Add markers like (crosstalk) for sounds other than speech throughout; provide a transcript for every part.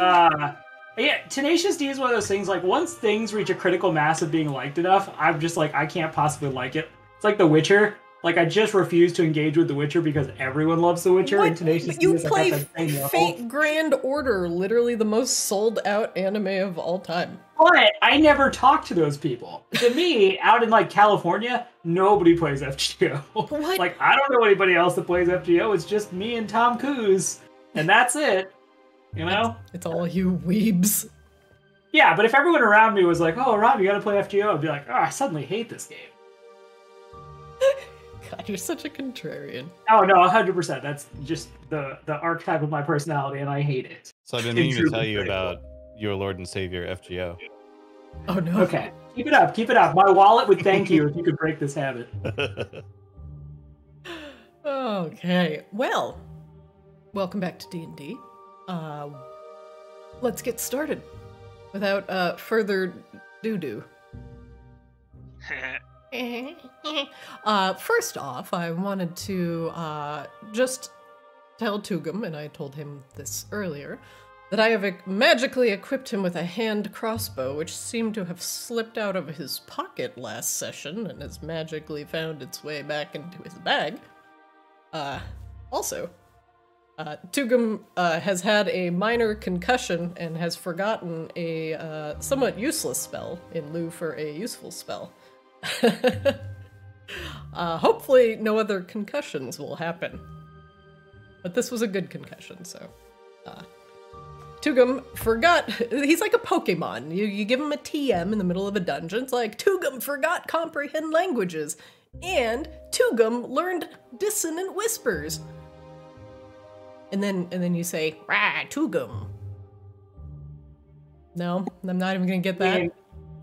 Uh, yeah, Tenacious D is one of those things. Like once things reach a critical mass of being liked enough, I'm just like I can't possibly like it. It's like The Witcher. Like I just refuse to engage with The Witcher because everyone loves The Witcher, What? and Tenacious D You is like play at that same level. Fate Grand Order, literally the most sold out anime of all time. But I never talk to those people. To me, out in like California, nobody plays FGO. What? Like I don't know anybody else that plays FGO. It's just me and Tom Cruise, and that's it. You know? It's all you weebs. Yeah, but if everyone around me was like, "Oh, Rob, you got to play FGO," I'd be like, "Oh, I suddenly hate this game." (laughs) God, you're such a contrarian. Oh no, 100%. That's just the the archetype of my personality, and I hate it. So I've been (laughs) In meaning to tell you about your Lord and Savior FGO. Oh no. Okay, keep it up, keep it up. My wallet would thank you if you could break this habit. (laughs) Okay. Well, welcome back to D and D. Uh, let's get started without uh, further doo doo. (laughs) uh, first off, I wanted to uh, just tell Tugum, and I told him this earlier, that I have magically equipped him with a hand crossbow, which seemed to have slipped out of his pocket last session and has magically found its way back into his bag. Uh, also, uh, Tugum uh, has had a minor concussion and has forgotten a uh, somewhat useless spell in lieu for a useful spell. (laughs) uh, hopefully, no other concussions will happen. But this was a good concussion, so. Uh, Tugum forgot. He's like a Pokemon. You, you give him a TM in the middle of a dungeon. It's like, Tugum forgot comprehend languages. And Tugum learned dissonant whispers. And then and then you say, Rah, Tugum. No, I'm not even gonna get that. Am-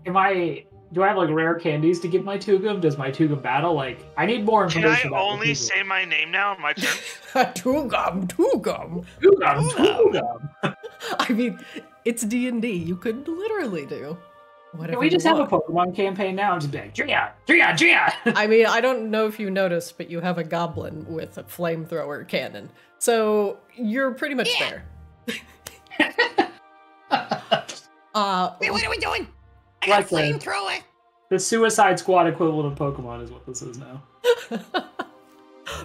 Am I? Do I have like rare candies to give my Tugum? Does my Tugum battle? Like, I need more information. Can information. I about only say my name now? My turn. (laughs) Tugum, Tugum. Tugum? Tugum. (laughs) I mean, it's D and D. You could literally do whatever. Can we just have a. Pokemon campaign now and just be like, Drea, Drea, Drea? (laughs) I mean, I don't know if you noticed, but you have a goblin with a flamethrower cannon. So you're pretty much there. (laughs) uh, Wait, what are we doing? I got a the- flamethrower. the Suicide Squad equivalent of Pokemon is what this is now. (laughs)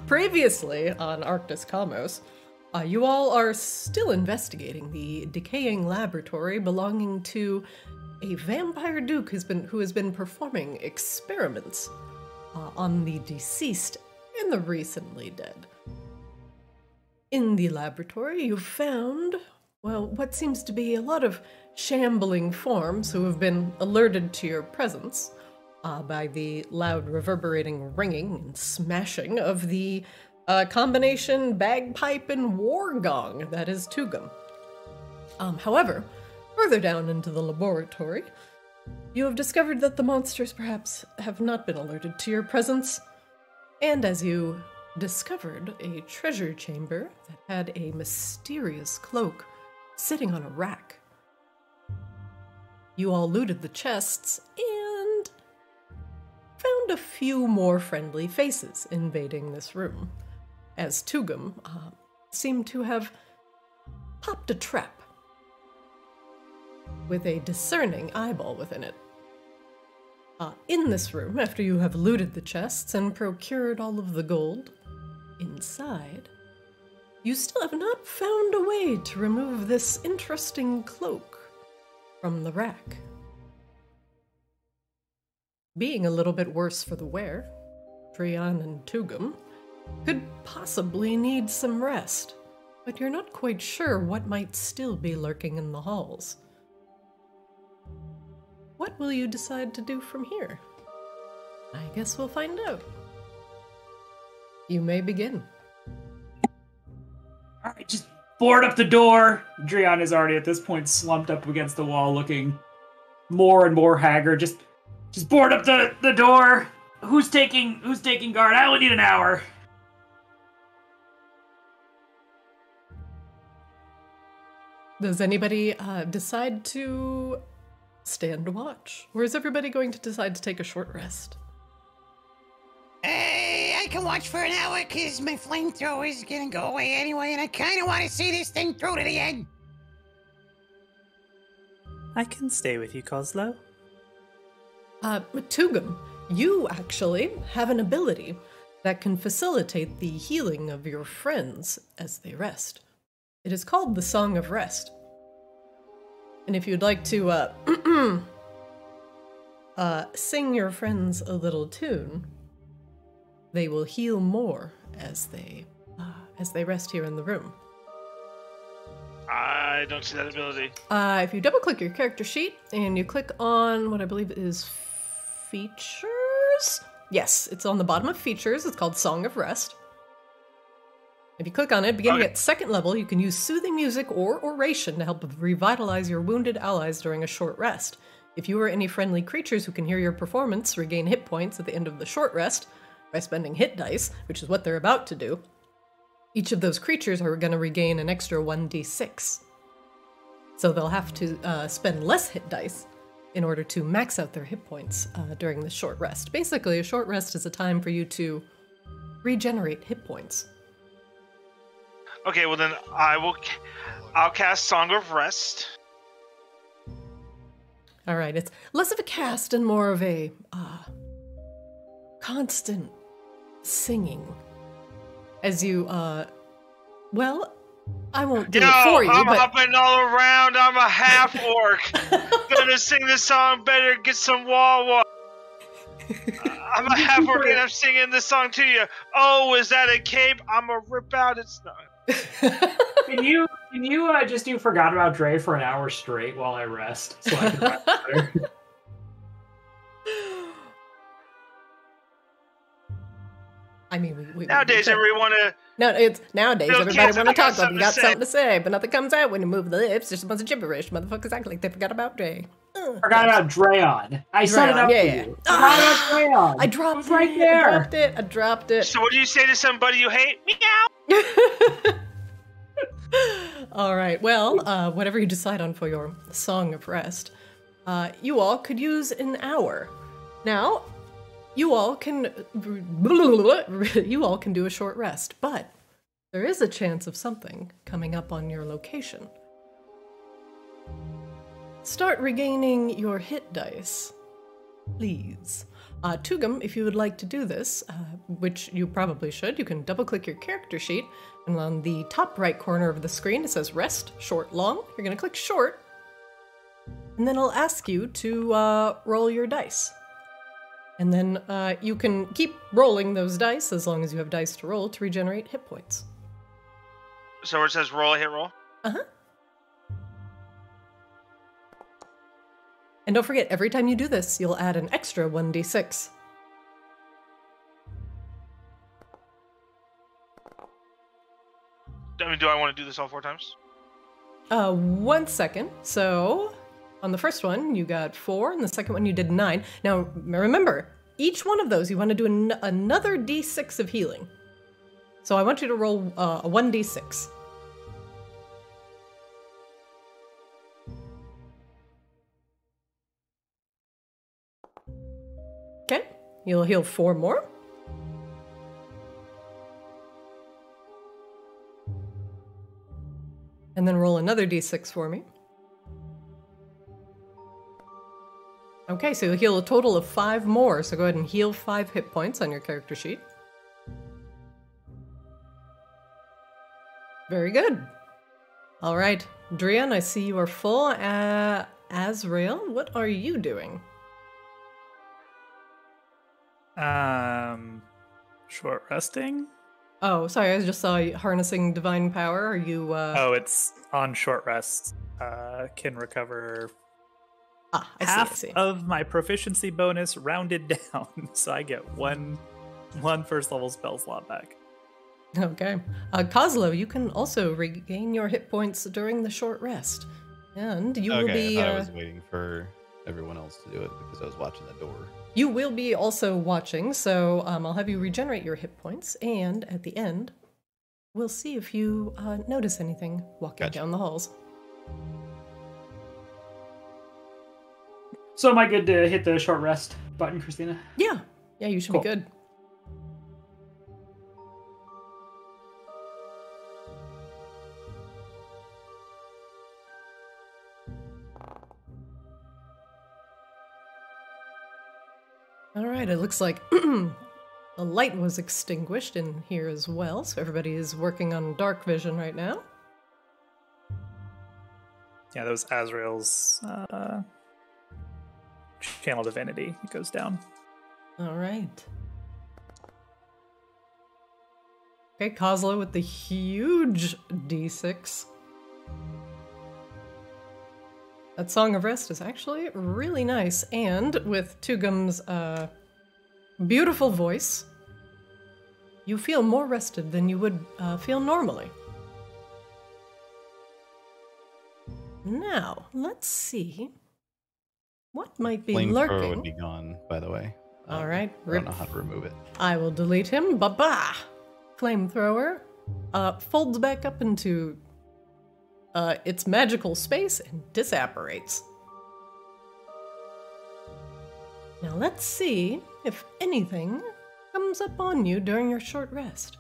previously on Arctis Kaamos, uh, you all are still investigating the decaying laboratory belonging to a vampire duke who's been who has been performing experiments uh, on the deceased and the recently dead. In the laboratory, you found, well, what seems to be a lot of shambling forms who have been alerted to your presence uh, by the loud, reverberating ringing and smashing of the uh, combination bagpipe and war gong that is Tugum. Um, however, further down into the laboratory, you have discovered that the monsters perhaps have not been alerted to your presence, and as you discovered a treasure chamber that had a mysterious cloak sitting on a rack. You all looted the chests and found a few more friendly faces invading this room, as Tugum uh, seemed to have popped a trap with a discerning eyeball within it. Uh, in this room, after you have looted the chests and procured all of the gold, inside, you still have not found a way to remove this interesting cloak from the rack. Being a little bit worse for the wear, Trian and Tugum could possibly need some rest, but you're not quite sure what might still be lurking in the halls. What will you decide to do from here? I guess we'll find out. You may begin. All right, just board up the door. Dreon is already at this point slumped up against the wall, looking more and more haggard. Just, just board up the the door. Who's taking Who's taking guard? I only need an hour. Does anybody uh, decide to stand watch? Or is everybody going to decide to take a short rest? Hey, I can watch for an hour because my flamethrower is gonna go away anyway, and I kind of want to see this thing through to the end. I can stay with you, Kozlo. Uh, Tugum, you actually have an ability that can facilitate the healing of your friends as they rest. It is called the Song of Rest. And if you'd like to uh, (clears throat) uh, sing your friends a little tune, they will heal more as they uh, as they rest here in the room. I don't see that ability. Uh, if you double click your character sheet and you click on what I believe is features, yes, it's on the bottom of features. It's called Song of Rest. If you click on it, beginning Okay. at second level, you can use soothing music or oration to help revitalize your wounded allies during a short rest. If you or any friendly creatures who can hear your performance regain hit points at the end of the short rest by spending hit dice, which is what they're about to do, each of those creatures are going to regain an extra 1d6. So they'll have to uh, spend less hit dice in order to max out their hit points uh, during the short rest. Basically, a short rest is a time for you to regenerate hit points. Okay, well then I will. I'll cast Song of Rest. All right, it's less of a cast and more of a uh, constant singing. As you, uh, well, I won't do Yo, it for you, I'm but hopping all around. I'm a half (laughs) orc. Gonna sing this song better. Get some wah wah. I'm a (laughs) half orc and I'm singing this song to you. Oh, is that a cape? I'm a rip out. It's not. Can you can you uh, just do forgot about Dre for an hour straight while I rest so I can rest better? (laughs) I mean, we, we Nowadays, we, everyone uh, No, it's nowadays Bill everybody Gates, want to talk about. you got say. something to say, but nothing comes out when you move the lips. There's a bunch of gibberish. Motherfuckers act like they forgot about Dre. Ugh. forgot about Dreon. I set it up yeah, for yeah. you. Forgot about Dreon. I dropped it. was it right I dropped it. I dropped it. So what do you say to somebody you hate? Meow. (laughs) all right. Well, uh, whatever you decide on for your song of rest, uh, you all could use an hour. Now, you all can (laughs) you all can do a short rest, but there is a chance of something coming up on your location. Start regaining your hit dice, please. Uh, Tugum, if you would like to do this, uh, which you probably should, you can double click your character sheet, and on the top right corner of the screen it says rest, short, long. You're going to click short, and then it'll ask you to uh, roll your dice. And then uh, you can keep rolling those dice as long as you have dice to roll to regenerate hit points. So it says roll, hit roll. Uh huh. And don't forget, every time you do this, you'll add an extra 1d6. I mean, do I want to do this all four times? Uh, one second. So, on the first one, you got four, and the second one, you did nine. Now, remember, each one of those, you want to do an- another d6 of healing. So, I want you to roll uh, a 1d6. You'll heal four more. And then roll another d6 for me. Okay, so you'll heal a total of five more, so go ahead and heal five hit points on your character sheet. Very good. All right, Drian, I see you are full. Uh, Azrael, what are you doing? Um, short resting. Oh, sorry, I just saw harnessing divine power. Are you, uh... Oh, it's on short rest. Uh, can recover ah, I see, I half see. of my proficiency bonus rounded (laughs) down, so I get one one first level spell slot back. Okay. Uh, Kozlo, you can also regain your hit points during the short rest. And you will be I thought I uh, was waiting for everyone else to do it because I was watching the door. You will be also watching, so um, I'll have you regenerate your hit points, and at the end, we'll see if you uh, notice anything walking Gotcha. down the halls. So am I good to hit the short rest button, Christina? Yeah, yeah, you should Cool. be good. All right, it looks like (clears throat) the light was extinguished in here as well, so everybody is working on dark vision right now. Yeah, that was Azrael's uh, channel divinity. It goes down. All right. Okay, Kozlo with the huge d6. That Song of Rest is actually really nice, and with Tugum's uh, beautiful voice, you feel more rested than you would uh, feel normally. Now, let's see. What might be Flamethrower lurking? would be gone, by the way. Um, All right, I don't know how to remove it. I will delete him. Ba ba! Flamethrower uh, folds back up into uh, its magical space and disapparates. Now let's see if anything comes up on you during your short rest.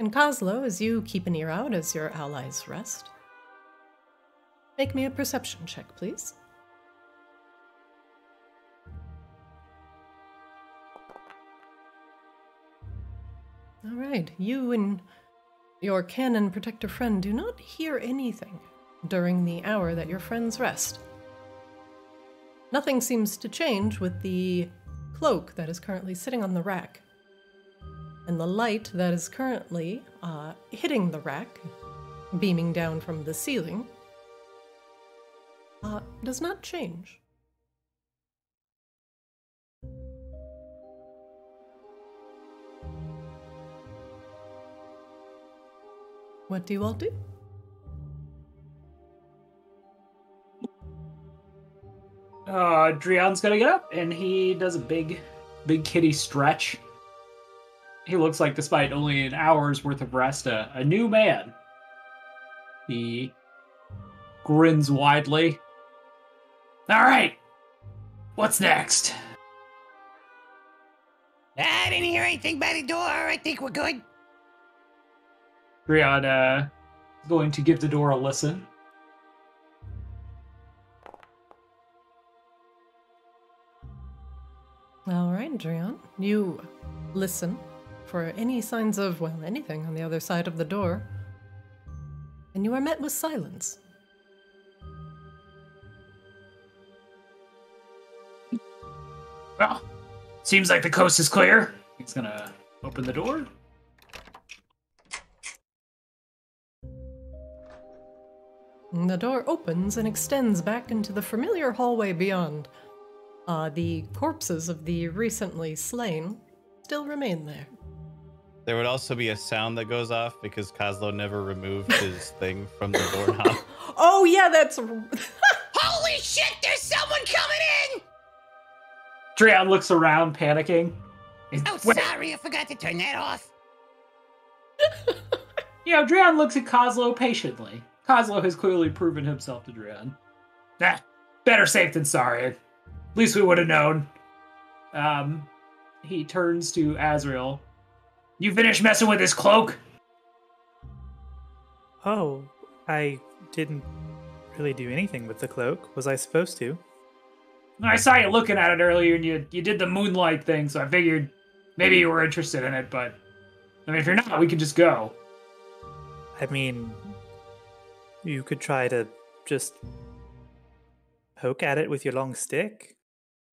And Kozlo, as you keep an ear out as your allies rest, make me a perception check, please. All right, you and your canon protector friend do not hear anything during the hour that your friends rest. Nothing seems to change with the cloak that is currently sitting on the rack. And the light that is currently uh, hitting the rack, beaming down from the ceiling, uh, does not change. What do you all do? Uh, Drion's gonna get up and he does a big, big kitty stretch. He looks like, despite only an hour's worth of rest, a, a new man. He grins widely. All right, what's next? I didn't hear anything by the door. I think we're good. Uh, is going to give the door a listen. All right, Drion. You listen for any signs of, well, anything on the other side of the door. And you are met with silence. Well, seems like the coast is clear. He's gonna open the door. The door opens and extends back into the familiar hallway beyond. Uh, the corpses of the recently slain still remain there. There would also be a sound that goes off because Kozlo never removed his (laughs) thing from the doorknob. Oh, yeah, that's. (laughs) Holy shit, there's someone coming in! Drion looks around, panicking. He's- Oh, Wait, sorry, I forgot to turn that off. (laughs) You know, Drion looks at Kozlo patiently. Kozlo has clearly proven himself to Drion. Nah, better safe than sorry. At least we would have known. Um, he turns to Azrael. You finished messing with his cloak? Oh, I didn't really do anything with the cloak. Was I supposed to? I saw you looking at it earlier, and you you did the moonlight thing, so I figured maybe you were interested in it. But I mean, if you're not, we can just go. I mean, you could try to just poke at it with your long stick.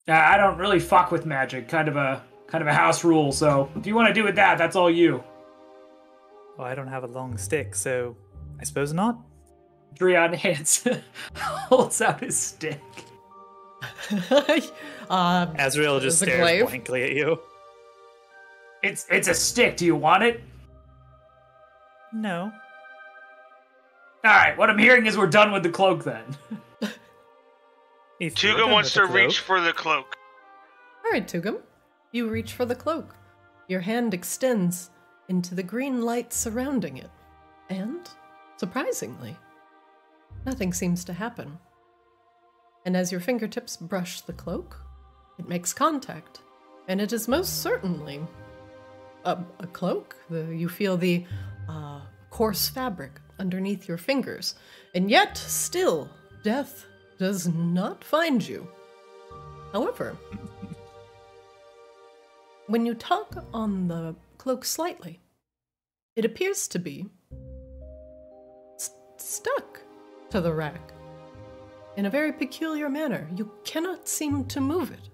Uh, I don't really fuck with magic. Kind of a kind of a house rule. So if you want to do with that, that's all you. Well, I don't have a long stick, so I suppose not. Drion hands (laughs) holds out his stick. uh, (laughs) Azrael just stares glaive? blankly at you. It's it's a stick. Do you want it? No. All right. What I'm hearing is we're done with the cloak then. If you're Tuga done wants to the reach for the cloak. All right, Tugum. You reach for the cloak. Your hand extends into the green light surrounding it. And, surprisingly, nothing seems to happen. And as your fingertips brush the cloak, it makes contact. And it is most certainly a, a cloak. The, you feel the uh, coarse fabric underneath your fingers. And yet, still, death does not find you. However, (laughs) when you tug on the cloak slightly, it appears to be s- stuck to the rack in a very peculiar manner. You cannot seem to move it.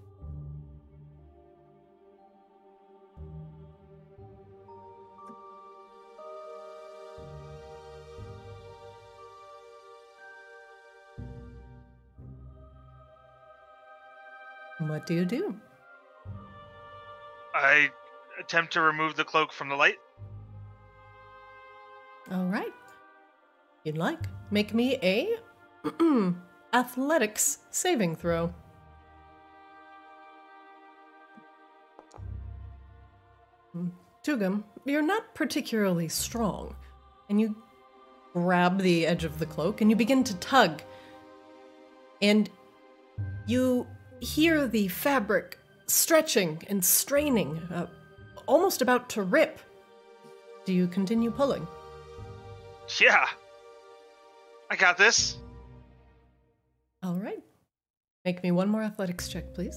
What do you do? I attempt to remove the cloak from the light. All right. You'd like? Make me a (clears throat) athletics saving throw. Hmm. Tugum, you're not particularly strong, and you grab the edge of the cloak and you begin to tug. And you hear the fabric stretching and straining, uh, almost about to rip. Do you continue pulling? Yeah. I got this. All right. Make me one more athletics check, please.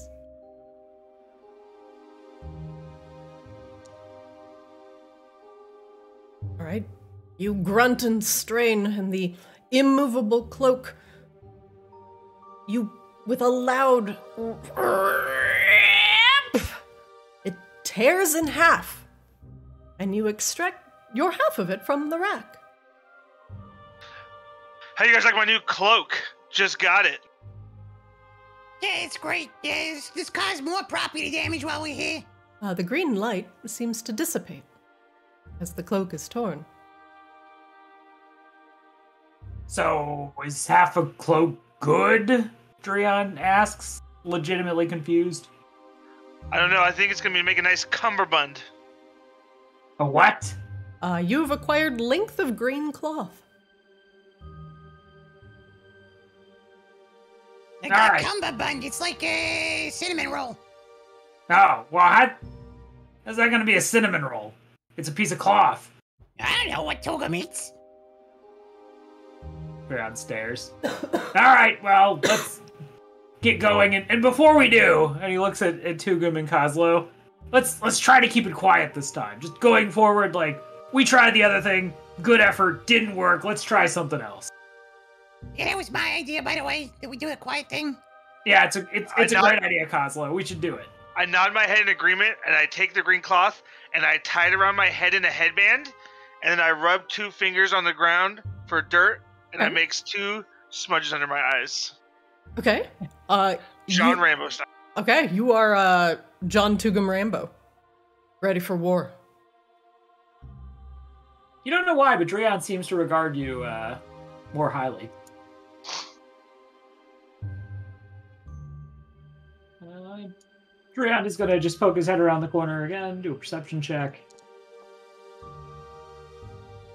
All right. You grunt and strain, and the immovable cloak. You, with a loud. It tears in half, and you extract your half of it from the rack. How you guys like my new cloak? Just got it. Yeah, it's great. Yeah, this, this caused more property damage while we're here. Uh, the green light seems to dissipate as the cloak is torn. So, is half a cloak good? Drion asks, legitimately confused. I don't know. I think it's gonna be make a nice cummerbund. A what? Uh, you've acquired length of green cloth. Like a Alright. cummerbund. It's like a cinnamon roll. Oh, what? how's that going to be a cinnamon roll? It's a piece of cloth. I don't know what Toga means. Drion stares. (laughs) All right, well, let's get going. And, and before we do, and he looks at, at Tugum and Kozlo, let's let's try to keep it quiet this time. Just going forward, like we tried the other thing, good effort, didn't work. Let's try something else. Yeah, that was my idea, by the way. That we do a quiet thing. Yeah, it's a it's, it's a know- great idea, Kozlo. We should do it. I nod my head in agreement, and I take the green cloth and I tie it around my head in a headband, and then I rub two fingers on the ground for dirt, and I hmm? makes two smudges under my eyes. Okay. Uh, John you- Rambo style. Okay, you are uh, John Tugum Rambo. Ready for war. You don't know why, but Drion seems to regard you uh, more highly. Uh, Drion is gonna just poke his head around the corner again, do a perception check.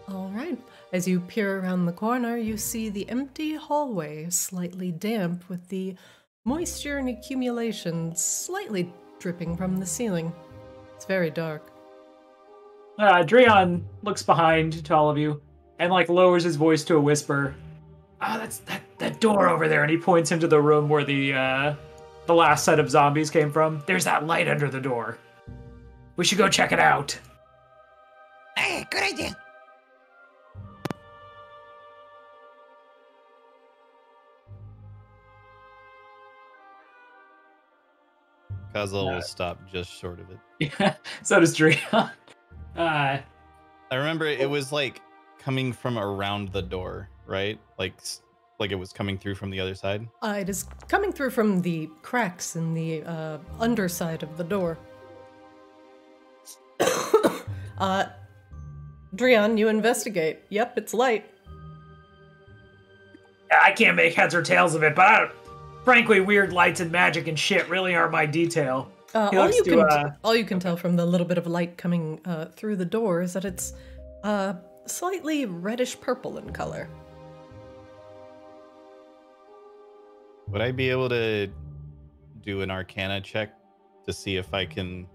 All right. As you peer around the corner, you see the empty hallway, slightly damp with the moisture and accumulation slightly dripping from the ceiling. It's very dark. Uh, Dreon looks behind to all of you and like lowers his voice to a whisper. Ah, that's that that door over there, and he points into the room where the uh, the last set of zombies came from. There's that light under the door. We should go check it out. Hey, good idea. Kazal Uh, will stop just short of it. Yeah, (laughs) so does Dreon. (laughs) Uh, I remember it was like coming from around the door, right? Like like it was coming through from the other side. Uh, it is coming through from the cracks in the uh, underside of the door. (coughs) uh, Drion, you investigate. Yep, it's light. I can't make heads or tails of it, but I don't, frankly, weird lights and magic and shit really aren't my detail. Uh, all you to, can uh, all you can tell from the little bit of light coming uh, through the door is that it's uh, slightly reddish purple in color. Would I be able to do an arcana check to see if I can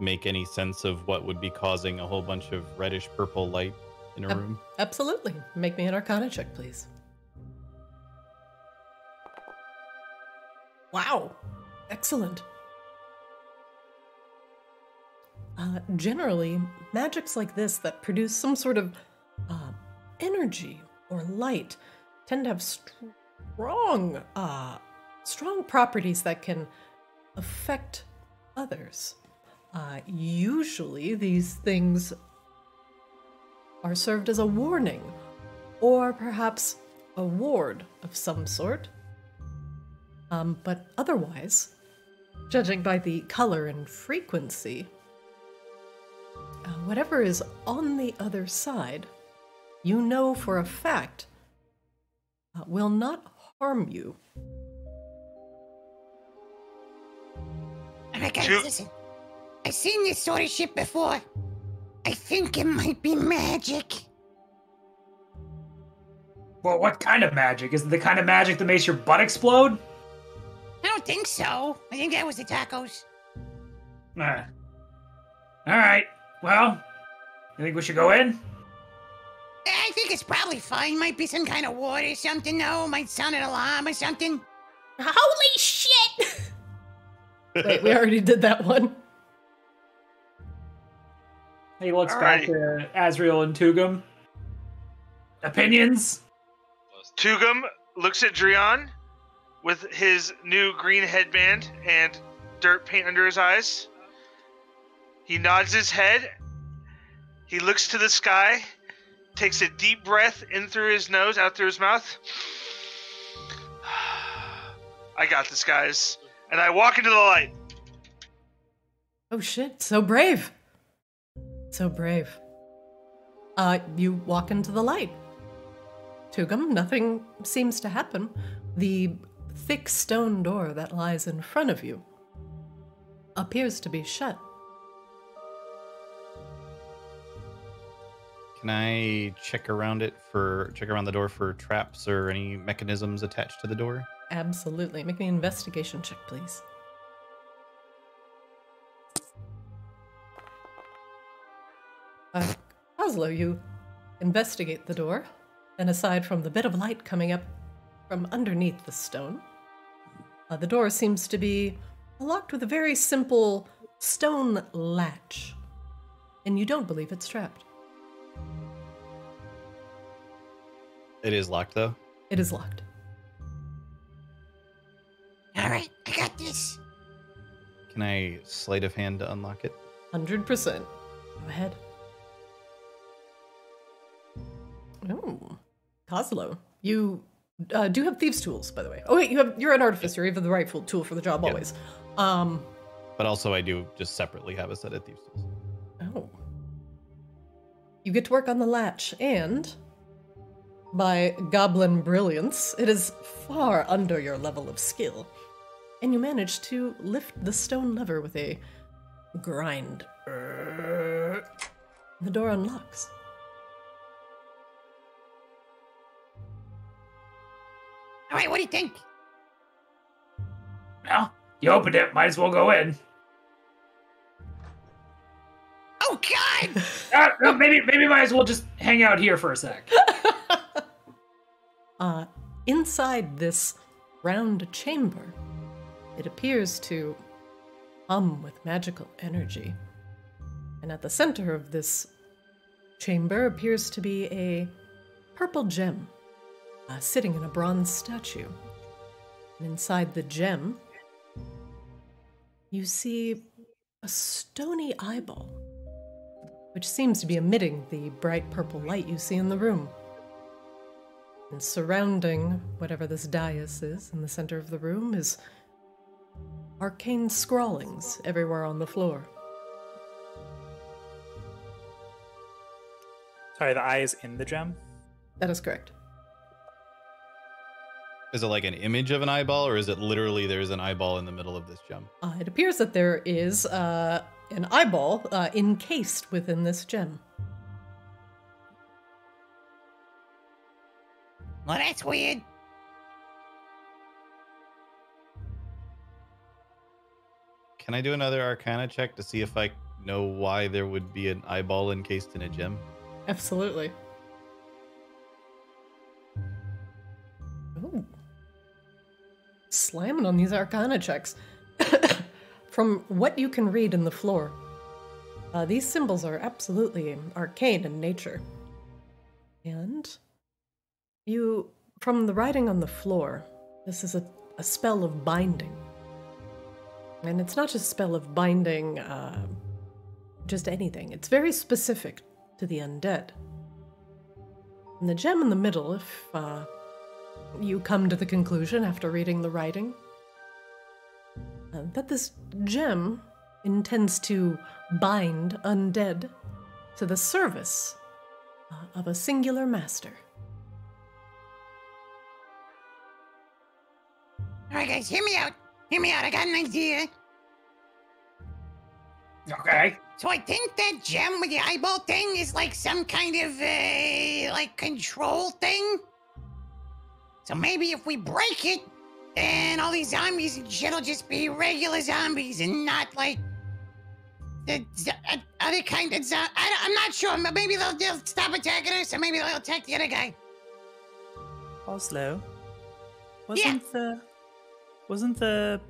make any sense of what would be causing a whole bunch of reddish purple light in a Yep. room. Absolutely. Make me an arcana check, please. Wow. Excellent. Uh, generally, magics like this that produce some sort of uh, energy or light tend to have strong, uh, strong properties that can affect others. Uh, usually, these things are served as a warning, or perhaps a ward of some sort. Um, but otherwise, judging by the color and frequency, uh, whatever is on the other side, you know for a fact uh, will not harm you. Alright, guys, Two- listen. I've seen this sort of shit before. I think it might be magic. Well, what kind of magic? Is it the kind of magic that makes your butt explode? I don't think so. I think that was the tacos. Ah. All right. Well, you think we should go in? I think it's probably fine. Might be some kind of ward or something, though. Might sound an alarm or something. Holy shit! (laughs) Wait, we already did that one. He looks All back to Azrael and Tugum. Opinions? Tugum looks at Drion with his new green headband and dirt paint under his eyes. He nods his head. He looks to the sky, takes a deep breath in through his nose, out through his mouth. (sighs) I got this, guys. And I walk into the light. Oh shit, so brave. So brave. Uh, you walk into the light. Tugum, nothing seems to happen. The thick stone door that lies in front of you appears to be shut. Can I check around it for check around the door for traps or any mechanisms attached to the door? Absolutely. Make me an investigation check, please. Uh, Oslo, you investigate the door, and aside from the bit of light coming up from underneath the stone, uh, the door seems to be locked with a very simple stone latch, and you don't believe it's trapped. It is locked though. It is locked. Alright, I got this. Can I sleight of hand to unlock it? 100%. Go ahead. Oh, Kozlo. You uh, do have thieves' tools, by the way. Oh wait, you have you're an artificer. You have the rightful tool for the job Yeah. always. Um. But also I do just separately have a set of thieves tools. Oh. You get to work on the latch, and by goblin brilliance, it is far under your level of skill, and you manage to lift the stone lever with a grind. The door unlocks. Alright, what do you think? Well, you opened it. Might as well go in. Oh, God! Uh, (laughs) no, maybe, maybe might as well just hang out here for a sec. (laughs) Uh, inside this round chamber, it appears to hum with magical energy. And at the center of this chamber appears to be a purple gem uh, sitting in a bronze statue. And inside the gem, you see a stony eyeball, which seems to be emitting the bright purple light you see in the room. And surrounding whatever this dais is in the center of the room is arcane scrawlings everywhere on the floor. Sorry, the eye is in the gem. That is correct. Is it like an image of an eyeball, or is it literally there's an eyeball in the middle of this gem? Uh, it appears that there is uh, an eyeball uh, encased within this gem. Well, that's weird. Can I do another Arcana check to see if I know why there would be an eyeball encased in a gem? Absolutely. Slamming on these arcana checks. (coughs) From what you can read in the floor, uh, these symbols are absolutely arcane in nature. And you, from the writing on the floor, this is a, a spell of binding. And it's not just a spell of binding, uh, just anything. It's very specific to the undead. And the gem in the middle, if uh, you come to the conclusion after reading the writing, uh, that this gem intends to bind undead to the service uh, of a singular master. All right, guys, hear me out. Hear me out. I got an idea. Okay. So I think that gem with the eyeball thing is like some kind of uh, like control thing. So maybe if we break it, then all these zombies and shit'll just be regular zombies and not like the z- uh, other kind of zombies. I'm not sure. but Maybe they'll, they'll stop attacking us, or maybe they'll attack the other guy. Oslo, wasn't the wasn't the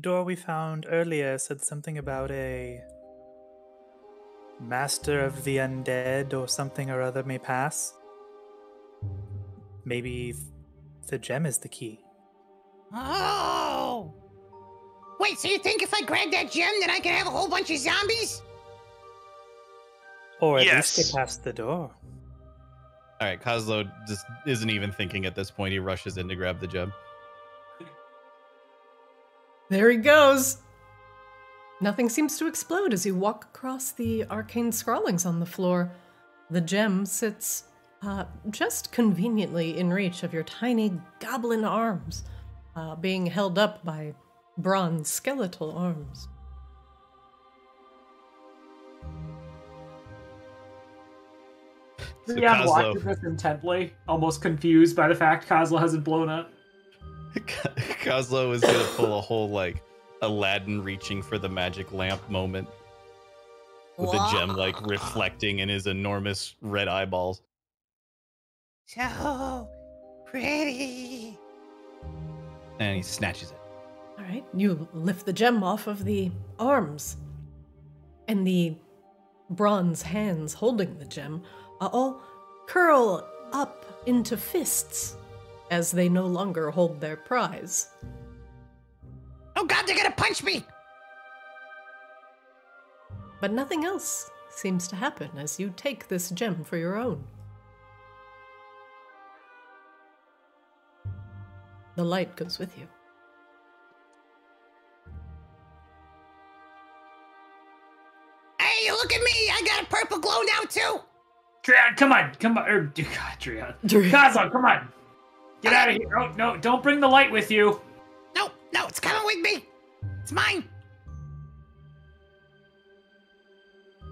door we found earlier said something about a master of the undead or something or other may pass? Maybe the gem is the key. Oh. Wait, so you think if I grab that gem, then I can have a whole bunch of zombies? Or at Yes. least get past the door. All right, Kozlo just isn't even thinking at this point. He rushes in to grab the gem. There he goes! Nothing seems to explode as you walk across the arcane scrawlings on the floor. The gem sits uh, just conveniently in reach of your tiny goblin arms, uh, being held up by bronze skeletal arms. So Leon Kozlo- watches this intently, almost confused by the fact Kozlo hasn't blown up. (laughs) Kozlo is gonna pull a whole like Aladdin reaching for the magic lamp moment with the gem like reflecting in his enormous red eyeballs. So pretty. And he snatches it. All right, you lift the gem off of the arms, and the bronze hands holding the gem uh, all curl up into fists as they no longer hold their prize. Oh god, they're gonna punch me! But nothing else seems to happen as you take this gem for your own. The light goes with you. Hey, look at me! I got a purple glow now too! Trion, come on, come on. Er, God, Trion. Trion. Kozlo, come on. Get out of here. Oh, no, don't bring the light with you. No, no, it's coming with me! It's mine!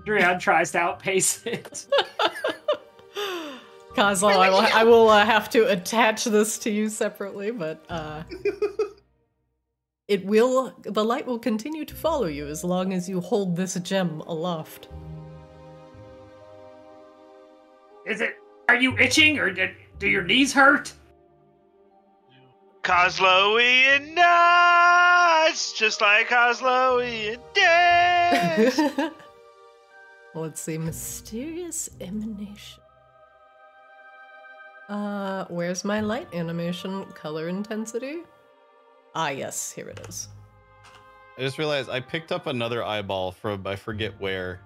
Trion tries to outpace it. (laughs) Kozlo, I will, I will uh, have to attach this to you separately, but uh, (laughs) it will. The light will continue to follow you as long as you hold this gem aloft. Is it. Are you itching or did, do your knees hurt? Kozloian nuts, just like Kozloian days. (laughs) Let's see, mysterious emanation. Uh, where's my light animation color intensity? Ah, yes, here it is. I just realized I picked up another eyeball from I forget where.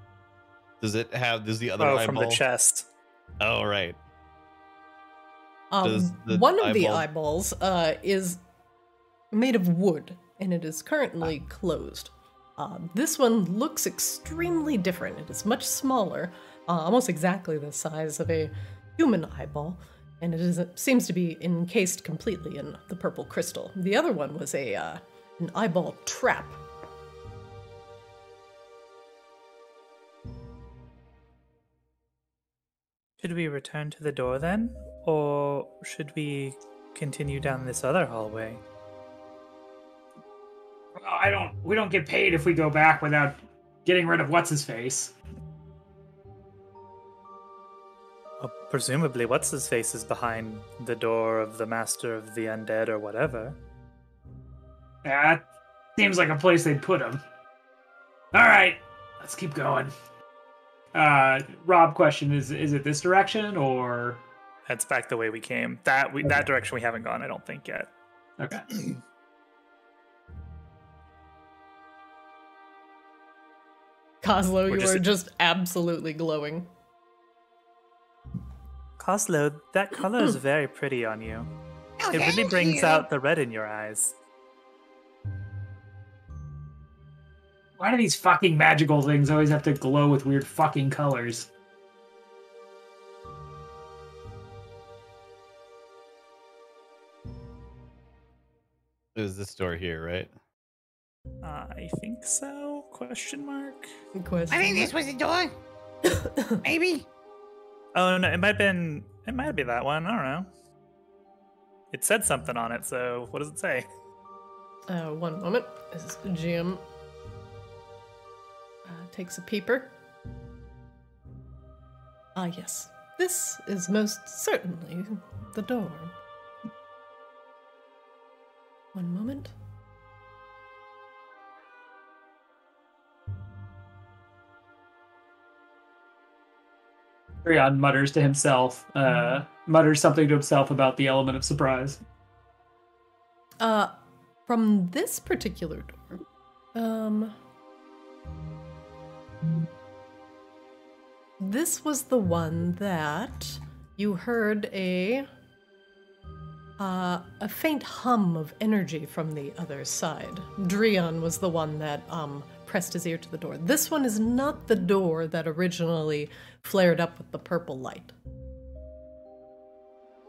Does it have? Does the other Oh, eyeball? from the chest. Oh, right. Um, one of the eyeballs uh, is made of wood, and it is currently closed. Uh, this one looks extremely different. It is much smaller, uh, almost exactly the size of a human eyeball, and it is it seems to be encased completely in the purple crystal. The other one was a uh, an eyeball trap. Should we return to the door then? Or should we continue down this other hallway? I don't. We don't get paid if we go back without getting rid of what's his face. Presumably, what's his face is behind the door of the master of the undead or whatever. That seems like a place they'd put him. All right, let's keep going. Uh, Rob, question is: Is it this direction or? That's back the way we came. That we, Okay. that direction we haven't gone, I don't think yet. Okay. (clears throat) Kozlo, you just- are just absolutely glowing. Kozlo, that (clears throat) color is very pretty on you. Oh, It really brings you. out the red in your eyes. Why do these fucking magical things always have to glow with weird fucking colors? It was this door here, right? I think so? Question mark. Question. I think this was the door. (coughs) Maybe. Oh no, it might have been. It might be that one. I don't know. It said something on it, so what does it say? Uh, one moment. As Jim uh, takes a peeper. Ah, yes. This is most certainly the door. One moment. Rion mutters to himself, uh, mutters something to himself about the element of surprise. Uh, from this particular door, um, this was the one that you heard a uh, a faint hum of energy from the other side. Drion was the one that um pressed his ear to the door. This one is not the door that originally flared up with the purple light.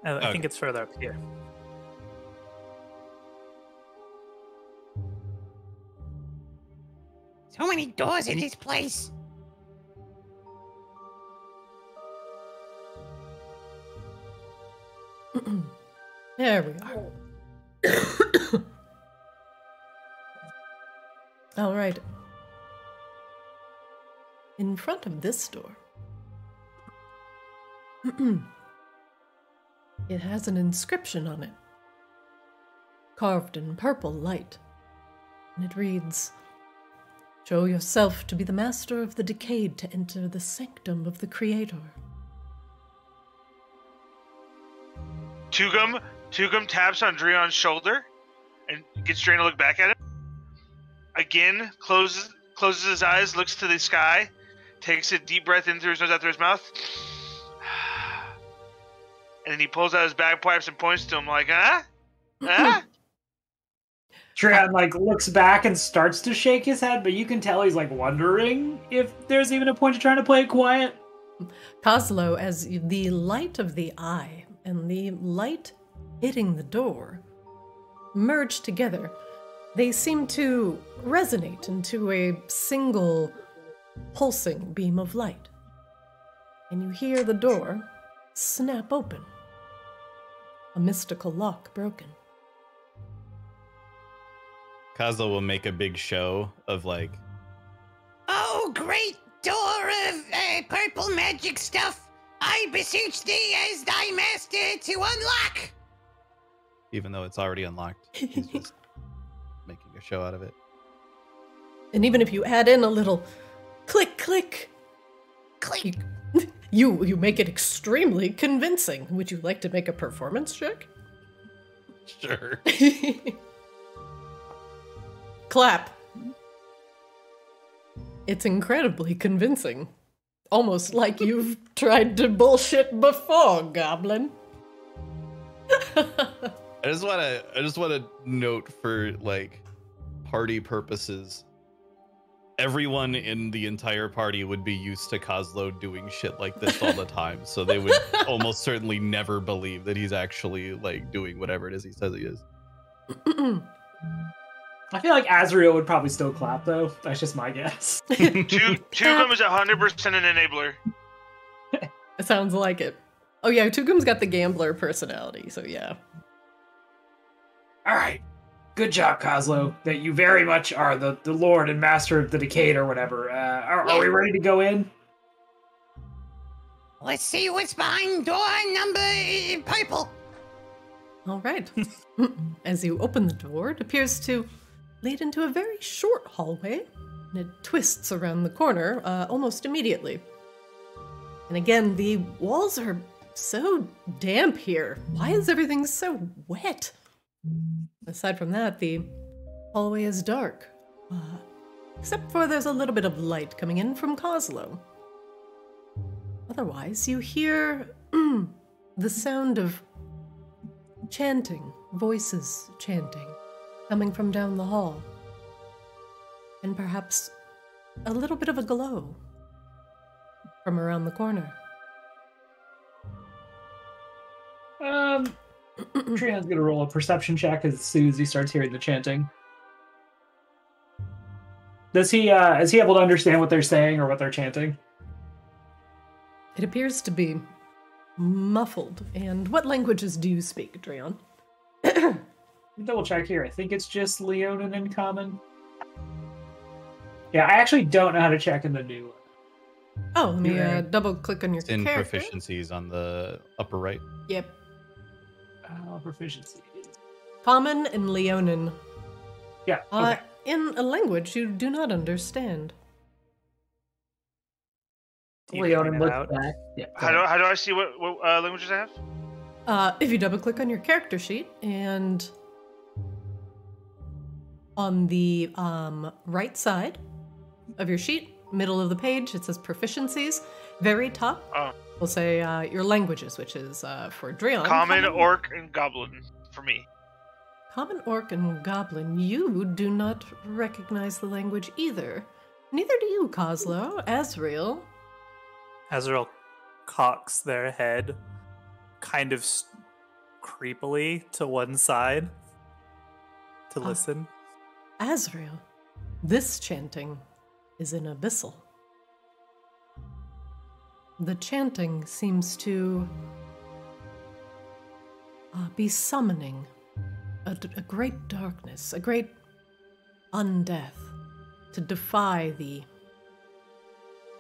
Oh, I think it's further up here. So many doors in this place. (clears throat) There we are. (coughs) All right. In front of this door, (clears throat) it has an inscription on it, carved in purple light. And it reads Show yourself to be the master of the decayed to enter the sanctum of the Creator. Tugum, Tugum taps on Drion's shoulder and gets Drain to look back at him. Again, closes closes his eyes, looks to the sky, takes a deep breath in through his nose, out through his mouth, (sighs) and then he pulls out his bagpipes and points to him like, "Huh? Huh?" (laughs) Trion like looks back and starts to shake his head, but you can tell he's like wondering if there's even a point to trying to play it quiet. Kozlo, as the light of the eye and the light hitting the door merge together, they seem to resonate into a single pulsing beam of light. And you hear the door snap open, a mystical lock broken. Kozlo will make a big show of like, Oh, great door of uh, purple magic stuff. I beseech thee as thy master to unlock. even though it's already unlocked, he's just (laughs) making a show out of it. And even if you add in a little click click, Click. (laughs) you, you make it extremely convincing. Would you like to make a performance check? Sure. (laughs) Clap. It's incredibly convincing. Almost like (laughs) you've tried to bullshit before, Goblin. I just want to. I just want to note for like party purposes. Everyone in the entire party would be used to Kozlo doing shit like this all the time, so they would (laughs) almost certainly never believe that he's actually like doing whatever it is he says he is. (clears throat) I feel like Azrael would probably still clap though. That's just my guess. (laughs) Tu- Tugum is 100% an enabler. (laughs) It sounds like it. Oh yeah, Tugum's got the gambler personality, so yeah. All right. Good job, Kozlo. That you very much are the, the lord and master of the decayed or whatever. Uh, are, are we ready to go in? Let's see what's behind door number uh, purple. All right. (laughs) As you open the door, it appears to lead into a very short hallway, and it twists around the corner uh, almost immediately. And again, the walls are so damp here. Why is everything so wet? Aside from that, the hallway is dark, uh, except for there's a little bit of light coming in from Kozlo. Otherwise, you hear the sound of chanting, voices chanting, coming from down the hall. And perhaps a little bit of a glow from around the corner. Um, (clears throat) Trion's gonna roll a perception check as soon as he starts hearing the chanting. Does he, uh, is he able to understand what they're saying or what they're chanting? It appears to be muffled. And what languages do you speak, Dreon? Double check here. I think it's just Leonin in common. Yeah, I actually don't know how to check in the new one. Oh, let me uh, double click on your It's in character. proficiencies on the upper right. Yep. Uh, proficiency. Common and Leonin. Yeah. Uh, in a language you do not understand. Do Leonin point looks out? back. Yeah. How do, how do I see what, what uh, languages I have? Uh, if you double click on your character sheet and on the um, right side of your sheet, middle of the page, it says proficiencies. Very top, Oh. We'll say uh, your languages, which is uh, for Dreon. Common, orc, and goblin for me. Common Orc and Goblin, you do not recognize the language either. Neither do you, Kozlo, Asriel. Azrael cocks their head kind of s- creepily to one side to Ah. listen. Azrael, this chanting is in Abyssal. The chanting seems to uh, be summoning a, d- a great darkness, a great undeath, to defy the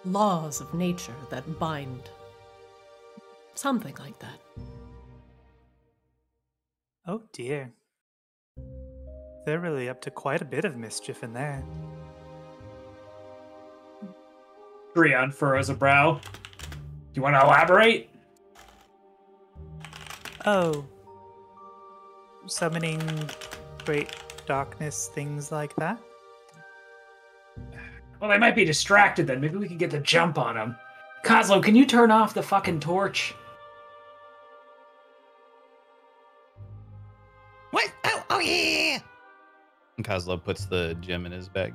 laws of nature that bind. Something like that. Oh dear. They're really up to quite a bit of mischief in there. Trion furrows a brow. Do you want to elaborate? Oh. Summoning great darkness, things like that? Well, they might be distracted then. Maybe we could get the jump on them. Kozlo, can you turn off the fucking torch? What? Oh, oh yeah, yeah, yeah. And Kozlov puts the gem in his bag.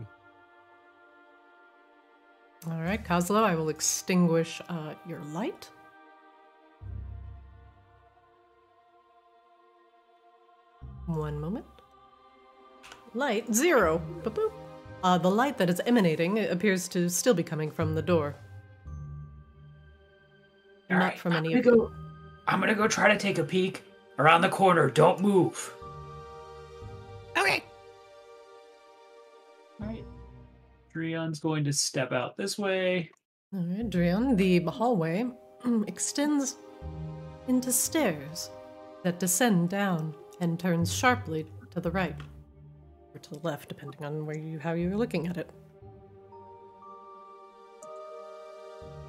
All right, Kozlo, I will extinguish uh, your light. One moment. Light zero. Boop, boop. Uh, the light that is emanating appears to still be coming from the door. All Not right, from I'm any gonna of go. I'm gonna go try to take a peek around the corner. Don't move. Okay. Trion's going to step out this way. All right, Drion, the hallway (clears throat) extends into stairs that descend down and turns sharply to the right or to the left, depending on where you how you're looking at it.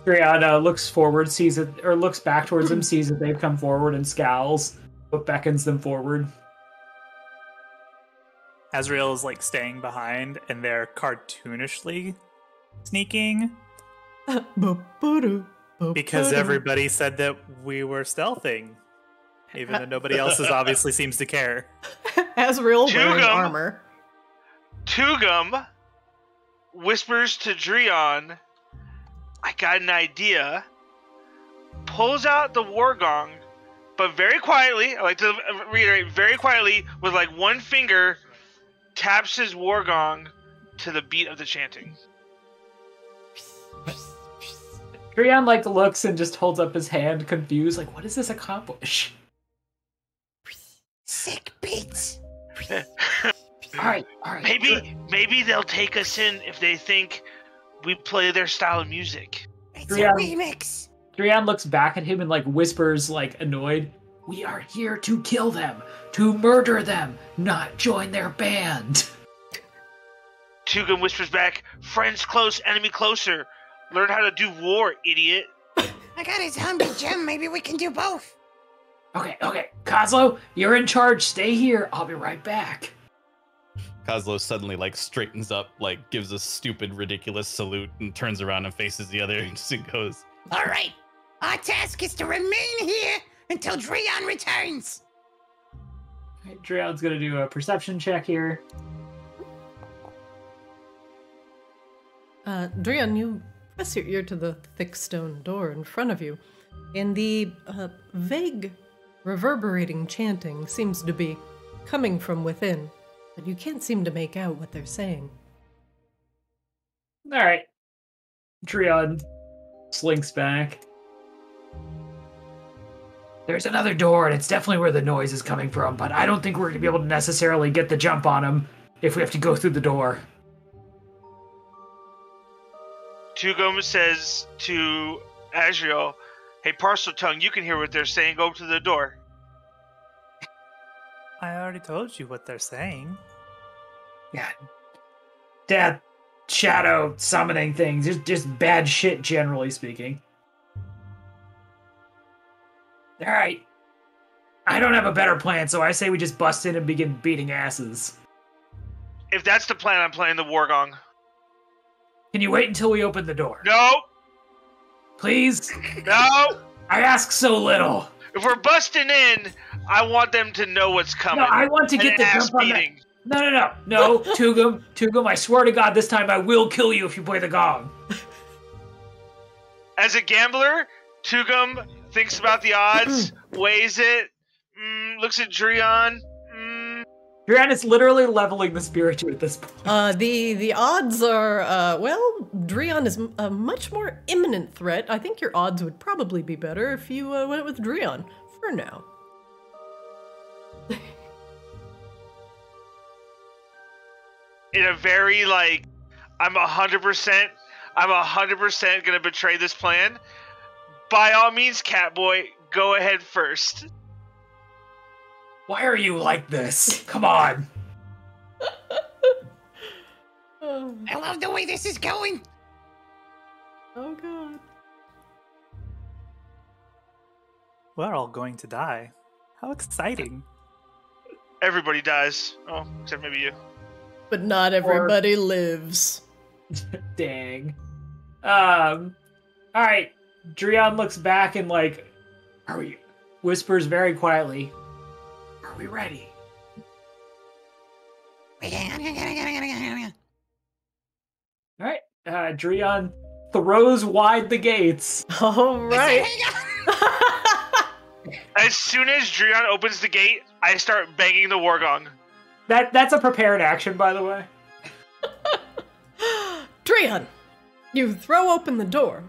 Trion uh, looks forward, sees it, or looks back towards them, sees that they've come forward and scowls, but beckons them forward. Azrael is like staying behind and they're cartoonishly sneaking (laughs) because everybody said that we were stealthing. Even though nobody (laughs) else is obviously seems to care. Azrael wearing Tugum. armor. Tugum whispers to Dreon, I got an idea. Pulls out the war gong, but very quietly, I like to reiterate, very quietly, with like one finger, taps his war gong to the beat of the chanting. Trion like looks and just holds up his hand, confused, like, what does this accomplish? Sick beats. (laughs) All right, all right. good. Maybe, maybe they'll take us in if they think we play their style of music. It's Yeah. a remix. Drian looks back at him and like whispers, like annoyed. We are here to kill them, to murder them, not join their band. Tugum whispers back, friends close, enemy closer. Learn how to do war, idiot. I got a zombie gem. Maybe we can do both. Okay, okay. Kozlo, you're in charge. Stay here. I'll be right back. Kozlo suddenly like straightens up, like gives a stupid, ridiculous salute, and turns around and faces the other (laughs) and just goes, All right. Our task is to remain here until Dreon returns. Alright, Drian's gonna do a perception check here. Uh, Drian, you press your ear to the thick stone door in front of you, and the uh, vague, reverberating chanting seems to be coming from within, but you can't seem to make out what they're saying. Alright. Drian slinks back. There's another door, and it's definitely where the noise is coming from, but I don't think we're gonna be able to necessarily get the jump on him if we have to go through the door. Tugum says to Azrael, Hey, Parseltongue, you can hear what they're saying. Go to the door. I already told you what they're saying. Yeah. Death, shadow, summoning things. Just just bad shit generally speaking. Alright. I don't have a better plan, so I say we just bust in and begin beating asses. If that's the plan, I'm playing the war gong. Can you wait until we open the door? No, Please? no. I ask so little. If we're busting in, I want them to know what's coming. No, I want to get the jump on that. beating. No, no, no. No, Tugum, Tugum, I swear to God, this time I will kill you if you play the gong. As a gambler, Tugum thinks about the odds, (clears throat) weighs it, mm, looks at Drion. Mm, Duran is literally leveling the spiritu at this point. Uh, the the odds are uh, well, Drion is a much more imminent threat. I think your odds would probably be better if you uh, went with Drion for now. in a very like, I'm a hundred percent, I'm a hundred percent gonna betray this plan. By all means, Catboy, go ahead first. Why are you like this? Come on. Oh, (laughs) I love the way this is going. oh god. We're all going to die. How exciting. Everybody dies. Oh, except maybe you. But not everybody lives. (laughs) Dang. Um. All right. Drion looks back and like, are we? Whispers very quietly. Are we ready? All right. Uh, Drion throws wide the gates. (laughs) All I said, right. hang (laughs) on. As soon as Drion opens the gate, I start banging the war gong. That that's a prepared action, by the way. (laughs) Drion, you throw open the door,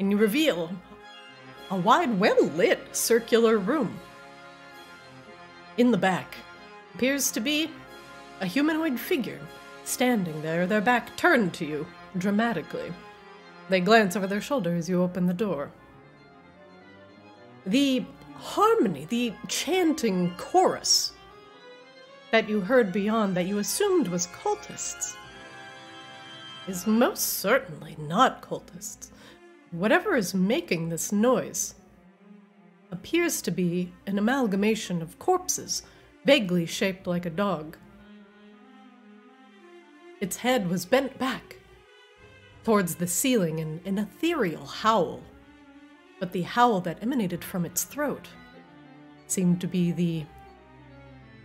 and you reveal a wide, well lit circular room. In the back appears to be a humanoid figure standing there, their back turned to you dramatically. They glance over their shoulder as you open the door. The harmony, the chanting chorus that you heard beyond that you assumed was cultists is most certainly not cultists. Whatever is making this noise appears to be an amalgamation of corpses, vaguely shaped like a dog. Its head was bent back towards the ceiling in an ethereal howl, but the howl that emanated from its throat seemed to be the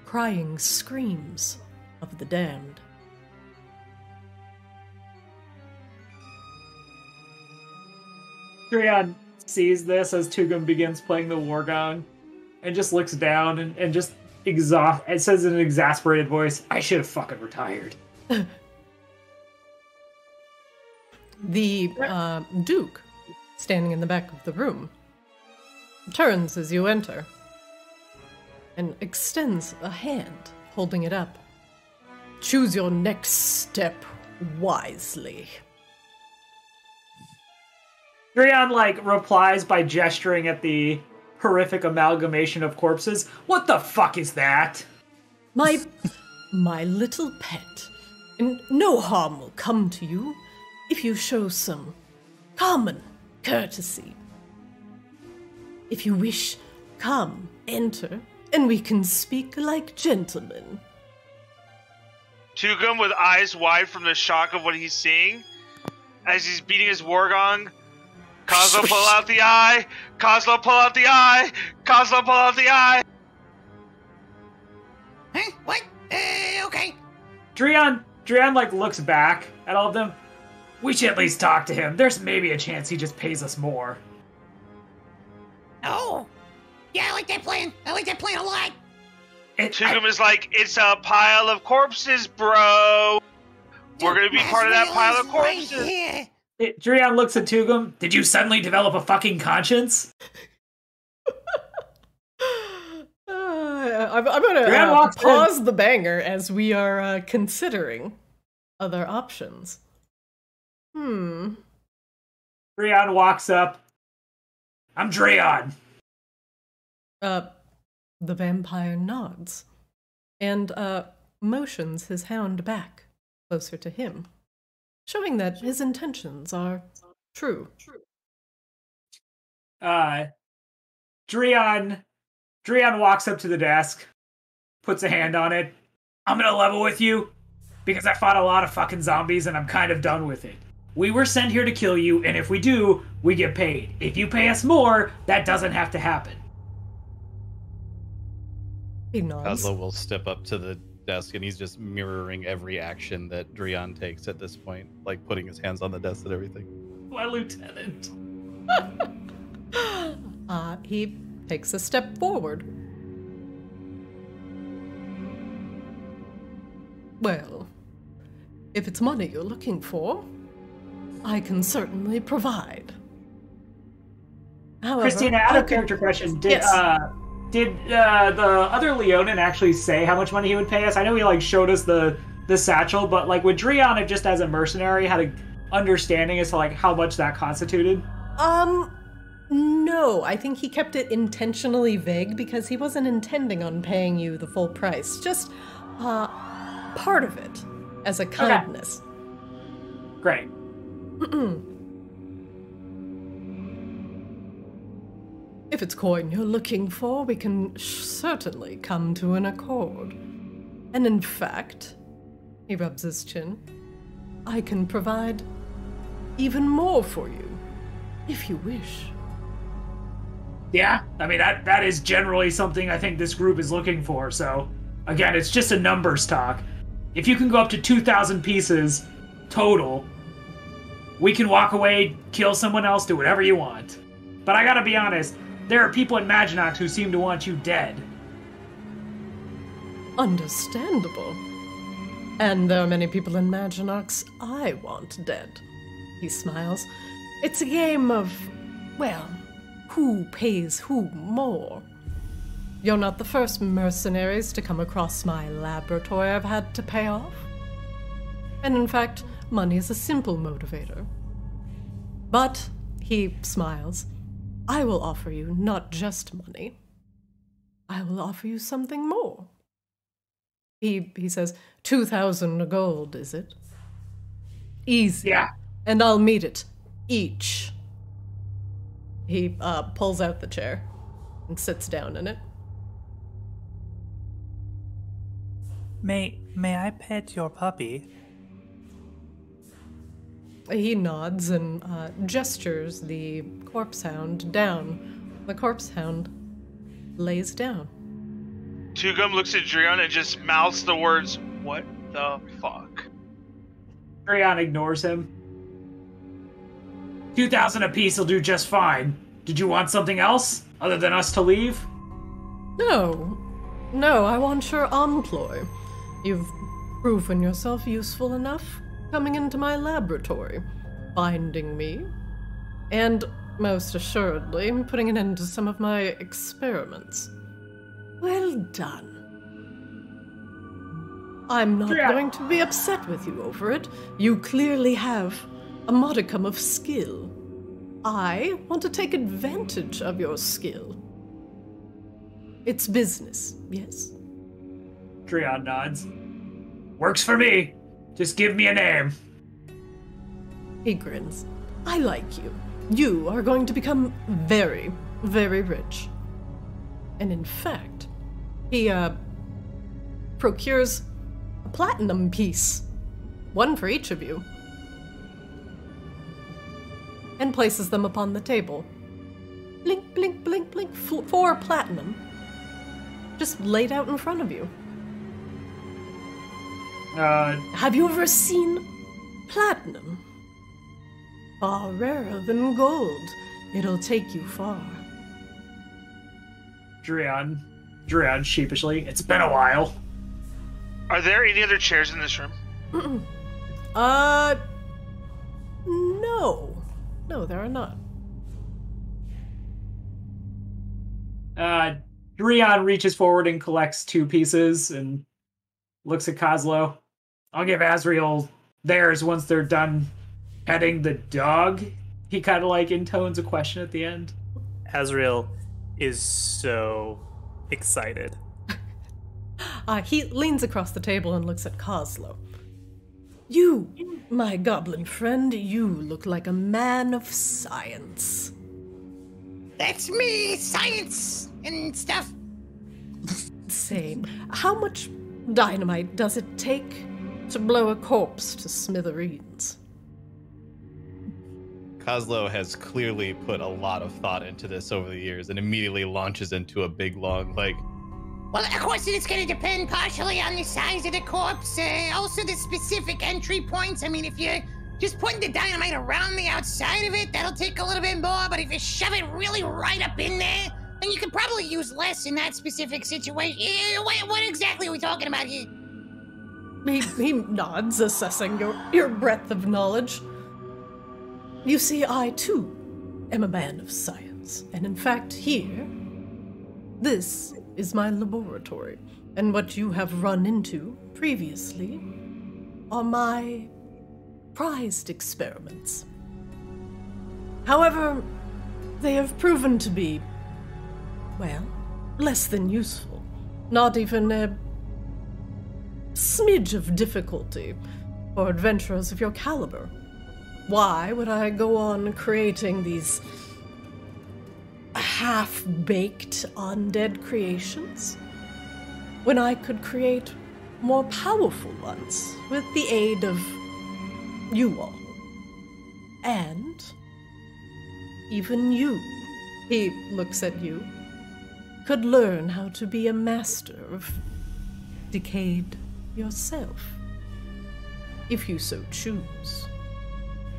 crying screams of the damned. Drion sees this as Tugum begins playing the war gong and just looks down and, and just exhaust it says in an exasperated voice, I should have fucking retired. (laughs) The uh, Duke, standing in the back of the room, turns as you enter and extends a hand, holding it up. Choose your next step wisely. Drion like replies by gesturing at the horrific amalgamation of corpses. What the fuck is that? My my little pet. And no harm will come to you if you show some common courtesy. If you wish, come, enter, and we can speak like gentlemen. Tugum with eyes wide from the shock of what he's seeing as he's beating his war gong. Kozlo pull out the eye. Kozlo pull out the eye. Kozlo pull out the eye. Huh? What? Uh, okay. Drion Drion like looks back at all of them. We should at least talk to him. There's maybe a chance he just pays us more. Oh. Yeah, I like that plan. I like that plan a lot. It, Tugum is like, it's a pile of corpses, bro. We're gonna be part of that pile as of right corpses. here. It, Drion looks at Tugum. Did you suddenly develop a fucking conscience? Uh, I'm, I'm gonna uh, walks in. pause the banger as we are uh, considering other options. Hmm. Drion walks up. I'm Drion. Uh, the vampire nods and uh, motions his hound back closer to him, showing that his intentions are true. Uh, Drion, Drion walks up to the desk, puts a hand on it. I'm gonna level with you because I fought a lot of fucking zombies and I'm kind of done with it. We were sent here to kill you, and if we do, we get paid. If you pay us more, that doesn't have to happen. He nods. Kozlo will step up to the desk and he's just mirroring every action that Drion takes at this point, like putting his hands on the desk and everything. My lieutenant. (laughs) Uh, he takes a step forward. Well, if it's money you're looking for, I can certainly provide. However, Christina, out of character question, did Yes. uh did uh the other Leonin actually say how much money he would pay us? I know he like showed us the the satchel, but like would Drion have just as a mercenary had a understanding as to like how much that constituted? Um, no, I think he kept it intentionally vague because he wasn't intending on paying you the full price. Just, uh, part of it as a kindness. Great. (clears throat) If it's coin you're looking for, we can certainly come to an accord. And in fact, he rubs his chin, I can provide even more for you, if you wish. Yeah, I mean that that is generally something I think this group is looking for. So again, it's just a numbers talk. If you can go up to two thousand pieces total, we can walk away, kill someone else, do whatever you want. But I gotta be honest, there are people in Maginox who seem to want you dead. Understandable. And there are many people in Maginox I want dead. He smiles. It's a game of, well, who pays who more. You're not the first mercenaries to come across my laboratory I've had to pay off. And in fact, money is a simple motivator. But, he smiles, I will offer you not just money. I will offer you something more. He he says, two thousand gold, is it? Easy. Yeah. And I'll meet it. Each. He uh, pulls out the chair and sits down in it. May may I pet your puppy? He nods and uh, gestures the corpse hound down. The corpse hound lays down. Tugum looks at Drion and just mouths the words, What the fuck? Drion ignores him. Two thousand apiece will do just fine. Did you want something else other than us to leave? No, no, I want your employ. You've proven yourself useful enough coming into my laboratory, finding me, and most assuredly putting an end to some of my experiments. Well done. I'm not Yeah. going to be upset with you over it. You clearly have a modicum of skill. I want to take advantage of your skill. It's business, yes. Dreon nods. Works for me. Just give me a name. He grins. I like you. You are going to become very, very rich. And in fact, he uh procures a platinum piece. One for each of you. And places them upon the table. Blink, blink, blink, blink. Four platinum. Just laid out in front of you. Uh, Have you ever seen platinum? Far rarer than gold. It'll take you far. Dreon. Dreon sheepishly. It's been a while. Are there any other chairs in this room? Uh. No. No, there are not. Uh, Dreon reaches forward and collects two pieces and looks at Kozlo. I'll give Azrael theirs once they're done petting the dog. He kind of like intones a question at the end. Azrael is so excited. (laughs) Uh, he leans across the table and looks at Kozlo. You, my goblin friend, you look like a man of science. That's me, science and stuff. Same. How much dynamite does it take to blow a corpse to smithereens? Kozlo has clearly put a lot of thought into this over the years and immediately launches into a big long like Well, of course, it's going to depend partially on the size of the corpse, uh, also the specific entry points. I mean, if you're just putting the dynamite around the outside of it, that'll take a little bit more. But if you shove it really right up in there, then you could probably use less in that specific situation. Eh, What, what exactly are we talking about here? He, he nods, assessing your, your breadth of knowledge. You see, I too am a man of science, and in fact, here, this is my laboratory, and what you have run into previously are my prized experiments. However, they have proven to be, well, less than useful. Not even a smidge of difficulty for adventurers of your caliber. Why would I go on creating these half baked undead creations when I could create more powerful ones with the aid of you all? And even you, he looks at you, could learn how to be a master of decayed yourself. If you so choose.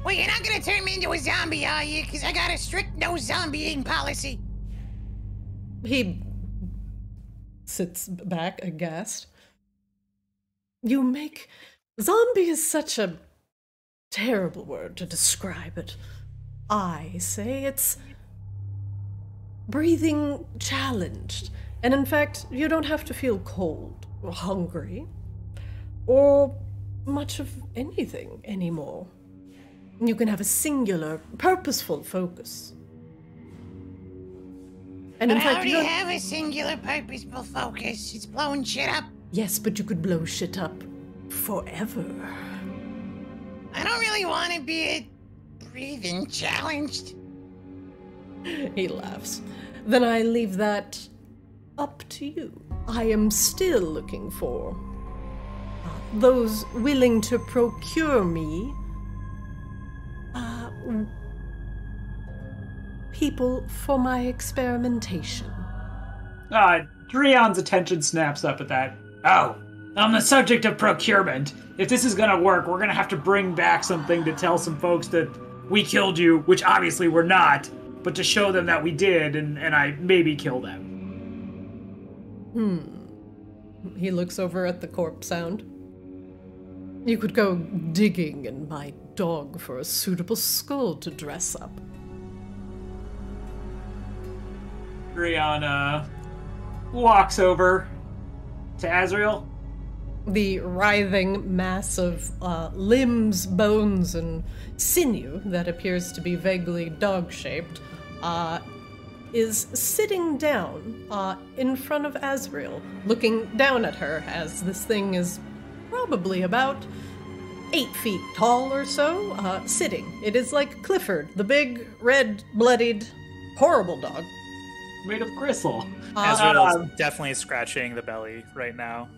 Well, you're not going to turn me into a zombie, are you? Because I got a strict no zombieing policy. He sits back aghast. You make. Zombie is such a terrible word to describe it. I say it's. breathing challenged. And in fact, you don't have to feel cold or hungry or much of anything anymore. You can have a singular, purposeful focus. And in But I already you have a singular purposeful focus. It's blowing shit up. Yes, but you could blow shit up forever. I don't really want to be a breathing challenged. He laughs. Then I leave that up to you. I am still looking for those willing to procure me uh, people for my experimentation. Uh, Dreon's attention snaps up at that. Oh, on the subject of procurement, if this is gonna work, we're gonna have to bring back something to tell some folks that we killed you, which obviously we're not, but to show them that we did, and, and I maybe kill them. Hmm. He looks over at the corpse sound. You could go digging in my dog for a suitable skull to dress up. Uh, walks over to Azrael. the writhing mass of uh, limbs, bones, and sinew that appears to be vaguely dog shaped, uh, is sitting down uh, in front of Azrael, looking down at her as this thing is probably about eight feet tall or so, uh, sitting. It is like Clifford, the big, red, bloodied, horrible dog. Made of gristle. (laughs) Azrael's Um, definitely scratching the belly right now.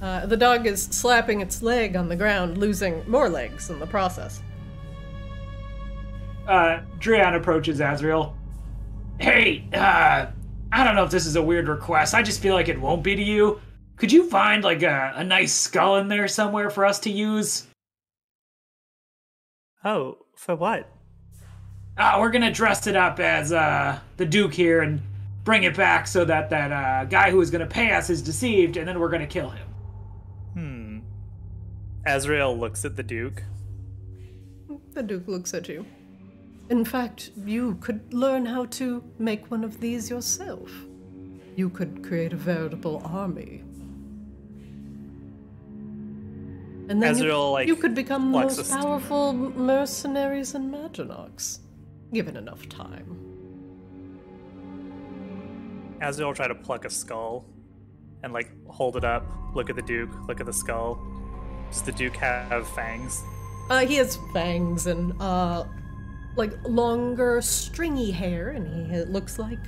Uh, the dog is slapping its leg on the ground, losing more legs in the process. uh, Drian approaches Azrael. Hey, uh, I don't know if this is a weird request. I just feel like it won't be to you. Could you find like a, a nice skull in there somewhere for us to use? Oh, for what? Uh, we're gonna dress it up as uh, the Duke here and bring it back so that that uh, guy who is gonna pay us is deceived, and then we're gonna kill him. Hmm. Azrael looks at the Duke. The Duke looks at you. In fact, you could learn how to make one of these yourself. You could create a veritable army. And then you, like, you could become the most powerful mercenaries in Maginox, given enough time. Azrael will try to pluck a skull and like hold it up, look at the Duke, look at the skull. Does the Duke have fangs? Uh, he has fangs and uh, like longer, stringy hair, and he it looks like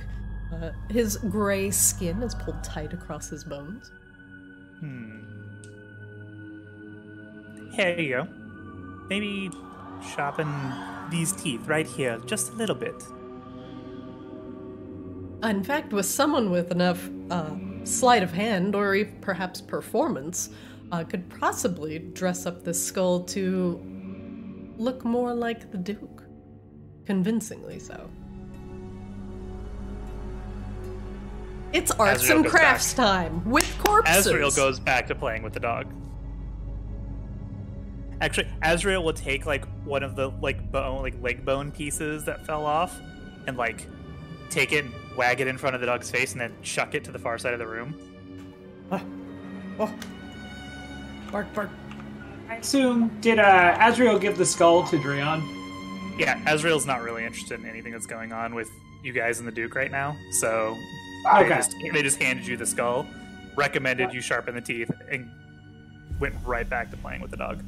uh, his gray skin is pulled tight across his bones. Hmm. Here you go. Maybe sharpen these teeth right here just a little bit. In fact, with someone with enough uh, sleight of hand or e- perhaps performance, uh, could possibly dress up this skull to look more like the Duke. Convincingly so. It's arts Azrael and goes crafts time with corpses. Azrael goes back to playing with the dog. Actually, Azrael will take like one of the like bone, like leg bone pieces that fell off, and like take it, and wag it in front of the dog's face, and then chuck it to the far side of the room. Oh. Bark, bark. I assume did uh, Azrael give the skull to Drian? Yeah, Azrael's not really interested in anything that's going on with you guys and the Duke right now, so they just they just handed you the skull, recommended you sharpen the teeth, and went right back to playing with the dog.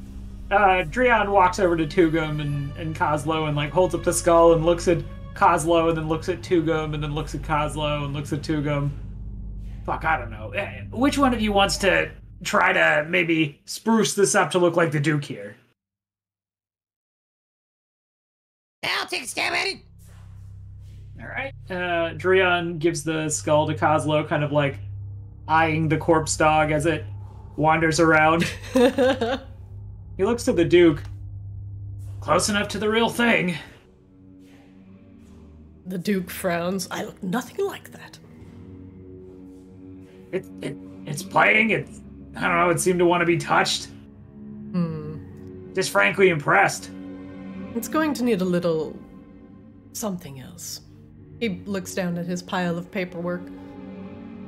Uh, Drian walks over to Tugum and, and Kozlo and like holds up the skull and looks at Kozlo and then looks at Tugum and then looks at Kozlo and looks at Tugum. Fuck, I don't know. Eh, Which one of you wants to try to maybe spruce this up to look like the Duke here? I'll take a stab at it. All right. Uh, Drian gives the skull to Kozlo, kind of like eyeing the corpse dog as it wanders around. (laughs) he looks to the Duke. Close enough to the real thing. the Duke frowns. I look nothing like that. It, it it's playing. It I don't know. It seemed to want to be touched. Hmm. Just frankly impressed. It's going to need a little something else. He looks down at his pile of paperwork.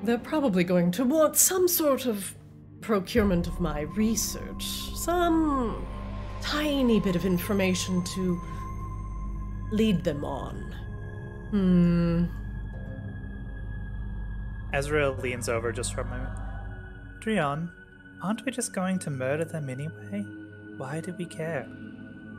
They're probably going to want some sort of procurement of my research, some tiny bit of information to lead them on. Hmm. Ezra leans over just for a moment. Drion, aren't we just going to murder them anyway? Why do we care?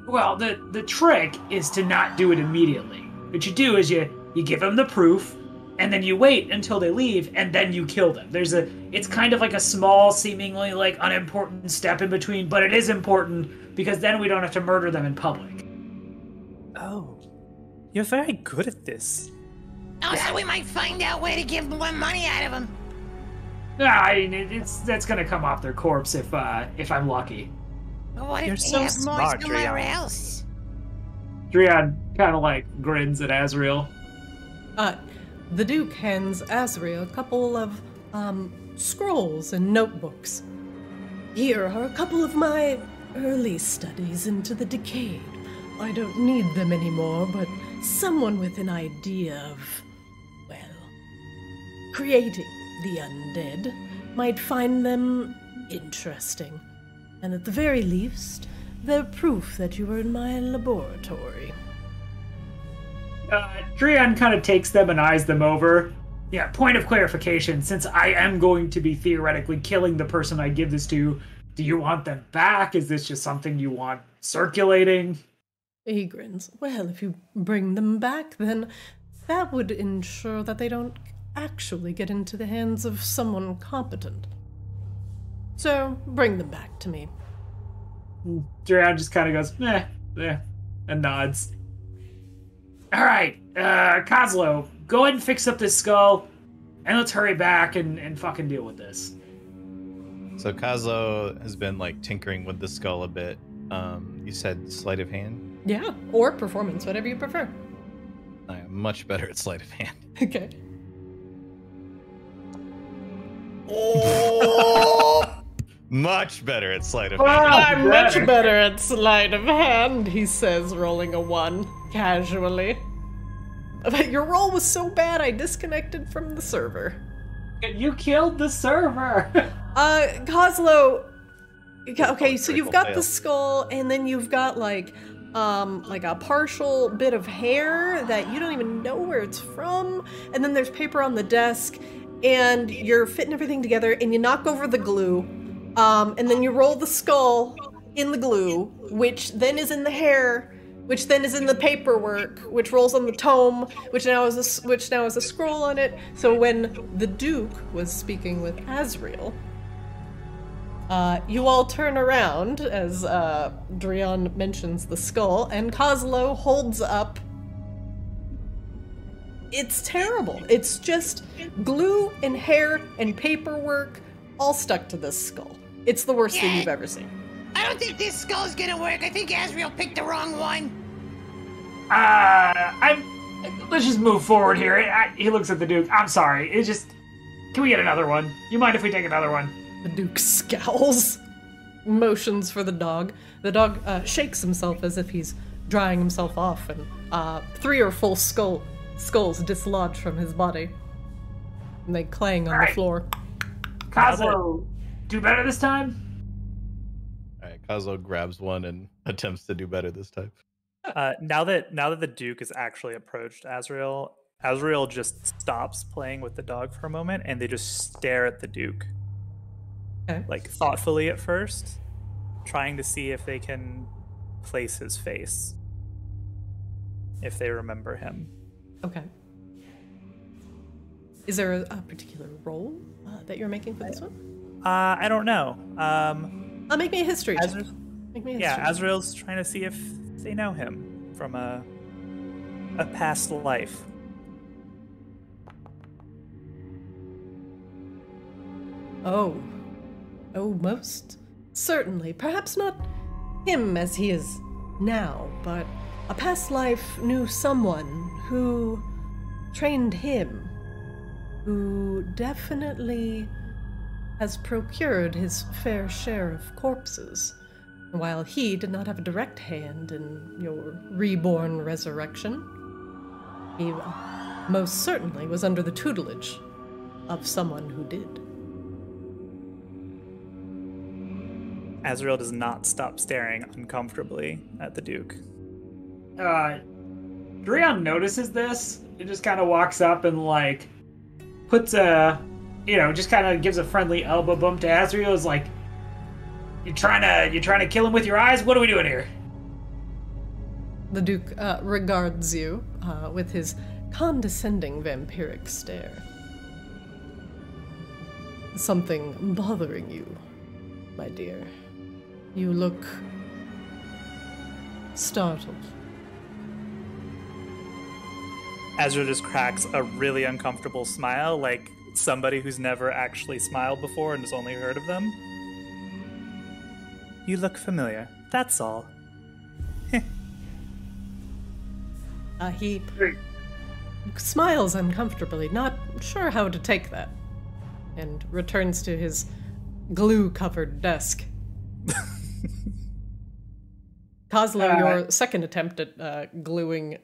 Well, the the trick is to not do it immediately. What you do is you you give them the proof, and then you wait until they leave, and then you kill them. There's a it's kind of like a small, seemingly like unimportant step in between, but it is important because then we don't have to murder them in public. Oh, you're very good at this. Also, we might find out where to give more money out of them. Nah, I mean, it, it's that's gonna come off their corpse if uh if I'm lucky. But what You're if they so have smart, more somewhere Drian. else? Drian kind of like grins at Azrael. Uh, the Duke hands Azrael a couple of, um, scrolls and notebooks. Here are a couple of my early studies into the decayed. I don't need them anymore, but someone with an idea of, well, creating the undead might find them Interesting. And at the very least, they're proof that you were in my laboratory. Uh, Drian kind of takes them and eyes them over. Yeah, point of clarification. Since I am going to be theoretically killing the person I give this to, do you want them back? Is this just something you want circulating? He grins. Well, if you bring them back, then that would ensure that they don't actually get into the hands of someone competent. So, bring them back to me. Drian just kind of goes, eh, eh, and nods. All right, uh, Kozlo, go ahead and fix up this skull, and let's hurry back and, and fucking deal with this. So Kozlo has been like tinkering with the skull a bit. Um, you said sleight of hand. Yeah, or performance, whatever you prefer. I am much better at sleight of hand. (laughs) Okay. Oh! (laughs) much better at sleight of Oh, hand. I'm much better. better at sleight of hand, he says, rolling a one casually. But your roll was so bad I disconnected from the server. You killed the server. (laughs) Uh, Kozlo. Okay, so you've got the skull, and then you've got like, um, like a partial bit of hair that you don't even know where it's from, and then there's paper on the desk, and you're fitting everything together, and you knock over the glue, um, and then you roll the skull in the glue, which then is in the hair, which then is in the paperwork, which rolls on the tome, which now is a, which now has a scroll on it. So when the Duke was speaking with Azrael, uh, you all turn around as uh, Drian mentions the skull, and Kozlo holds up. It's terrible. It's just glue and hair and paperwork all stuck to this skull. It's the worst thing you've ever seen. I don't think this skull's gonna work. I think Azrael picked the wrong one. Uh, I'm. Let's just move forward here. I, he looks at the Duke. I'm sorry. It's just. Can we get another one? You mind if we take another one? The Duke (laughs) scowls, motions for the dog. The dog uh, shakes himself as if he's drying himself off, and uh, three or four skull skulls dislodge from his body. And they clang on the floor. Kozlo, do better this time? All right, Kozlo grabs one and (laughs) attempts to do better this time. Uh, now that now that the Duke has actually approached Azrael, Azrael just stops playing with the dog for a moment, and they just stare at the Duke, Okay. like thoughtfully at first, trying to see if they can place his face, if they remember him. Okay. Is there a, a particular role uh, that you're making for this one? Uh, I don't know. Um, Uh, make me a history check. Make me a yeah, history check. Azrael's trying to see if they know him from a a past life. Oh. Oh, most certainly. Perhaps not him as he is now, but a past life knew someone who trained him, who definitely has procured his fair share of corpses. While he did not have a direct hand in your reborn resurrection, he most certainly was under the tutelage of someone who did. Azrael does not stop staring uncomfortably at the Duke. Uh, Drian notices this. He just kind of walks up and like puts a, you know, just kind of gives a friendly elbow bump to Azrael. Is like, you trying to you're trying to kill him with your eyes? What are we doing here? The Duke uh, regards you uh, with his condescending vampiric stare. Something bothering you, my dear. You look startled. Ezra just cracks a really uncomfortable smile, like somebody who's never actually smiled before and has only heard of them. You look familiar. That's all. (laughs) Uh, he smiles uncomfortably, not sure how to take that, and returns to his glue covered desk. (laughs) Kozlo, Uh, your second attempt at uh, gluing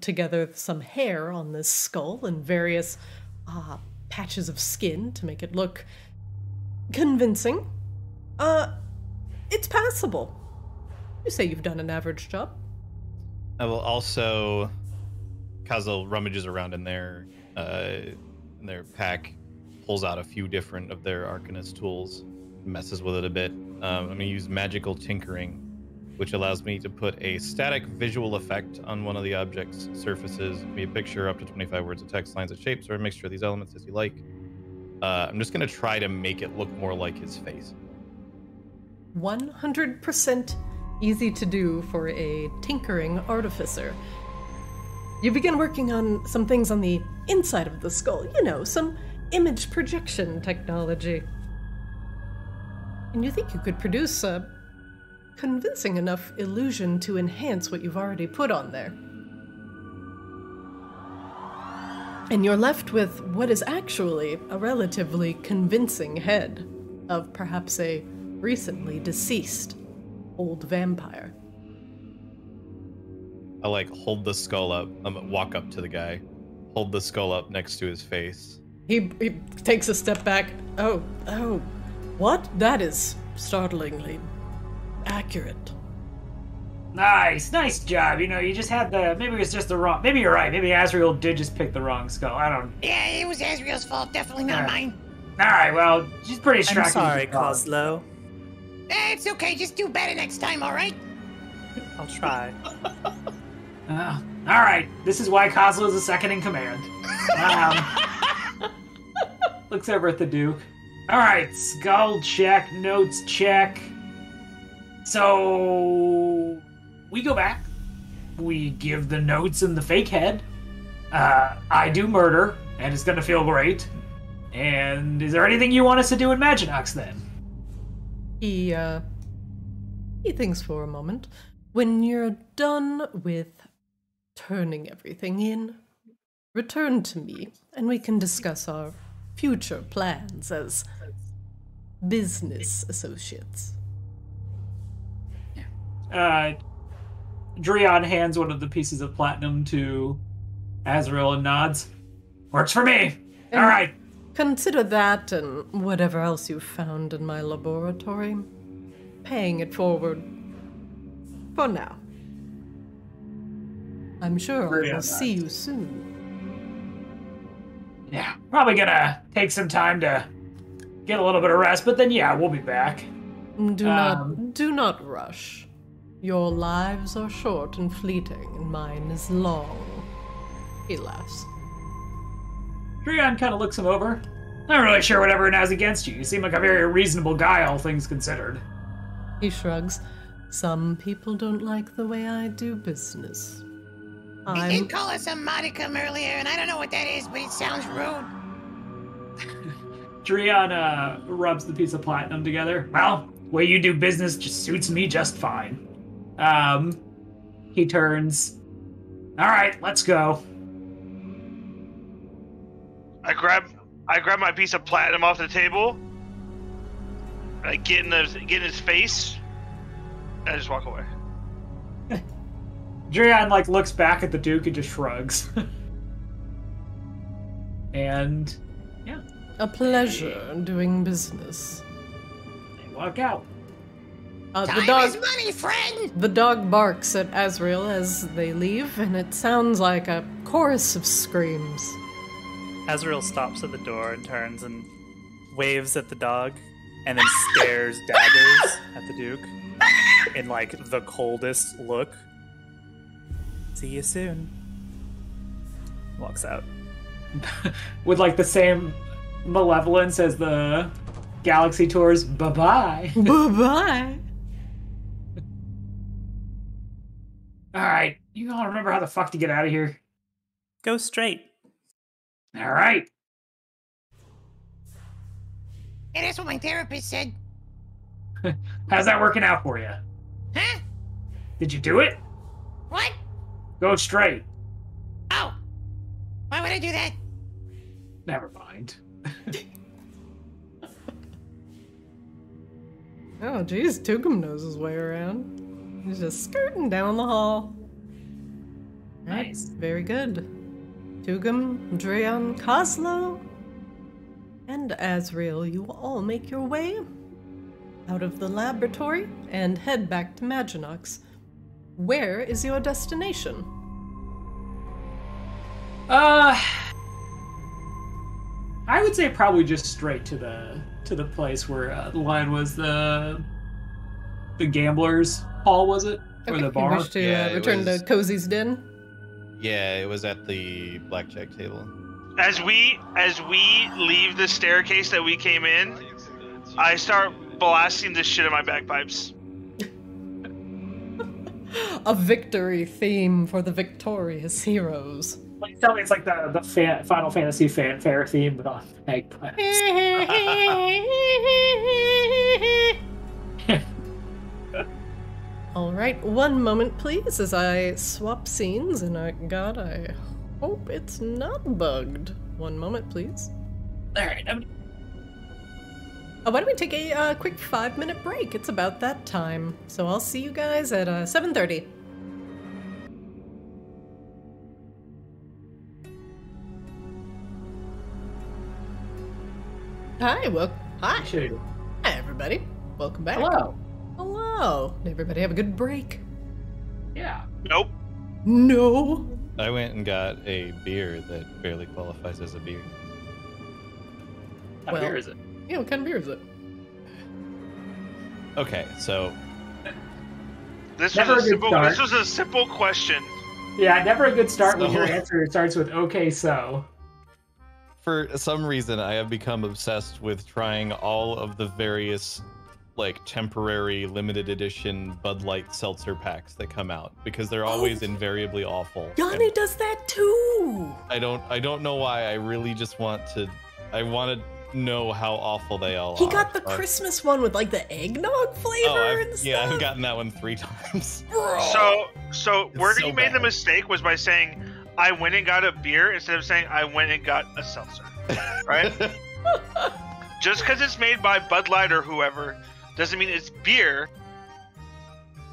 together some hair on this skull and various uh, patches of skin to make it look convincing. Uh, it's passable. You say you've done an average job. I will also. Kozlo rummages around in their uh, in their pack, pulls out a few different of their Arcanist tools, messes with it a bit. Um, I'm to use magical tinkering, which allows me to put a static visual effect on one of the object's surfaces, be a picture, up to 25 words of text, lines of shapes, or a mixture of these elements as you like. Uh, I'm just to try to make it look more like his face. 100% easy to do for a tinkering artificer. You begin working on some things on the inside of the skull, you know, some image projection technology. And you think you could produce a convincing enough illusion to enhance what you've already put on there. And you're left with what is actually a relatively convincing head of perhaps a recently deceased old vampire. I like hold the skull up. Um, walk up to the guy, hold the skull up next to his face. He, he takes a step back. Oh, oh, what? That is startlingly accurate. Nice, nice job. You know, you just had the. Maybe it was just the wrong. Maybe you're right. Maybe Azrael did just pick the wrong skull. I don't. Yeah, it was Azrael's fault, definitely not Yeah. mine. All right. Well, she's pretty I'm distracted. sorry, Kozlo. Eh, it's okay, just do better next time, alright? I'll try. (laughs) Uh, all right. This is why Kozlo is the second in command. Um, looks over at the Duke. All right. Skull check. Notes check. So we go back. We give the notes and the fake head. Uh, I do murder, and it's gonna feel great. And is there anything you want us to do in Maginox then? He, uh, he thinks for a moment. When you're done with turning everything in, return to me and we can discuss our future plans as business associates. uh, Drion hands one of the pieces of platinum to Azrael and nods. Works for me. All right. Consider that and whatever else you've found in my laboratory, paying it forward for now. I'm sure I will see you soon. Yeah, probably gonna take some time to get a little bit of rest, but then yeah, we'll be back. Do Um, not do not rush. Your lives are short and fleeting, and mine is long. He laughs. Drion kind of looks him over. I'm not really sure what everyone has against you. You seem like a very reasonable guy, all things considered. He shrugs. Some people don't like the way I do business. He I'm did call us a modicum earlier, and I don't know what that is, but it sounds rude. Drion uh, rubs the piece of platinum together. Well, way you do business just suits me just fine. Um, he turns. All right, let's go. I grab I grab my piece of platinum off the table. I get in the get in his face. And I just walk away. (laughs) Drion like looks back at the Duke and just shrugs. (laughs) and yeah, a pleasure doing business. they walk out. Uh, the Time dog is money, friend! The dog barks at Azrael as they leave, and it sounds like a chorus of screams. Azrael stops at the door and turns and waves at the dog, and then stares daggers at the Duke in like the coldest look. See you soon. Walks out. (laughs) With like the same malevolence as the Galaxy Tours. Bye bye. Bye bye. All right, you all remember how the fuck to get out of here? Go straight. All right. Yeah, that's what my therapist said. (laughs) How's that working out for you? Huh? Did you do it? What? Go straight. Oh. Why would I do that? Never mind. (laughs) Oh, geez, Tugum knows his way around. He's just skirting down the hall. Right, Nice. Very good. Tugum, Dreon, Kozlo, and Azrael, you all make your way out of the laboratory and head back to Maginox. Where is your destination? Uh, I would say probably just straight to the to the place where uh, the line was the the gamblers hall was it or Okay, the you bar? wish to Yeah, uh, return was- to Cozy's Den? Yeah, it was at the blackjack table. As we as we leave the staircase that we came in, I start blasting the shit in my bagpipes. (laughs) A victory theme for the victorious heroes. Like, tell me it's like the the fan, Final Fantasy fanfare theme, but on bagpipes. (laughs) All right, one moment, please, as I swap scenes. And I, God, I hope it's not bugged. One moment, please. All right, I'm, Uh, why don't we take a uh, quick five-minute break? It's about that time. So I'll see you guys at uh, 7:30. Hi, well, hi, hi, everybody. Welcome back. Hello. Hello. Did everybody have a good break? Yeah. Nope. No. I went and got a beer that barely qualifies as a beer. How Well- beer is it? Yeah, what kind of beer is it? Okay, so This Never was a a simple. start. This was a simple question. Yeah, never a good start when your answer starts with "Okay, so." for some reason I have become obsessed with trying all of the various like temporary limited edition Bud Light seltzer packs that come out because they're oh. always Oh. invariably awful. Yanni And does that too. I don't I don't know why I really just want to I want to know how awful they all He are. He got the Christmas one with like the eggnog flavor Oh, I've- and stuff. yeah, I've gotten that one three (laughs) times. So, so where so you made the mistake was by saying I went and got a beer instead of saying I went and got a seltzer. Right? (laughs) Just because it's made by Bud Light or whoever doesn't mean it's beer.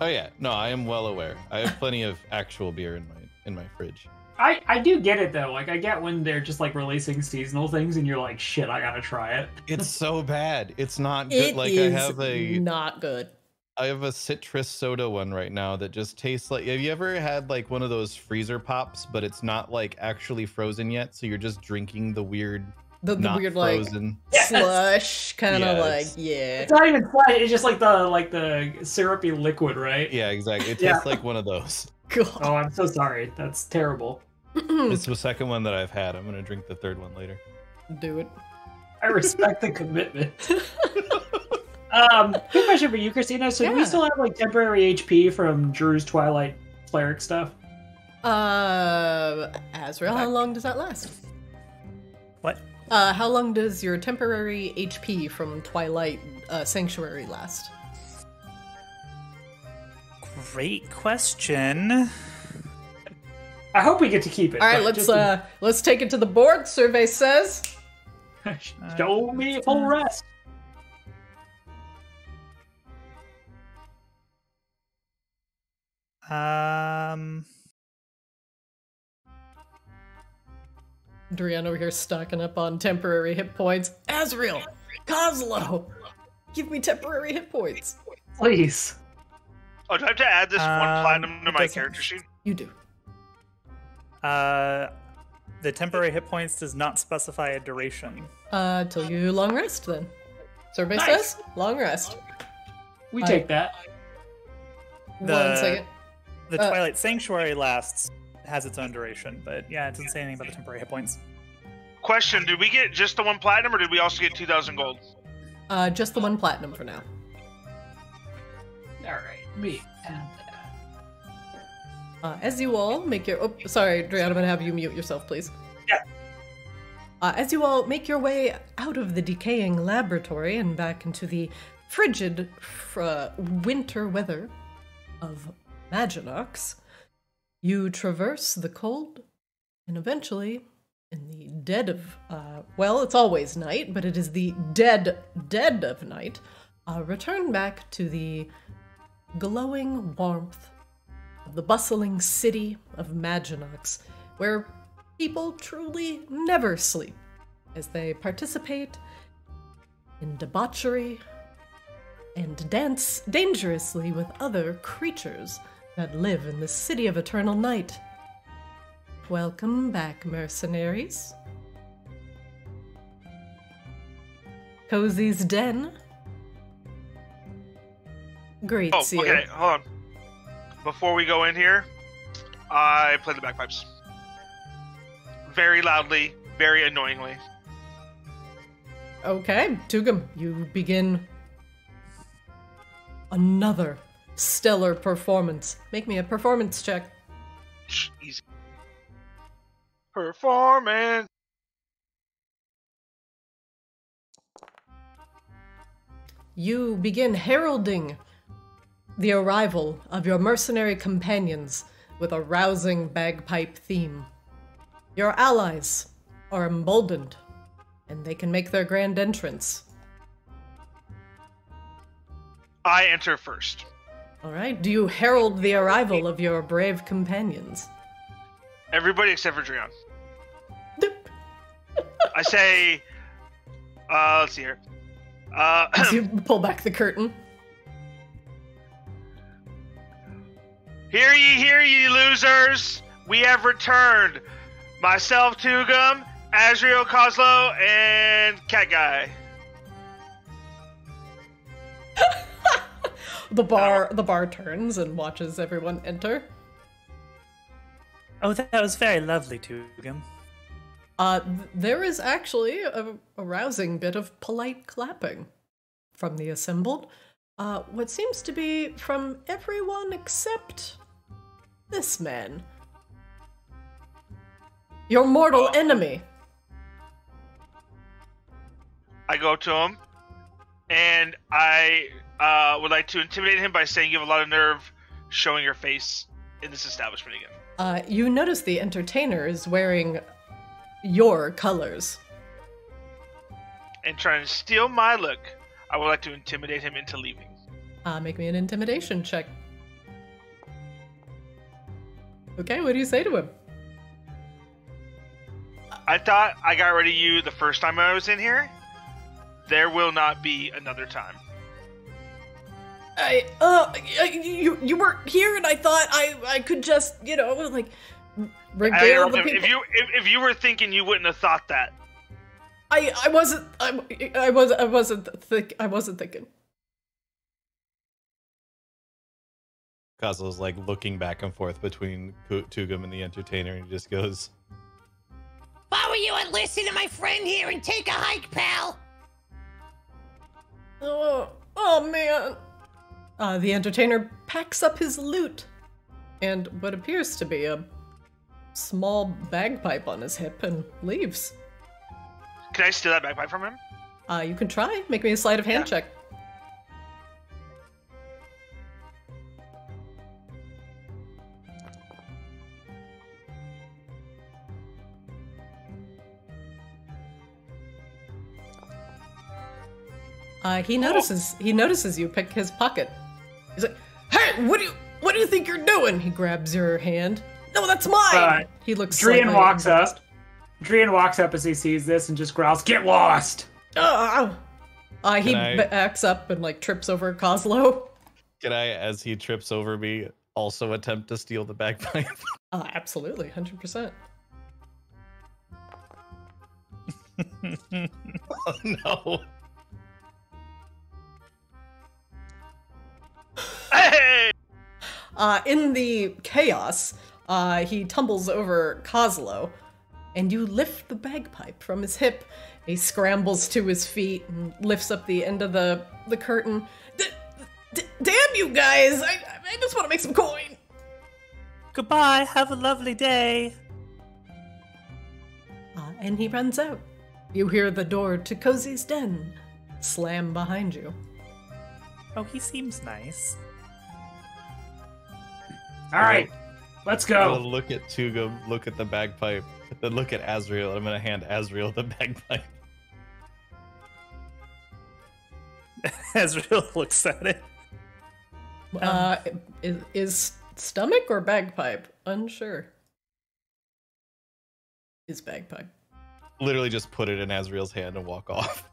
oh yeah, no, I am well aware. I have plenty of actual beer in my in my fridge. I I do get it though. Like I get when they're just like releasing seasonal things, and you're like, "Shit, I gotta try it." It's so bad. It's not good. It like is I have a not good. I have a citrus soda one right now that just tastes like. Have you ever had like one of those freezer pops, but it's not like actually frozen yet? So you're just drinking the weird, The, the not weird like frozen. Yes. slush kind of Yeah, like yeah. It's not even flat. It's just like the like the syrupy liquid, right? Yeah, exactly. It Yeah. tastes like one of those. God. Oh, I'm so sorry. That's terrible. (clears throat) It's the second one that I've had. I'm gonna drink the third one later. Do it. I respect the commitment. (laughs) um, quick question for you, Christina. So do we still have like temporary HP from Drew's Twilight cleric stuff? Uh, Azrael, how long does that last? What? Uh, how long does your temporary HP from Twilight uh, Sanctuary last? Great question. I hope we get to keep it. All right, let's just to- uh, let's take it to the board. Survey says. (laughs) show me a full rest. Um, Drian over here stocking up on temporary hit points. Azrael, Kozlo, give me temporary hit points. Please. Oh, do I have to add this one Um, platinum to my character sheet? You do. uh, the temporary hit points does not specify a duration. Uh, till you long rest then. Survey Nice. says long rest. We I- take that. One The- second. The Uh, Twilight Sanctuary lasts has its own duration, but yeah, it doesn't say anything about the temporary hit points. Question: Did we get just the one platinum, or did we also get two thousand gold? Uh, just the one platinum for now. All right, me. And, Uh, as you all make your oh sorry, Drian, I'm gonna have you mute yourself, please. Yeah. Uh, as you all make your way out of the decaying laboratory and back into the frigid fr- uh, winter weather of Maginox, you traverse the cold and eventually, in the dead of, uh, well, it's always night, but it is the dead, dead of night, uh, return back to the glowing warmth of the bustling city of Maginox, where people truly never sleep, as they participate in debauchery and dance dangerously with other creatures that live in the city of eternal night. Welcome back, mercenaries. Cozy's Den great Oh, okay, hold on. Before we go in here, I play the bagpipes. Very loudly, very annoyingly. Okay, Tugum, you begin another stellar performance. Make me a performance check. Easy. Performance. You begin heralding the arrival of your mercenary companions with a rousing bagpipe theme. Your allies are emboldened, and they can make their grand entrance. I enter first. All right, do you herald the arrival of your brave companions? Everybody except for Dreon. I say, uh, let's see here. Uh, As you (clears throat) pull back the curtain. hear ye, hear ye, losers! We have returned. Myself, Tugum, Azrael Kozlo, and Cat Guy. (laughs) The bar the bar turns and watches everyone enter. Oh, that was very lovely, Tugum. Uh, there is actually a, a rousing bit of polite clapping from the assembled. Uh, what seems to be from everyone except this man. Your mortal enemy. I go to him, and I uh, would like to intimidate him by saying you have a lot of nerve showing your face in this establishment again. Uh, you notice the entertainer is wearing your colors. And trying to steal my look, I would like to intimidate him into leaving. Uh, make me an intimidation check. Okay, what do you say to him? I thought I got rid of you the first time I was in here. There will not be another time. I uh you you weren't here and I thought I I could just you know like I regale interrupt the him. people. If you if, if you were thinking, you wouldn't have thought that. I I wasn't I, I was I wasn't think I wasn't thinking. Kozlo's like looking back and forth between Ku- Tugum and the entertainer, and he just goes, Follow you and listen to my friend here and take a hike, pal. Oh oh man. Uh, the entertainer packs up his loot and what appears to be a small bagpipe on his hip and leaves. Can I steal that bagpipe from him? Uh, you can try. Make me a sleight of hand Yeah. check. Uh, he notices he notices you pick his pocket. He's like, "Hey, what do you what do you think you're doing?" He grabs your hand. No, that's mine. Uh, he looks. Drian slightly walks embarrassed. up. Drian walks up as he sees this and just growls, "Get lost!" Uh, uh, he Can I- backs up and like trips over Kozlo. "Can I, as he trips over me, also attempt to steal the bagpipe?" (laughs) Uh, absolutely, hundred percent. (laughs) oh no! Hey! Uh, in the chaos, uh, he tumbles over Kozlo, and you lift the bagpipe from his hip. He scrambles to his feet and lifts up the end of the the curtain. D- d- damn you guys! I, I just want to make some coin. Goodbye. Have a lovely day. Uh, and he runs out. You hear the door to Cozy's den slam behind you. Oh, he seems nice. All right, let's I'm gonna go. look at Tugum, look at the bagpipe, then look at Azrael. I'm gonna hand Azrael the (laughs) bagpipe. (laughs) Azrael looks at it. Uh, is, is stomach or bagpipe? Unsure. Is bagpipe. literally just put it in Azrael's hand and walk off.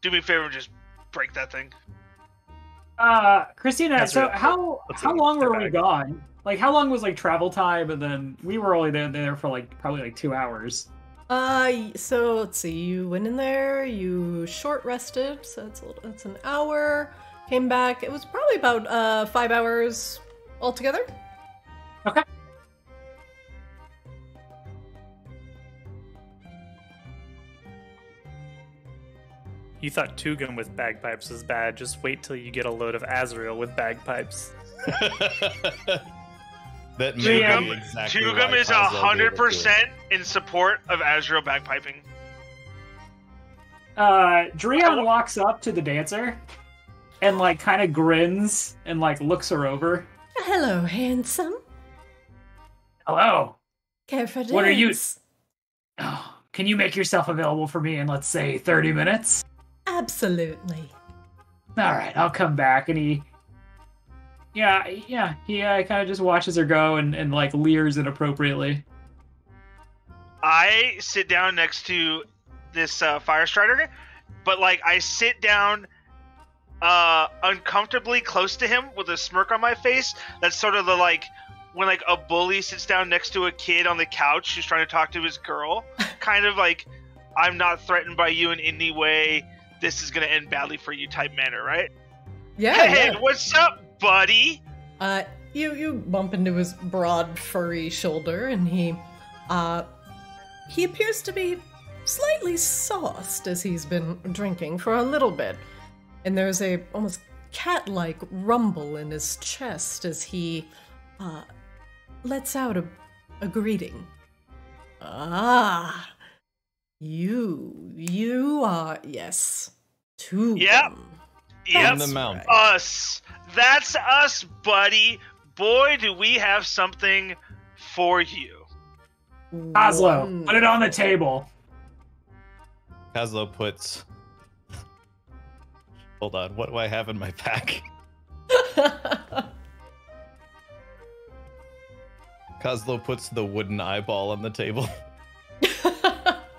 Do me a favor and just break that thing. Uh, Christina, That's so real. how Let's how long were Go we gone? Like, how long was like travel time? And then we were only there, there for like probably like two hours. Uh, so let's see. You went in there. You short rested, so that's a little, that's an hour. Came back. It was probably about uh five hours altogether. Okay. You thought Tugum with bagpipes was bad. Just wait till you get a load of Azrael with bagpipes. (laughs) that may be Tugum, exactly Tugum why is a hundred it to him. percent in support of Azrael bagpiping. Uh, Drion walks up to the dancer and like kind of grins and like looks her over. Hello, handsome. Hello. Care for What are you- Oh, (gasps) can you make yourself available for me in let's say thirty minutes? Absolutely. All right, I'll come back. And he, yeah, yeah, he uh, kind of just watches her go and and like leers inappropriately. I sit down next to this uh, fire strider, but like I sit down uh uncomfortably close to him with a smirk on my face. That's sort of the like when like a bully sits down next to a kid on the couch who's trying to talk to his girl. (laughs) kind of like I'm not threatened by you in any way. This is gonna end badly for you type manner, right? Yeah. hey, yeah. what's up, buddy? Uh, you you bump into his broad, furry shoulder, and he, uh, he appears to be slightly sauced as he's been drinking for a little bit, and there's a almost cat-like rumble in his chest as he, uh, lets out a, a greeting. Ah, you, you are yes, two. Yep. Yep. On the mountain. us. That's us, buddy. Boy, do we have something for you. Oslo, put it on the table. Kozlo puts. Hold on, what do I have in my pack? (laughs) Kozlo puts the wooden eyeball on the table. (laughs)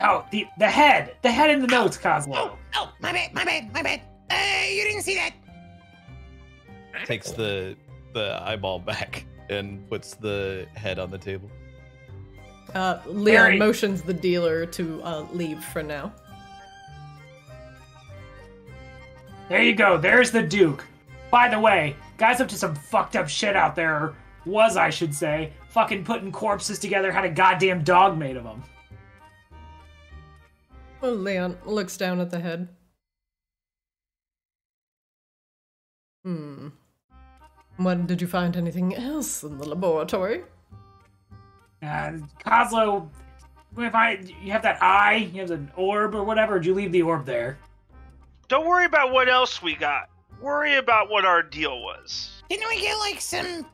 Oh, the the head, the head in the notes, Cosmo. Oh, oh, my bad, my bad, my bad. Uh, you didn't see that. takes the the eyeball back and puts the head on the table. Uh, Leon Very- motions the dealer to uh, leave for now. There you go. There's the Duke. By the way, guy's up to some fucked up shit out there. or Was I should say? Fucking putting corpses together. Had a goddamn dog made of them. Well, Leon looks down at the head. Hmm. What did you find anything else in the laboratory? Uh, Kozlo, if I you have that eye, you have an orb or whatever. Did you leave the orb there? Don't worry about what else we got. Worry about what our deal was. Didn't we get like some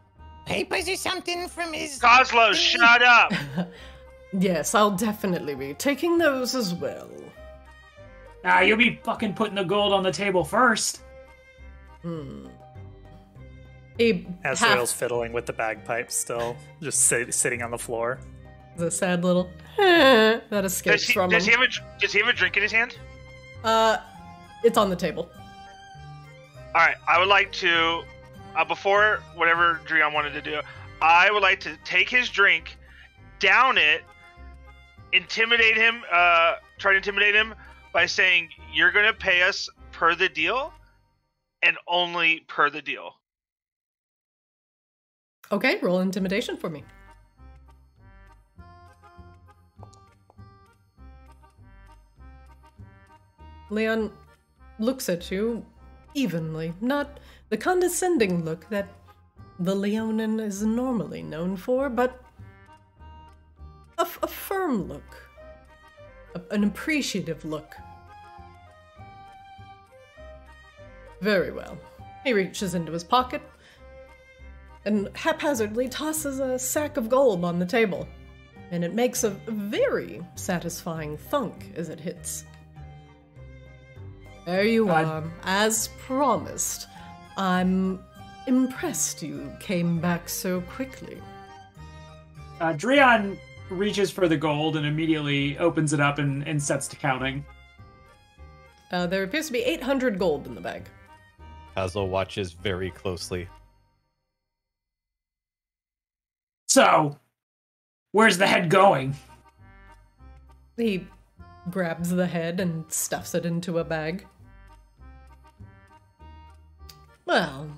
papers or something from his? Kozlo, shut up. (laughs) yes, I'll definitely be taking those as well. Ah, you'll be fucking putting the gold on the table first. Hmm. A Azrael's half, fiddling with the bagpipes still, (laughs) just sit, sitting on the floor. the sad little that Does he, from does he have a Does he have a drink in his hand? Uh, it's on the table. All right, I would like to, uh, before whatever Drion wanted to do, I would like to take his drink, down it, intimidate him, uh, try to intimidate him by saying, "You're gonna pay us per the deal, and only per the deal." Okay, roll intimidation for me. Leon looks at you evenly, not the condescending look that the Leonin is normally known for, but a, firm look, a- an appreciative look. Very well. He reaches into his pocket and haphazardly tosses a sack of gold on the table, and it makes a very satisfying thunk as it hits. There you are, as promised. I'm impressed you came back so quickly. Uh, Drion reaches for the gold and immediately opens it up and, and sets to counting. Uh, there appears to be 800 gold in the bag. Hazel watches very closely. So, where's the head going? He grabs the head and stuffs it into a bag. Well,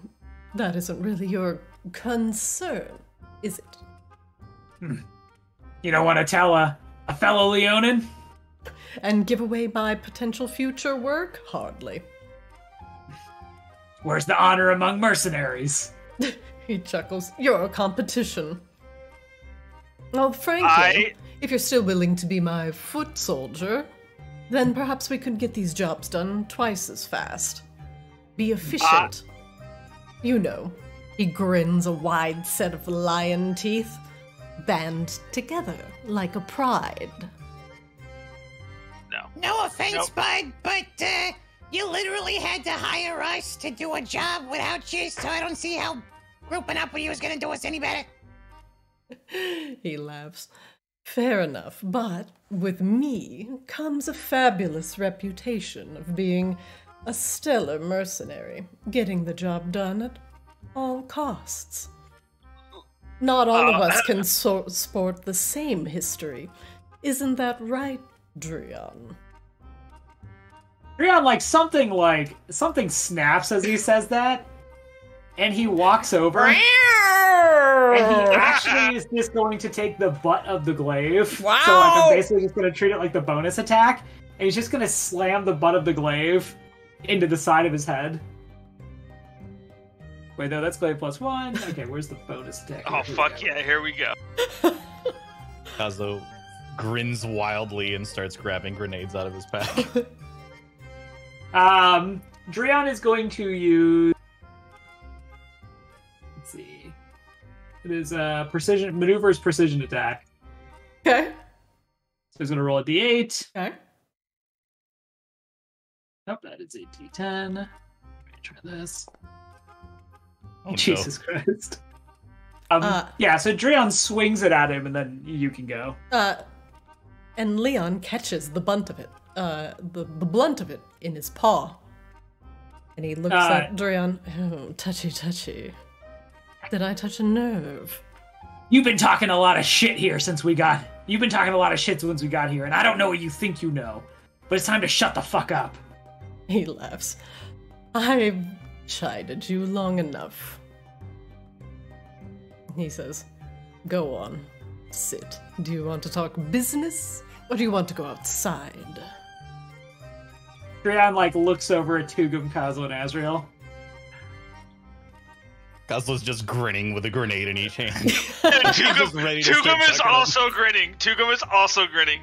that isn't really your concern, is it? You don't want to tell a, a fellow Leonin? And give away my potential future work? Hardly. (laughs) Where's the honor among mercenaries? (laughs) He chuckles. You're a competition. Oh, well, frankly, I- if you're still willing to be my foot soldier, then perhaps we could get these jobs done twice as fast. Be efficient. Ah. you know, he grins a wide set of lion teeth, band together like a pride. No. No offense, Nope. bud, but uh, you literally had to hire us to do a job without you, so I don't see how grouping up with you is gonna do us any better. (laughs) he laughs. Fair enough, but with me comes a fabulous reputation of being a stellar mercenary, getting the job done at all costs. Not all of ah. us can so- sport the same history. Isn't that right, Drian? Rion, like something like something snaps as he says that, and he walks over, and he actually is just going to take the butt of the glaive. So like I'm basically just gonna treat it like the bonus attack, and he's just gonna slam the butt of the glaive into the side of his head. Wait, no, that's glaive plus one. Okay, where's the bonus attack? Oh Here fuck go. yeah! Here we go. (laughs) Kozlo grins wildly and starts grabbing grenades out of his pack. (laughs) Um, Dreon is going to use. Let's see. It is a precision maneuvers precision attack. Okay. So he's going to roll a d8. Okay. Nope, that is a d10. Let me try this. Oh, no. Jesus Christ. Um, Uh, yeah, so Dreon swings it at him, and then you can go. Uh, and Leon catches the bunt of it, uh, the, the blunt of it in his paw. And he looks Uh, at Drian. Oh, touchy, touchy. Did I touch a nerve? You've been talking a lot of shit here since we got. You've been talking a lot of shit since we got here, and I don't know what you think you know, but it's time to shut the fuck up. He laughs. I've chided you long enough. He says, Go on. Sit. Do you want to talk business? Or do you want to go outside? Dreon like looks over at Tugum, Kozlo, and Azrael. Kozlo's just grinning with a grenade in each hand. (laughs) Tugum, Just ready to start Tugum is chucking 'em. also grinning. Tugum is also grinning.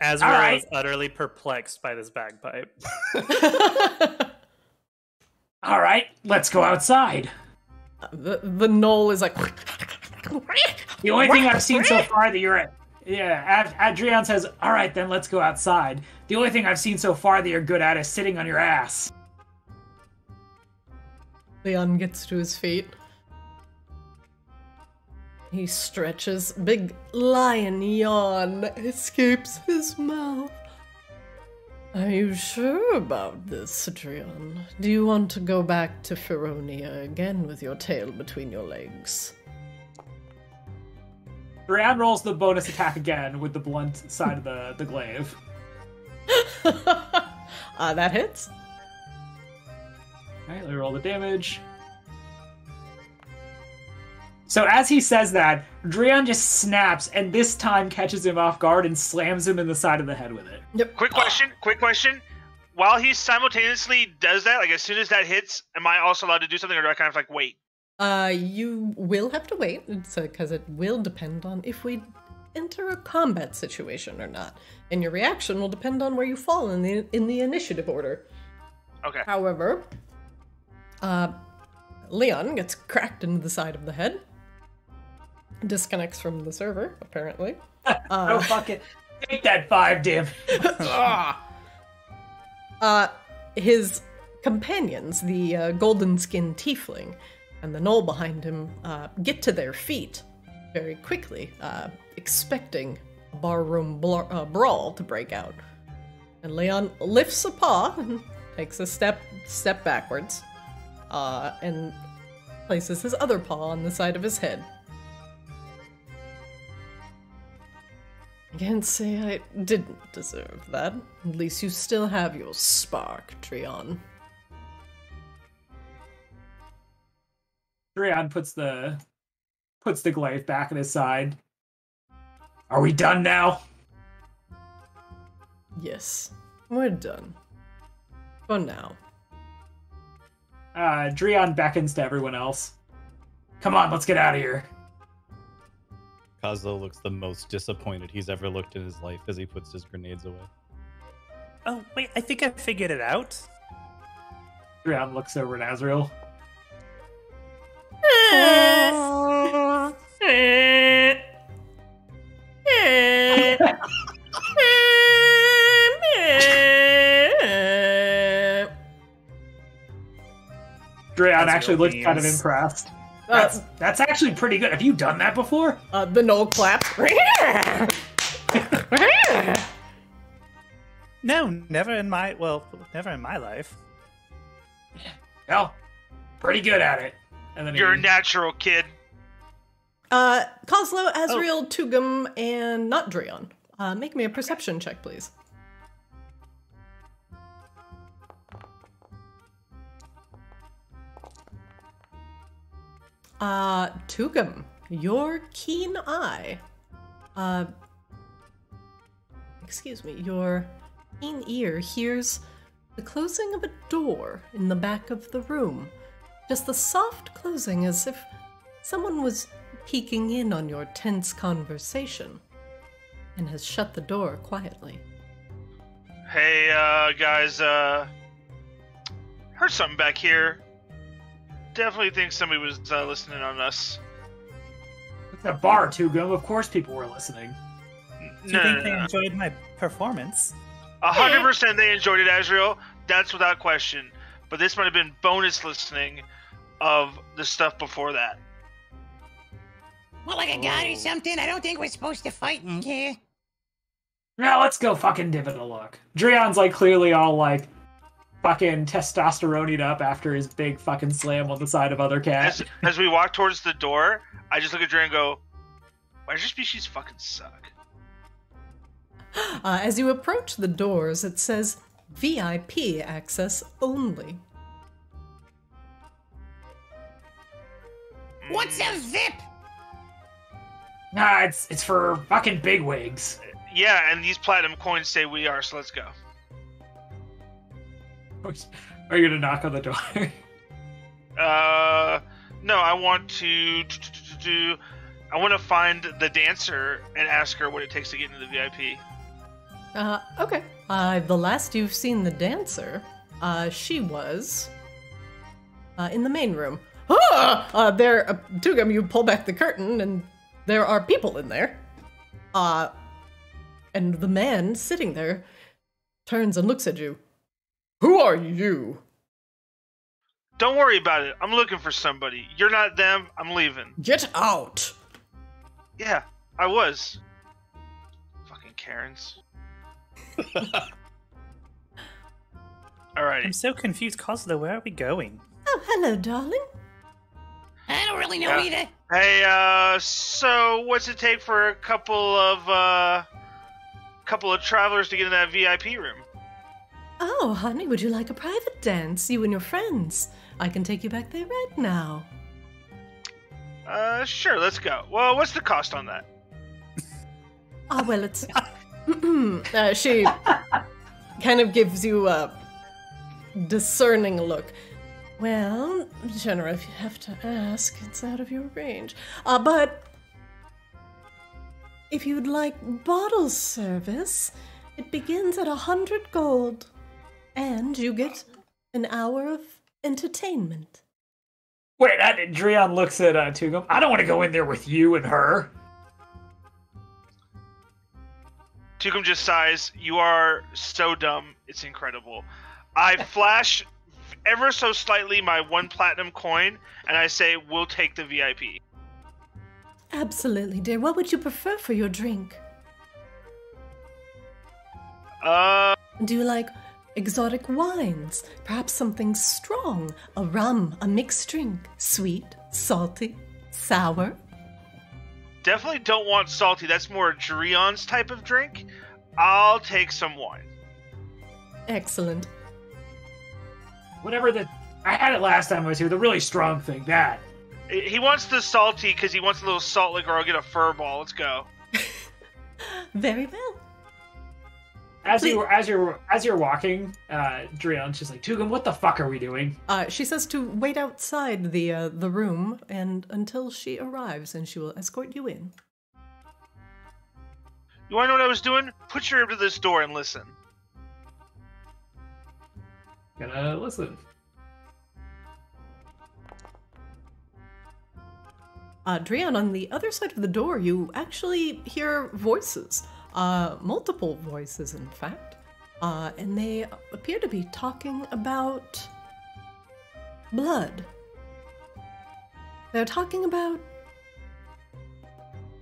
Azrael All right. is utterly perplexed by this bagpipe. (laughs) (laughs) All right, let's go outside. the, the gnoll is like, The only thing I've seen so far that you're at. Yeah, Ad- Adrian says, All right, then let's go outside. The only thing I've seen so far that you're good at is sitting on your ass. Leon gets to his feet. He stretches. Big lion yawn escapes his mouth. Are you sure about this, Drian? Do you want to go back to Feronia again with your tail between your legs? Adrian rolls the bonus attack again with the blunt side of the, the glaive. (laughs) Ah, that hits. Alright, let me roll the damage. So as he says that, Drian just snaps and this time catches him off guard and slams him in the side of the head with it. Yep. Quick question. Quick question. While he simultaneously does that, like as soon as that hits, am I also allowed to do something, or do I kind of like wait? Uh, you will have to wait, It's because it will depend on if we enter a combat situation or not, and your reaction will depend on where you fall in the in the initiative order. Okay. However, uh, Leon gets cracked into the side of the head, disconnects from the server apparently. Uh, (laughs) oh fuck it. Take that five, Div. (laughs) uh, his companions, the uh, golden skinned tiefling and the gnoll behind him, uh, get to their feet very quickly, uh, expecting a barroom bla- uh, brawl to break out. And Leon lifts a paw and takes a step step backwards, uh, and places his other paw on the side of his head. I can't say I didn't deserve that. At least you still have your spark, Trion. Drion puts the puts the glaive back at his side. Are we done now? Yes, we're done. For now. Uh, Drion beckons to everyone else. Come on, let's get out of here. Kozlo looks the most disappointed he's ever looked in his life as he puts his grenades away. Oh, wait, I think I figured it out. Drion looks over at Azrael. (laughs) Drion Azrael actually looks kind of impressed. Uh, That's that's actually pretty good. Have you done that before? uh, the gnoll claps. (laughs) No, never in my well, never in my life. Well, pretty good at it. And then You're a natural kid. uh, Kozlo, Azrael, Tugum, and not Drion. Uh, make me a perception check, please. Uh, Tugum, your keen eye. Uh, excuse me, your keen ear hears the closing of a door in the back of the room. Just the soft closing as if someone was peeking in on your tense conversation and has shut the door quietly. Hey, uh, guys, uh, heard something back here. Definitely think somebody was uh, listening on us. it's a bar, Tugum. Of course, people were listening. Do you No, think no, they no, no. enjoyed my performance? A hundred percent they enjoyed it, Azrael. That's without question. But this might have been bonus listening of the stuff before that. Well, like a god or something. I don't think we're supposed to fight in here. Now let's go fucking give it a look. Drion's like clearly all like fucking testosterone up after his big fucking slam on the side of other cat. As, as we walk towards the door, I just look at Dre and go, "Why does your species fucking suck?" Uh, as you approach the doors, it says VIP access only. What's a VIP? Nah, it's it's for fucking bigwigs. Yeah, and these platinum coins say we are, so let's go. (laughs) Are you gonna knock on the door? (laughs) Uh, no, I want to do. I want to find the dancer and ask her what it takes to get into the VIP. Uh, okay. Uh, the last you've seen the dancer, uh, she was uh, in the main room. (gasps) Ah! Uh, there, uh, Tugum, you pull back the curtain, and there are people in there. Uh, and the man sitting there turns and looks at you. Who are you? Don't worry about it. I'm looking for somebody. You're not them. I'm leaving. Get out! Yeah, I was. Fucking Karens. (laughs) Alrighty. I'm so confused, Kozlo. Where are we going? Oh, hello, darling. I don't really know Yeah. either. Hey, uh, so what's it take for a couple of, uh, couple of travelers to get in that VIP room? Oh, honey, would you like a private dance? You and your friends. I can take you back there right now. Uh, sure, let's go. Well, what's the cost on that? (laughs) Ah, well, it's. (clears throat) uh, she kind of gives you a discerning look. Well, Jenna, if you have to ask, it's out of your range. Uh, but if you'd like bottle service, it begins at a hundred gold, and you get an hour of entertainment. Wait, that, Drion looks at uh, Tugum. I don't want to go in there with you and her. Tugum just sighs. You are so dumb. It's incredible. I (laughs) flash ever so slightly my one platinum coin, and I say, "We'll take the VIP." Absolutely, dear. What would you prefer for your drink? Uh, Do you like exotic wines? Perhaps something strong? A rum, a mixed drink? Sweet, salty, sour? definitely don't want salty. That's more Drion's type of drink. I'll take some wine. Excellent. Whatever the. I had it last time I was here. The really strong thing. That. He wants the salty because he wants a little salt liquor. I'll get a fur ball. Let's go. (laughs) Very well. As Please- you were, as you're as you're walking, uh, Drion's just like, Tugum, what the fuck are we doing? Uh, she says to wait outside the uh, the room and until she arrives, and she will escort you in. You want to know what I was doing? Put your ear to this door and listen. Gonna listen. Uh, Drion, on the other side of the door, you actually hear voices. Uh, multiple voices, in fact. Uh, and they appear to be talking about blood. They're talking about.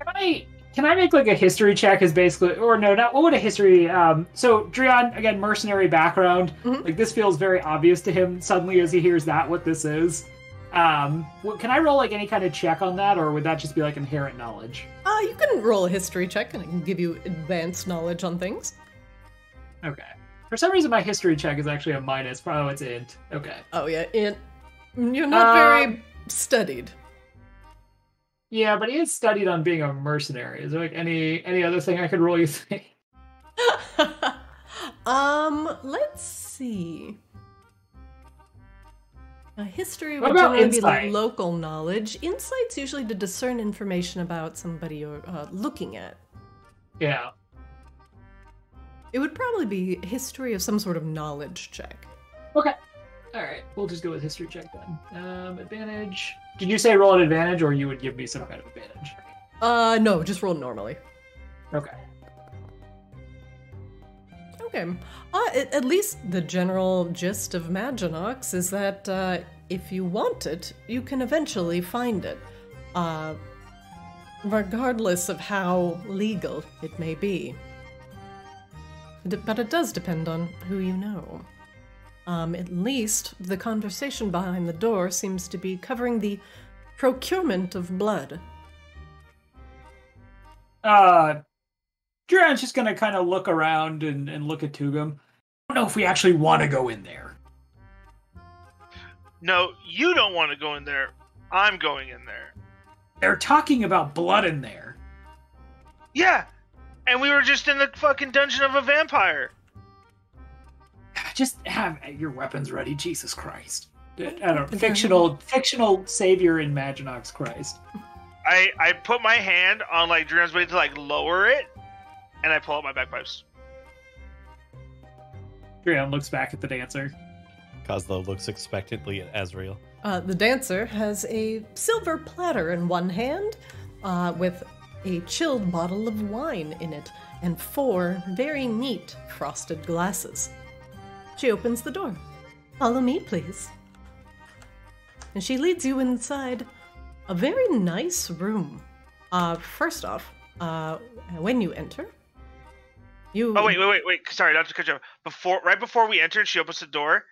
Can I can I make like a history check? Is basically or no, not what would a history? Um, so Drion again, mercenary background. Mhm. Like this feels very obvious to him suddenly as he hears that what this is. Um, can I roll like any kind of check on that, or would that just be like inherent knowledge? Uh, you can roll a history check and it can give you advanced knowledge on things. Okay. For some reason, my history check is actually a minus. Oh, it's int. Okay. Oh, yeah, it, you're not very Um, studied. Yeah, but he is studied on being a mercenary. Is there like any any other thing I could roll? You think? (laughs) um, let's see. A history would generally be like local knowledge. Insight's usually to discern information about somebody you're uh, looking at. Yeah. It would probably be history of some sort of knowledge check. Okay. All right. We'll just go with history check then. Um, advantage. Did you say roll an advantage, or you would give me some kind of advantage? Uh, no, just roll normally. Okay. Okay. Uh, at, least the general gist of Maginox is that uh, if you want it, you can eventually find it. Uh, regardless of how legal it may be. D- but it does depend on who you know. Um, at least the conversation behind the door seems to be covering the procurement of blood. Uh, Duran's just gonna kind of look around and, and look at Tugum. I don't know if we actually want to go in there. No, you don't want to go in there. I'm going in there. They're talking about blood in there. Yeah, and we were just in the fucking dungeon of a vampire. Ah, just have your weapons ready, Jesus Christ. I don't know, fictional fictional savior in Maginox Christ. I I put my hand on like Drion's way to like lower it, and I pull out my bagpipes. Duran looks back at the dancer. Kozlo looks expectantly at Azrael. Uh, the dancer has a silver platter in one hand uh, with a chilled bottle of wine in it and four very neat frosted glasses. She opens the door. Follow me, please. And she leads you inside a very nice room. Uh, first off, uh, when you enter, you. Oh wait, wait, wait, wait. Sorry, not to cut you off. Before, right before we enter, and she opens the door.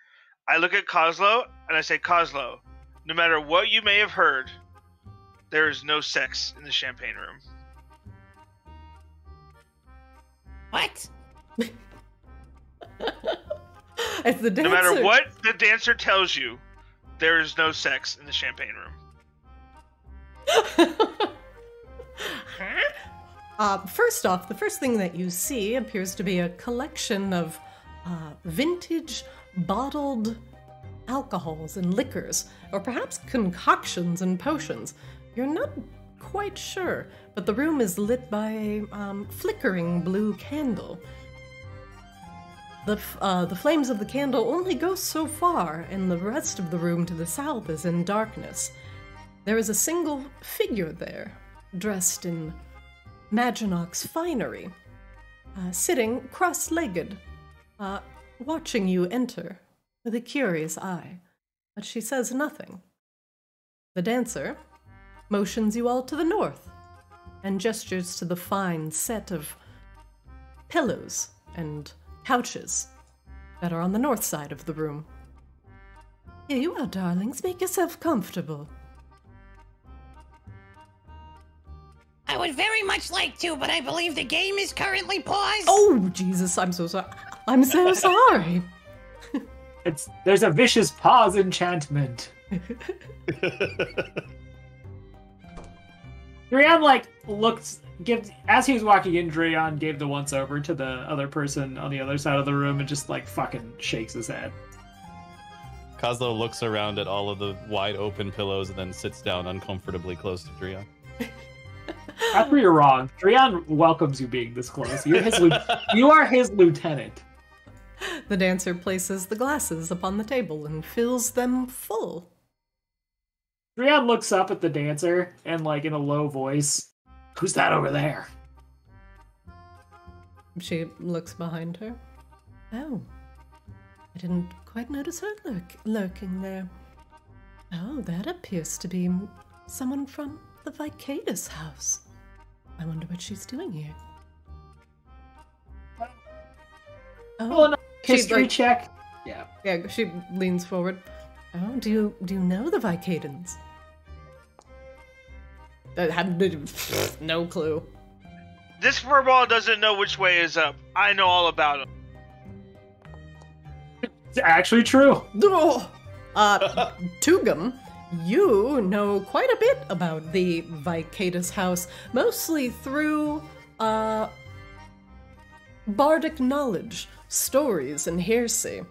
I look at Kozlo and I say, Kozlo, no matter what you may have heard, there is no sex in the champagne room. What? (laughs) As the dancer. No matter what the dancer tells you, there is no sex in the champagne room. (laughs) Uh, first off, the first thing that you see appears to be a collection of uh, vintage bottled alcohols and liquors, or perhaps concoctions and potions. You're not quite sure, but the room is lit by a um, flickering blue candle. The, uh, the flames of the candle only go so far, and the rest of the room to the south is in darkness. There is a single figure there, dressed in Maginox finery, uh, sitting cross legged, uh, watching you enter with a curious eye. But she says nothing. The dancer motions you all to the north, and gestures to the fine set of pillows and couches that are on the north side of the room. Here you are, darlings. Make yourself comfortable. I would very much like to, but I believe the game is currently paused. Oh, Jesus, I'm so sorry. I'm so (laughs) sorry. It's there's a vicious pause enchantment. (laughs) Drion like looked gives as he was walking in, Drion gave the once over to the other person on the other side of the room and just like fucking shakes his head. Kozlo looks around at all of the wide open pillows and then sits down uncomfortably close to Drion. (laughs) After you're wrong, Drion welcomes you being this close. You're his (laughs) you are his lieutenant. The dancer places the glasses upon the table and fills them full. Drion looks up at the dancer and like in a low voice, "Who's that over there?" She looks behind her. Oh, I didn't quite notice her lurk- lurking there. Oh, that appears to be someone from the Vicadus house. I wonder what she's doing here. Roll Oh, a She's history like- check. Yeah. yeah, she leans forward. Oh, do you do you know the Vicadans? I had (laughs) no clue. This furball doesn't know which way is up. I know all about him. It's actually true. Oh, (laughs) uh, (laughs) Tugum, you know quite a bit about the Vicadus house, mostly through, uh, bardic knowledge, stories, and hearsay.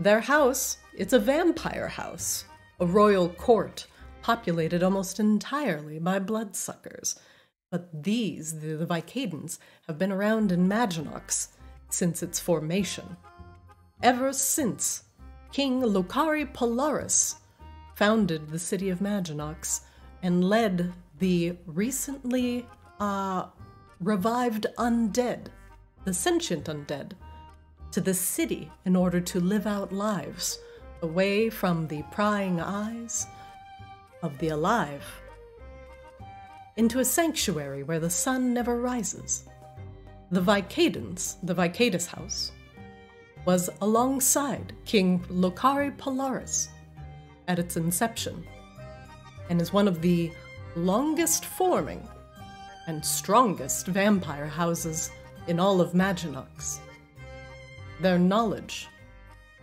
Their house, it's a vampire house, a royal court, populated almost entirely by bloodsuckers. But these, the, the Vicadans, have been around in Maginox since its formation ever since King Lokari Polaris founded the city of Maginox and led the recently uh, revived undead, the sentient undead, to the city in order to live out lives away from the prying eyes of the alive into a sanctuary where the sun never rises. The Vicadans, the Vicadus house, was alongside King Lokari Polaris at its inception, and is one of the longest forming and strongest vampire houses in all of Maginox. Their knowledge,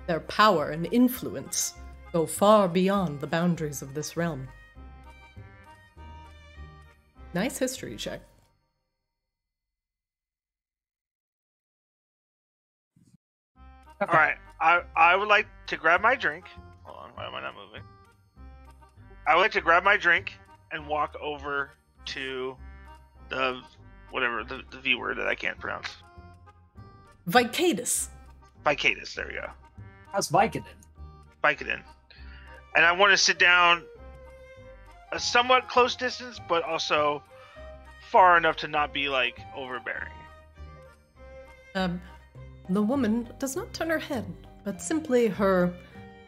their power and influence go far beyond the boundaries of this realm. Nice history check. All right, I I would like to grab my drink. Hold on, why am I not moving? I like to grab my drink and walk over to the whatever the, the V word that I can't pronounce. Vicadus. Vicadus, there we go. How's Vicodin? Vicodin. And I want to sit down a somewhat close distance, but also far enough to not be like overbearing. Um, the woman does not turn her head, but simply her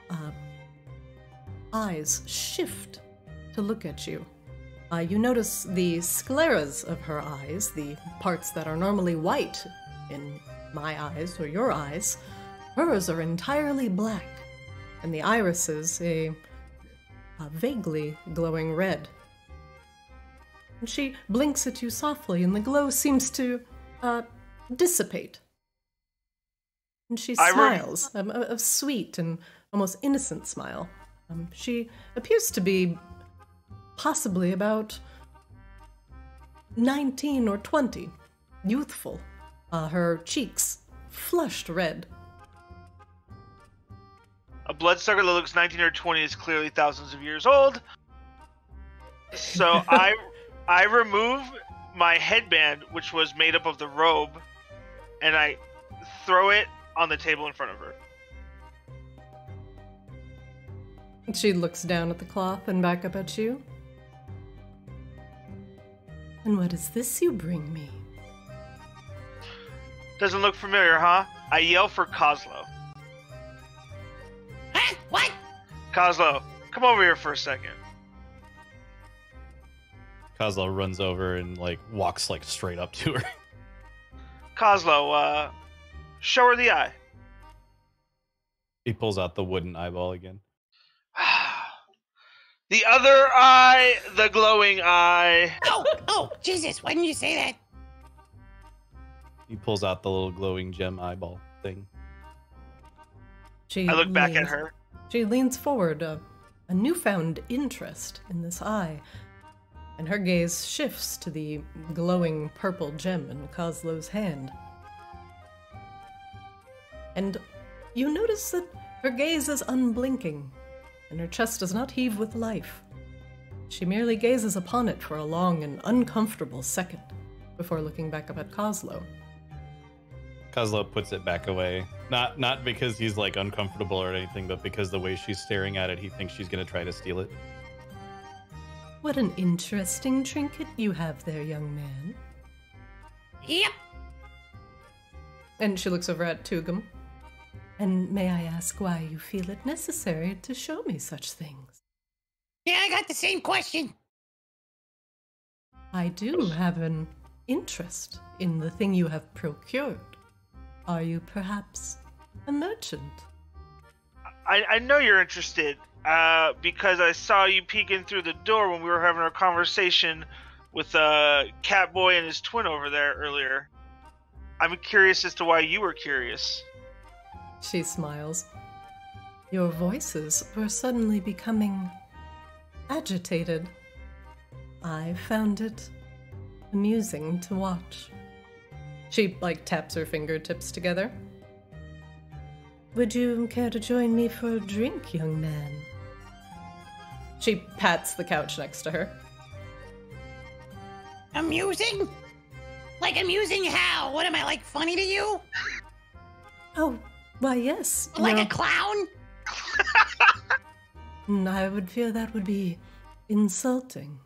uh, eyes shift to look at you. Uh, you notice the scleras of her eyes, the parts that are normally white in my eyes or your eyes. Hers are entirely black, and the irises a, a vaguely glowing red. And she blinks at you softly, and the glow seems to uh, dissipate. And she smiles, um, a, a sweet and almost innocent smile. Um, she appears to be possibly about 19 or 20, youthful, uh, her cheeks flushed red. A bloodsucker that looks 19 or 20 is clearly thousands of years old. So (laughs) I I remove my headband, which was made up of the robe, and I throw it on the table in front of her. She looks down at the cloth and back up at you. And what is this you bring me? Doesn't look familiar, huh? I yell for Kozlo. Huh? What? Kozlo, come over here for a second. Kozlo runs over and like walks like straight up to her. Kozlo, uh, show her the eye. He pulls out the wooden eyeball again. (sighs) the other eye, the glowing eye. Oh, oh, Jesus! Why didn't you say that? He pulls out the little glowing gem eyeball thing. She I look back at her. She leans forward, a, a newfound interest in this eye, and her gaze shifts to the glowing purple gem in Kozlo's hand. And you notice that her gaze is unblinking, and her chest does not heave with life. She merely gazes upon it for a long and uncomfortable second before looking back up at Coslow. Kozlo puts it back away. Not not because he's like uncomfortable or anything, but because the way she's staring at it, he thinks she's gonna try to steal it. What an interesting trinket you have there, young man. Yep. And she looks over at Tugum. And may I ask why you feel it necessary to show me such things? Yeah, I got the same question. I do have an interest in the thing you have procured. Are you perhaps a merchant? I, I know you're interested uh, because I saw you peeking through the door when we were having our conversation with uh, Catboy and his twin over there earlier. I'm curious as to why you were curious. She smiles. Your voices were suddenly becoming agitated. I found it amusing to watch. She, like, taps her fingertips together. Would you care to join me for a drink, young man? She pats the couch next to her. Amusing? Like amusing how? What am I like funny to you? Oh, why, yes. Like you're- a clown? (laughs) Mm, I would fear that would be insulting.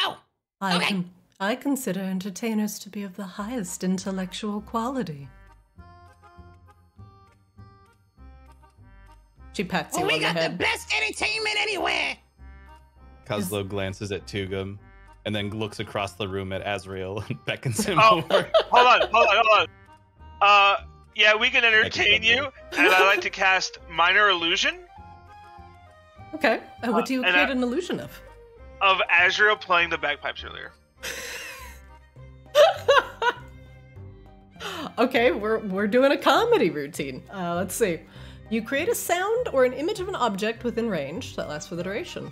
Oh, I, Okay. con- I consider entertainers to be of the highest intellectual quality. She pats you well, we on the got the best entertainment anywhere. Kozlo glances at Tugum and then looks across the room at Azrael and (laughs) beckons him Oh. over. hold on, hold on, hold on. Uh, yeah, we can entertain you. you, and I like to cast minor illusion Okay, uh, what do you and create I- an illusion of? of Azrael playing the bagpipes earlier. (laughs) okay, we're we're doing a comedy routine. Uh, let's see. You create a sound or an image of an object within range that lasts for the duration.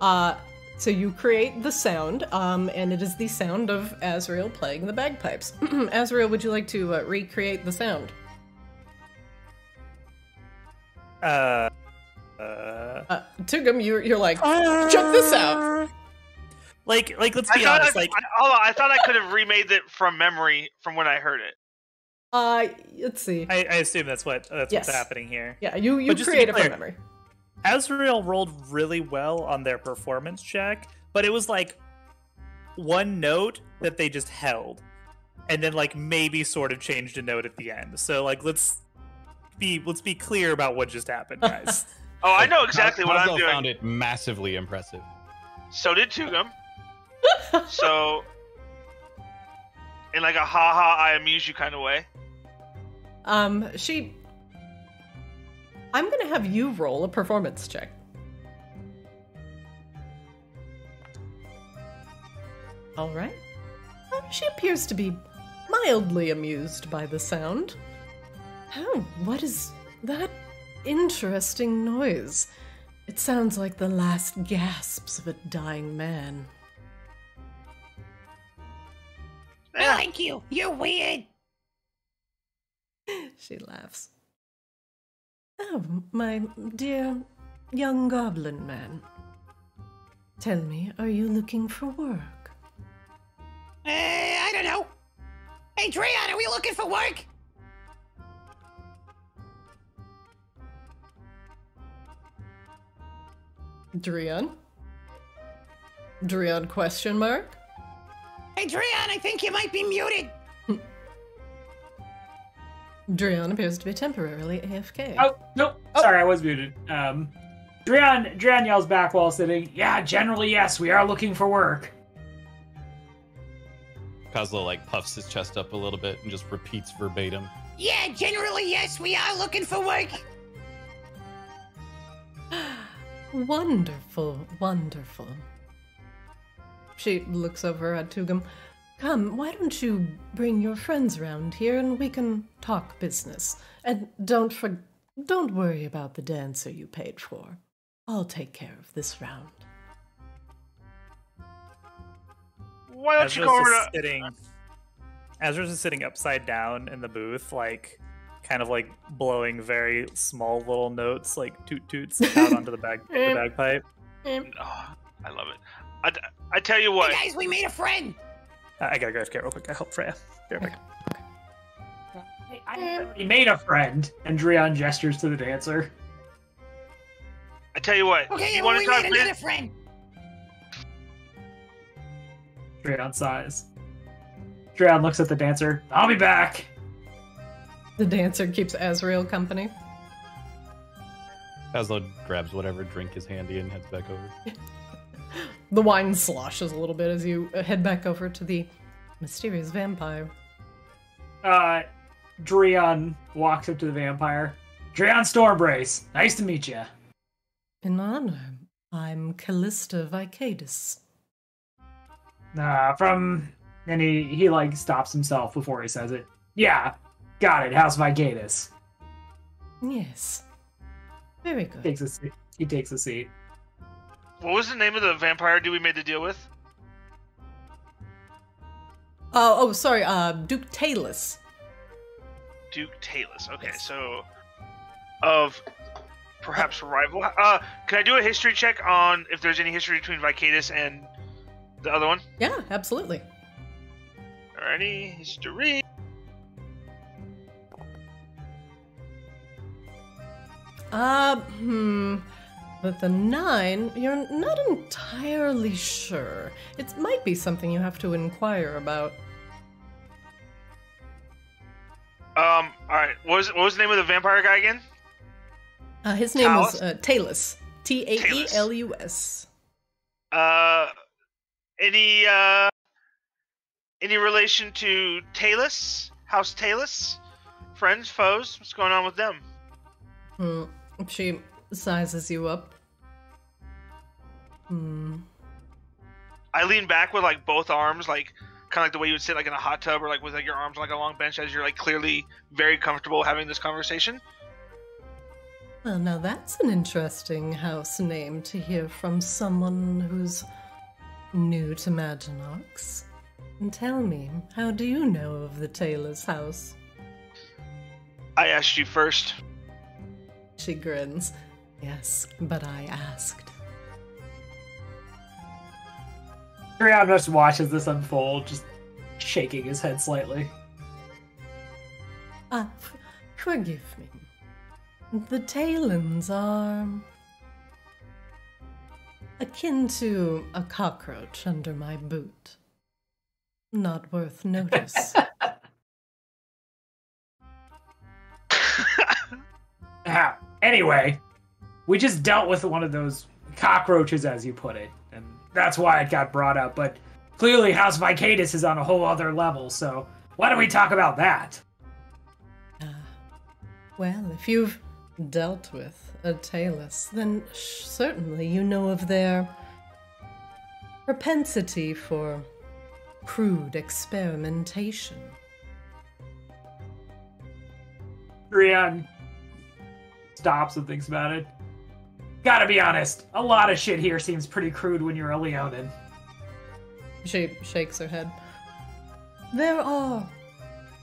Uh, so you create the sound, um, and it is the sound of Azrael playing the bagpipes. (clears throat) Azrael, would you like to uh, recreate the sound? Uh, uh, Uh, Tugum, you're you're like, check this out. like, like, let's be thought honest. I, Like, I, hold on, I thought I could have remade it from memory from when I heard it. Uh, let's see. I, I assume that's what that's Yes. what's happening here. Yeah, you you But just to be create it from memory. Azrael rolled really well on their performance check, but it was like one note that they just held, and then like maybe sort of changed a note at the end. So like, let's be let's be clear about what just happened, guys. (laughs) Oh, I know exactly what I'm Kozlo doing. found it massively impressive. So did Tugum. (laughs) so, in like a ha ha, I amuse you kind of way. Um, she. I'm gonna have you roll a performance check. All right. Uh, she appears to be mildly amused by the sound. Oh, what is that interesting noise? It sounds like the last gasps of a dying man. I like you. You're weird. (laughs) She laughs. Oh, my dear young goblin man. Tell me, are you looking for work? Uh, I don't know. Hey, Drion, are we looking for work? Drion? Drion question mark? Hey, Drion, I think you might be muted. (laughs) Drion appears to be temporarily AFK. Oh nope. Sorry, I was muted. Um, Drion Drion yells back while sitting. Yeah, generally yes, we are looking for work. Kozlo like puffs his chest up a little bit and just repeats verbatim. Yeah, generally, yes, we are looking for work. (laughs) Wonderful, wonderful. She looks over at Tugum. Come, why don't you bring your friends around here and we can talk business? And don't for, don't worry about the dancer you paid for. I'll take care of this round. Why don't you Ezra's go over to? sitting. Ezra's just sitting upside down in the booth, like kind of like blowing very small little notes, like toot toots out (laughs) onto the bag the bagpipe. Oh, I love it. I, I tell you what. Hey guys, we made a friend. Uh, I gotta go AFK real quick. I help Freya. Be right back. Hey, I already made a friend. And Drion gestures to the dancer. I tell you what. Okay, you and want we to talk made another business? friend. Drion sighs. Drion looks at the dancer. I'll be back. The dancer keeps Azrael company. Kozlo grabs whatever drink is handy and heads back over. The wine sloshes a little bit as you uh, head back over to the mysterious vampire. Uh, Drion walks up to the vampire. Drion Stormbrace, nice to meet you. In honor, I'm Callista Vicadus. Uh, from and he he like stops himself before he says it. Yeah, got it. House Vicadus Yes. Very good. takes a seat. He takes a seat. What was the name of the vampire dude we made the deal with? Oh, oh, sorry, uh, Duke Taelus. Duke Taelus. Okay, Yes. so of perhaps rival. Uh, can I do a history check on if there's any history between Vicadus and the other one? Yeah, absolutely. Alrighty, history. Uh, hmm. With the nine, you're not entirely sure. It might be something you have to inquire about. Um, alright, what was, what was the name of the vampire guy again? Uh, his name Taelus? is uh, Taelus. T A E L U S. Uh, any, uh, any relation to Taelus? House Taelus? Friends, foes? What's going on with them? Hmm. She sizes you up. Hmm. I lean back with like both arms, like kind of like the way you would sit like in a hot tub, or like with like your arms on like a long bench, as you're like clearly very comfortable having this conversation. Well, now that's an interesting house name to hear from someone who's new to Maginox. And tell me, how do you know of the Taelus house? I asked you first. She grins. Yes, but I asked. Drion just watches this unfold, just shaking his head slightly. Ah, forgive me. The Talons are akin to a cockroach under my boot. Not worth notice. (laughs) Ah, anyway, we just dealt with one of those cockroaches, as you put it, and that's why it got brought up. But clearly, House Vicadus is on a whole other level, so why don't we talk about that? Ah, well, if you've dealt with a Taelus, then sh- certainly you know of their propensity for crude experimentation. Drion stops and thinks about it. Gotta be honest, a lot of shit here seems pretty crude when you're a Leonin. She shakes her head. There are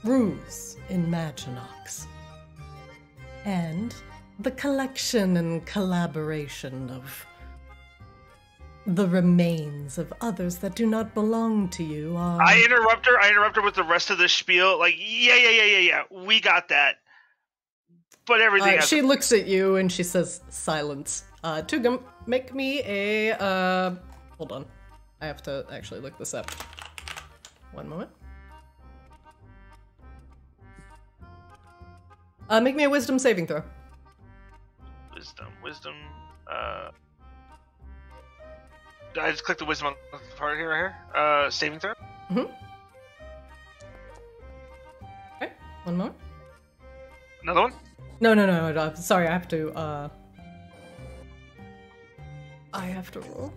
rules in Maginox. And the collection and collaboration of the remains of others that do not belong to you are. I interrupt her. I interrupt her with the rest of the spiel. Like, yeah, yeah, yeah, yeah, yeah. We got that. But everything. Uh, she looks at you and she says, "Silence." Uh, Tugum, make me a. Uh, hold on, I have to actually look this up. One moment. Uh, make me a Wisdom saving throw. wisdom, wisdom. Uh, I just click the wisdom on the part here, right here. Uh, saving throw. Mhm. One moment. Another one? No, no, no, no. Sorry, I have to, uh. I have to roll.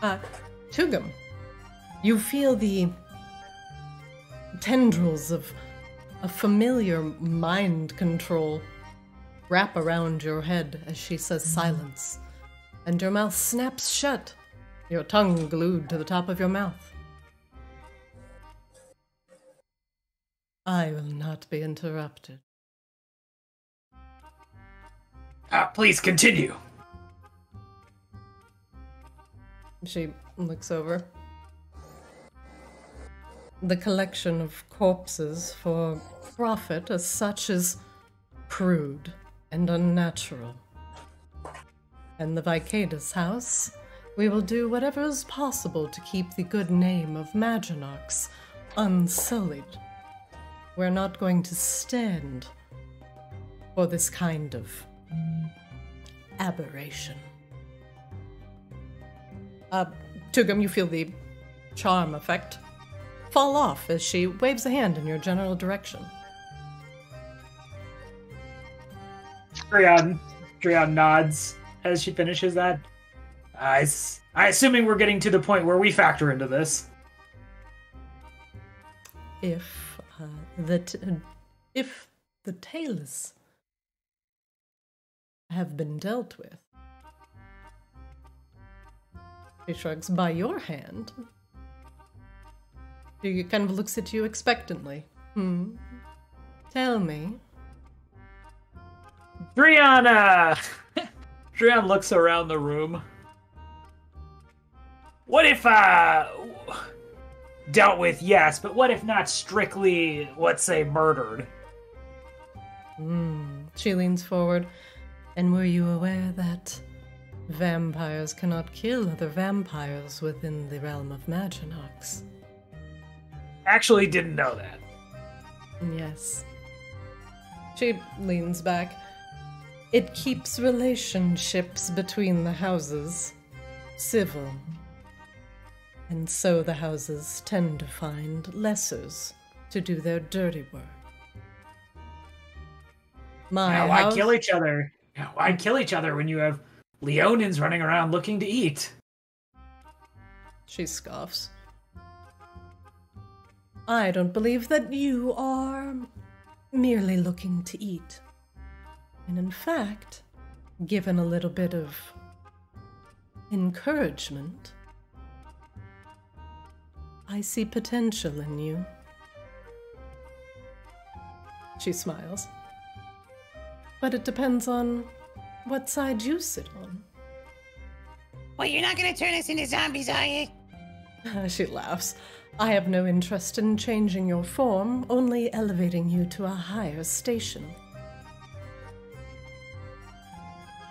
Uh, Tugum, you feel the tendrils of a familiar mind control wrap around your head as she says silence, and your mouth snaps shut, your tongue glued to the top of your mouth. I will not be interrupted. Ah, please continue. She looks over. The collection of corpses for profit as such is crude and unnatural. And the Vicadus house, we will do whatever is possible to keep the good name of Maginox unsullied. We're not going to stand for this kind of aberration. Uh, Tugum, you feel the charm effect fall off as she waves a hand in your general direction. Drion, Drion nods as she finishes that. I, I assuming we're getting to the point where we factor into this. If uh, the t- if the tales have been dealt with, she shrugs by your hand. She kind of looks at you expectantly. Hmm. Tell me. Uh, Drion (laughs) looks around the room. What if, uh, dealt with, yes, but what if not strictly, let's say, murdered? Hmm. She leans forward. And were you aware that vampires cannot kill other vampires within the realm of Maginox? Actually, didn't know that. Yes. She leans back. It keeps relationships between the houses civil. And so the houses tend to find lessers to do their dirty work. My Now, why house- kill each other? Now, Why kill each other when you have Leonins running around looking to eat? She scoffs. I don't believe that you are merely looking to eat. And in fact, given a little bit of encouragement, I see potential in you. She smiles. But it depends on what side you sit on. Well, you're not gonna turn us into zombies, are you? (laughs) she laughs. I have no interest in changing your form, only elevating you to a higher station.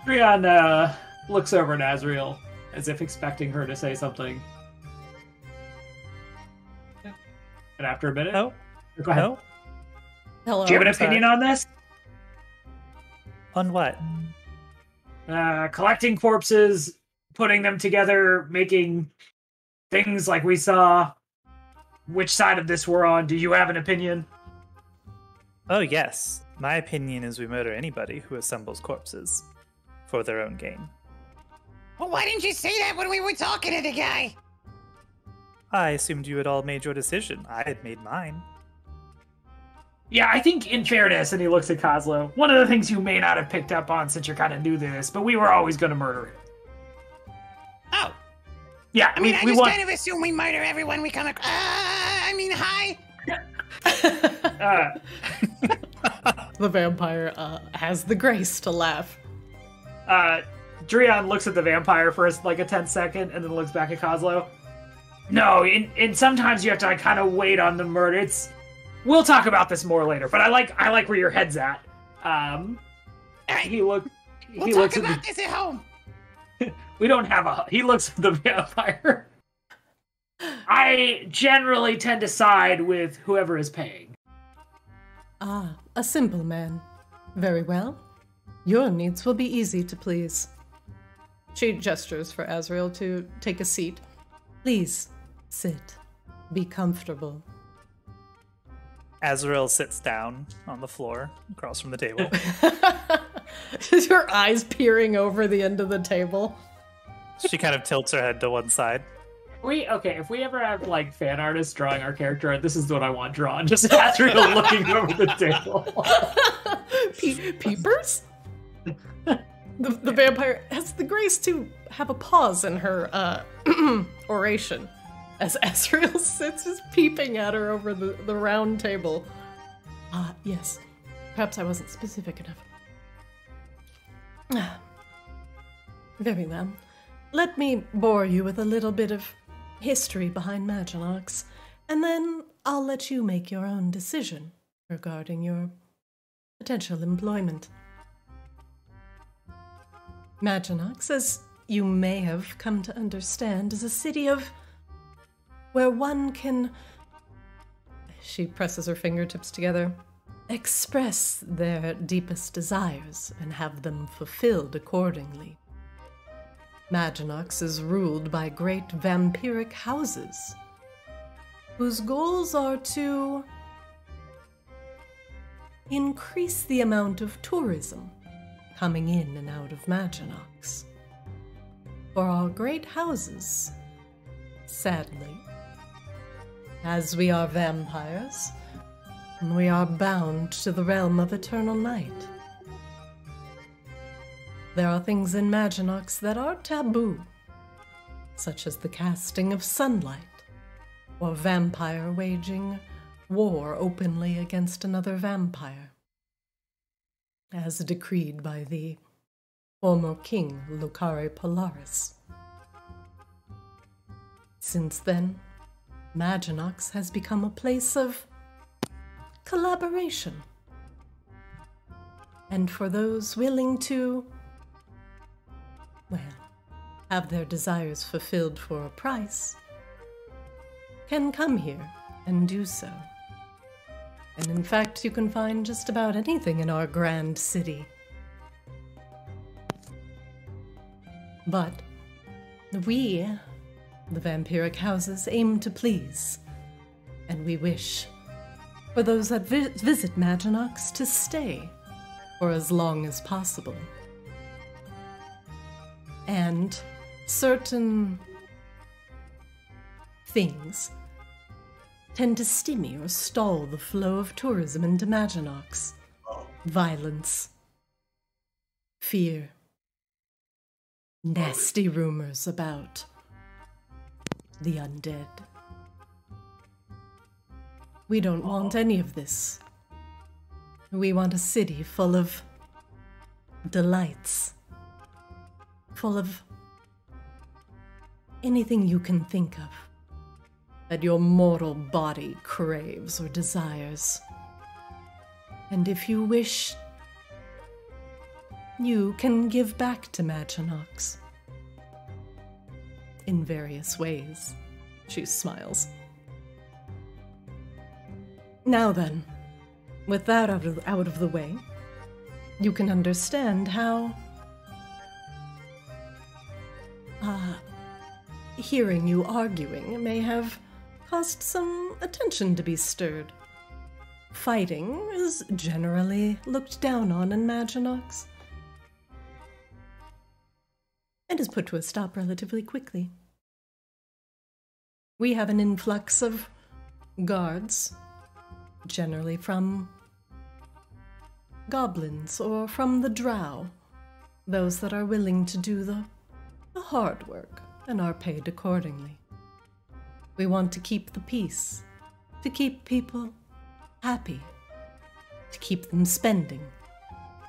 Drion, uh, looks over at Azrael as if expecting her to say something. And after a minute, No, go ahead. no. Hello. Do you have an sorry. opinion on this? On what? Uh, collecting corpses, putting them together, making things like we saw. Which side of this we're on? Do you have an opinion? Oh yes, my opinion is we murder anybody who assembles corpses for their own gain. Well, why didn't you say that when we were talking to the guy? I assumed you had all made your decision. I had made mine. Yeah, I think in fairness, and he looks at Kozlo, one of the things you may not have picked up on since you're kind of new to this, but we were always going to murder him. Oh, Yeah, I mean, we, I we just want. kind of assume we murder everyone we come across. Uh, I mean, hi. (laughs) Uh, (laughs) the vampire uh, has the grace to laugh. uh, Drion looks at the vampire for like a 10 second and then looks back at Kozlo. No, and, and sometimes you have to like, kind of wait on the murder. It's we'll talk about this more later, but I like I like where your head's at. Um, All right, he look we'll he talk looks at about the, this at home. (laughs) we don't have a he looks at the vampire. (laughs) I generally tend to side with whoever is paying. Ah, a simple man. Very well. Your needs will be easy to please. She gestures for Azrael to take a seat. Please, sit. Be comfortable. Azrael sits down on the floor across from the table. (laughs) Is her eyes peering over the end of the table. she kind of tilts her head to one side. We okay. If we ever have like fan artists drawing our character, this is what I want drawn. (laughs) Just Azrael (laughs) looking over the table. Pe- peepers? The, the vampire has the grace to have a pause in her uh, (clears throat) oration as (laughs) Azrael sits just peeping at her over the, the round table. Ah, yes. Perhaps I wasn't specific enough. Ah. Very well. Let me bore you with a little bit of history behind Maginox, and then I'll let you make your own decision regarding your potential employment. Maginox, as you may have come to understand, is a city of where one can. She presses her fingertips together. Express their deepest desires and have them fulfilled accordingly. Maginox is ruled by great vampiric houses, whose goals are to increase the amount of tourism coming in and out of Maginox. For our great houses, sadly, as we are vampires, we are bound to the realm of eternal night. There are things in Maginox that are taboo, such as the casting of sunlight, or vampire waging war openly against another vampire, as decreed by the former king Lucare Polaris. Since then, Maginox has become a place of collaboration. And for those willing to, well, have their desires fulfilled for a price, can come here and do so. And in fact, you can find just about anything in our grand city. But we, the vampiric houses, aim to please, and we wish for those that vi- visit Maginox to stay for as long as possible. And certain things tend to stymie or stall the flow of tourism into Maginox. Violence, fear, nasty rumors about the undead. We don't want oh. any of this. We want a city full of delights, full of anything you can think of that your mortal body craves or desires. And if you wish, you can give back to Maginox. In various ways. She smiles. Now then, with that out of, out of the way, you can understand how. Uh, hearing you arguing may have caused some attention to be stirred. Fighting is generally looked down on in Maginox, and is put to a stop relatively quickly. We have an influx of guards, generally from goblins or from the drow, those that are willing to do the, the hard work and are paid accordingly. We want to keep the peace, to keep people happy, to keep them spending,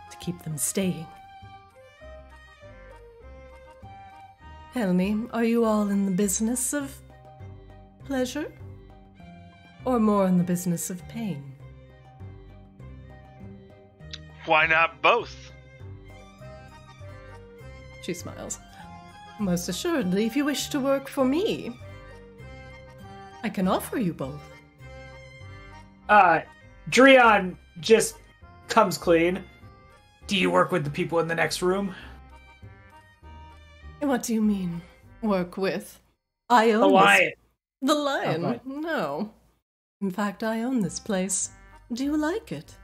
to keep them staying. Tell me, are you all in the business of pleasure? Or more in the business of pain? Why not both? She smiles. Most assuredly, if you wish to work for me, I can offer you both. Uh, Drion just comes clean. Do you work with the people in the next room? What do you mean, work with? I own Alliance. The lion? Okay. No. In fact, I own this place. Do you like it?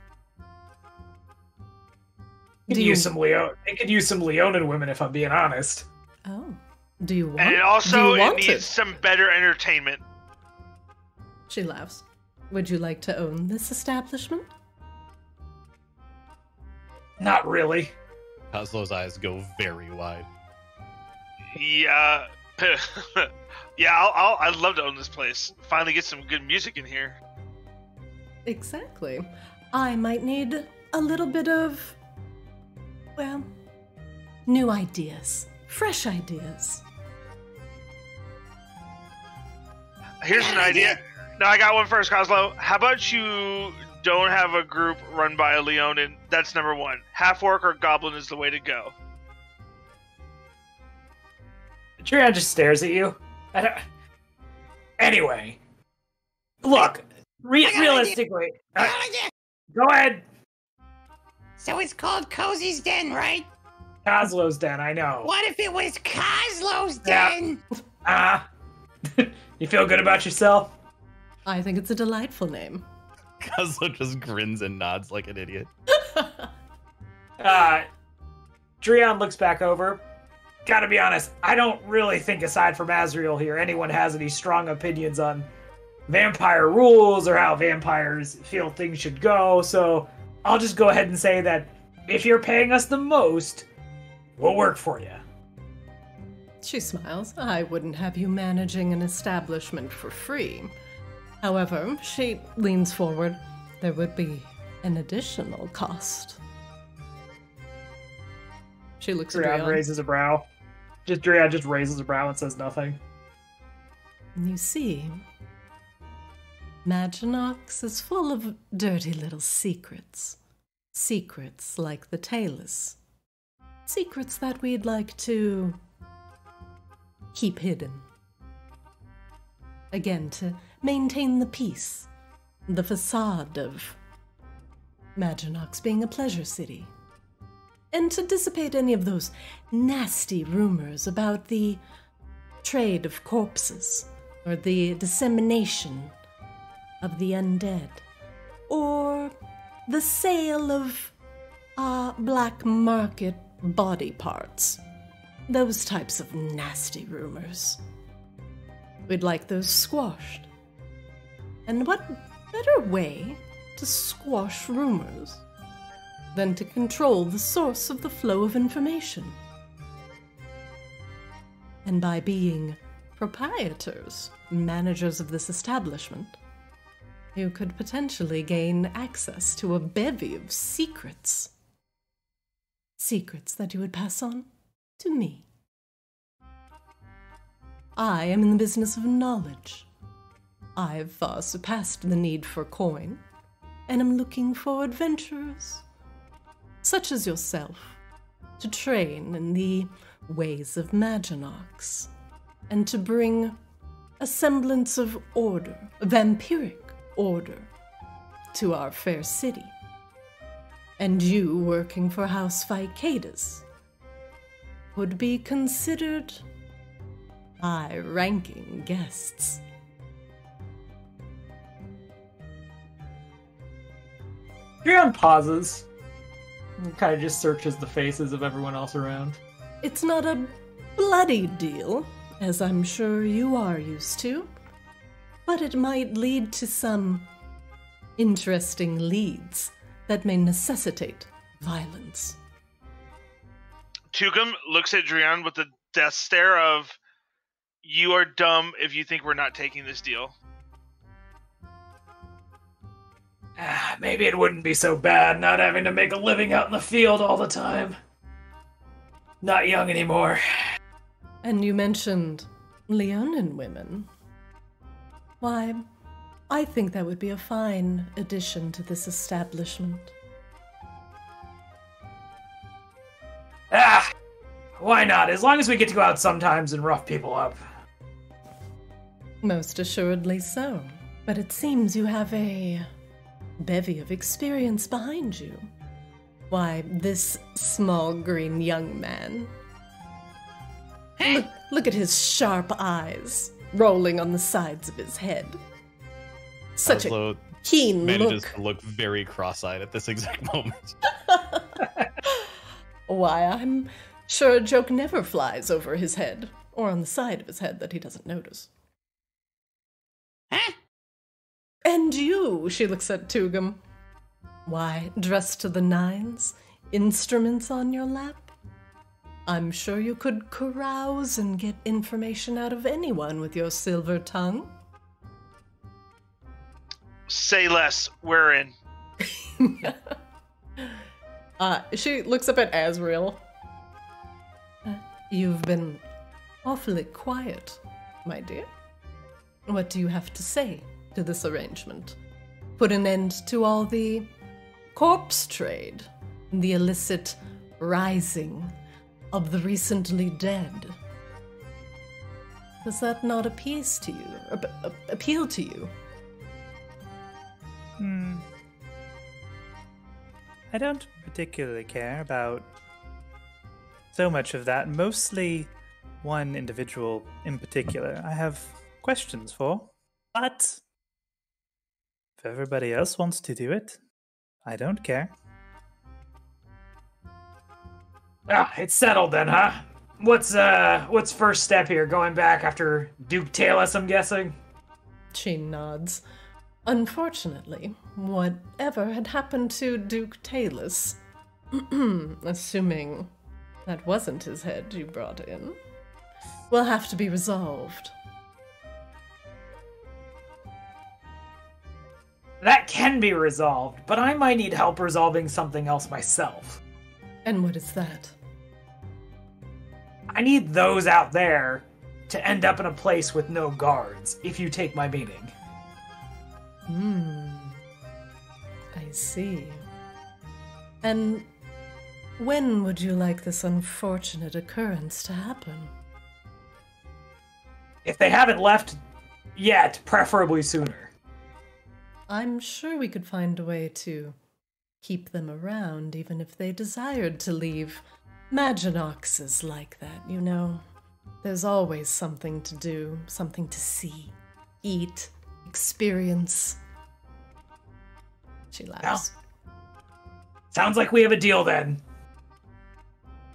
Could Do you- use some Leo. It could use some Leonin women if I'm being honest. Oh. Do you want And it do also you it want needs some better entertainment. She laughs. Would you like to own this establishment? Not really. Kozlo's eyes go very wide. Yeah. (laughs) yeah, I'll, I'll, I'd love to own this place. Finally get some good music in here. Exactly. I might need a little bit of. Well, new ideas. Fresh ideas. Here's an idea. No, I got one first, Kozlo. How about you don't have a group run by a Leonin? That's number one. Half orc or goblin is the way to go. Drion just stares at you. I don't... Anyway, look. Re- I got an realistically, I uh, an idea. go ahead. So it's called Cozy's Den, right? Kozlo's den. I know. What if it was Kozlo's Yeah. Den? Ah. (laughs) (laughs) you feel good about yourself? I think it's a delightful name. Kozlo just grins and nods like an idiot. Uh, Drion looks back over. Gotta be honest, I don't really think, aside from Azrael here, anyone has any strong opinions on vampire rules or how vampires feel things should go. So I'll just go ahead and say that if you're paying us the most, we'll work for you. She smiles. I wouldn't have you managing an establishment for free. However, she leans forward. There would be an additional cost. She looks at Drion. raises a brow. Just Drion just raises a brow and says nothing. You see, Maginox is full of dirty little secrets. Secrets like the Taelus. Secrets that we'd like to keep hidden. Again, to maintain the peace, the facade of Maginox being a pleasure city. And to dissipate any of those nasty rumors about the trade of corpses, or the dissemination of the undead, or the sale of uh, black market body parts. Those types of nasty rumors. We'd like those squashed. And what better way to squash rumors than to control the source of the flow of information? And by being proprietors, managers of this establishment, you could potentially gain access to a bevy of secrets. Secrets that you would pass on to me. I am in the business of knowledge. I have far surpassed the need for coin, and am looking for adventurers, such as yourself, to train in the ways of Maginox, and to bring a semblance of order, vampiric order, to our fair city. And you working for House Vicadus would be considered high ranking guests. Drion pauses. And kind of just searches the faces of everyone else around. It's not a bloody deal, as I'm sure you are used to, but it might lead to some interesting leads that may necessitate violence. Tugum looks at Drion with the death stare of, "You are dumb if you think we're not taking this deal." Ah, maybe it wouldn't be so bad not having to make a living out in the field all the time. Not young anymore. And you mentioned Leonin women. Why, I think that would be a fine addition to this establishment. Ah, why not? As long as we get to go out sometimes and rough people up. Most assuredly so. But it seems you have a bevy of experience behind you. Why, this small green young man. Look, look at his sharp eyes, rolling on the sides of his head. Such a keen manages look. to look very cross-eyed at this exact moment. (laughs) Why, I'm sure a joke never flies over his head, or on the side of his head that he doesn't notice. Huh? And you, she looks at Tugum. Why, dressed to the nines, instruments on your lap? I'm sure you could carouse and get information out of anyone with your silver tongue. Say less. We're in. (laughs) Uh, she looks up at Azrael. Uh, you've been awfully quiet, my dear. What do you have to say to this arrangement? Put an end to all the corpse trade, the illicit rising of the recently dead. Does that not appease to you, appeal to you? Hmm. I don't particularly care about so much of that. Mostly one individual in particular. I have questions for. But if everybody else wants to do it, I don't care. Ah, it's settled then, huh? What's uh what's first step here? Going back after Duke Taelus, I'm guessing? She nods. Unfortunately, whatever had happened to Duke Taelus, (clears throat) assuming that wasn't his head you brought in, will have to be resolved. That can be resolved, but I might need help resolving something else myself. And what is that? I need those out there to end up in a place with no guards, if you take my meaning. Hmm. I see. And when would you like this unfortunate occurrence to happen? If they haven't left yet, preferably sooner. I'm sure we could find a way to keep them around even if they desired to leave. Maginox is like that, you know. There's always something to do, something to see, eat, experience. She laughs. Sounds like we have a deal then.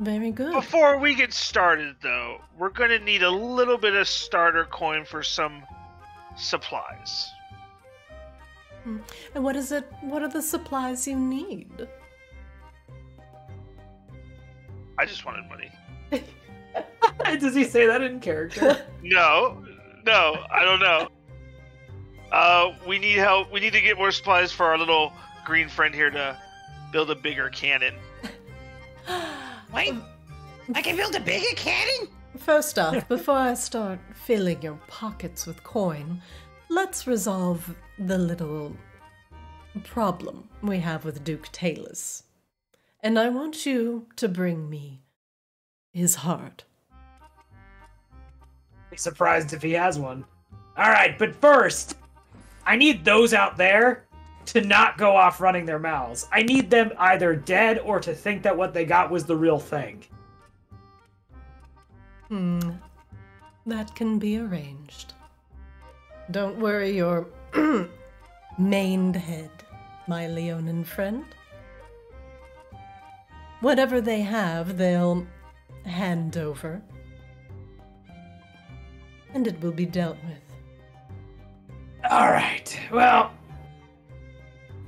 Very good. Before we get started, though, we're gonna need a little bit of starter coin for some supplies. And what is it? What are the supplies you need? I just wanted money. (laughs) Does he say that in character? (laughs) No, no, I don't know. Uh, we need help. We need to get more supplies for our little green friend here to build a bigger cannon. (gasps) Wait, I can build a bigger cannon? First off, before I start filling your pockets with coin, let's resolve the little problem we have with Duke Taelus. And I want you to bring me his heart. Be surprised if he has one. Alright, but first, I need those out there to not go off running their mouths. I need them either dead or to think that what they got was the real thing. Hmm. That can be arranged. Don't worry your (clears throat) maned head, my Leonin friend. Whatever they have, they'll hand over. And it will be dealt with. Alright, well,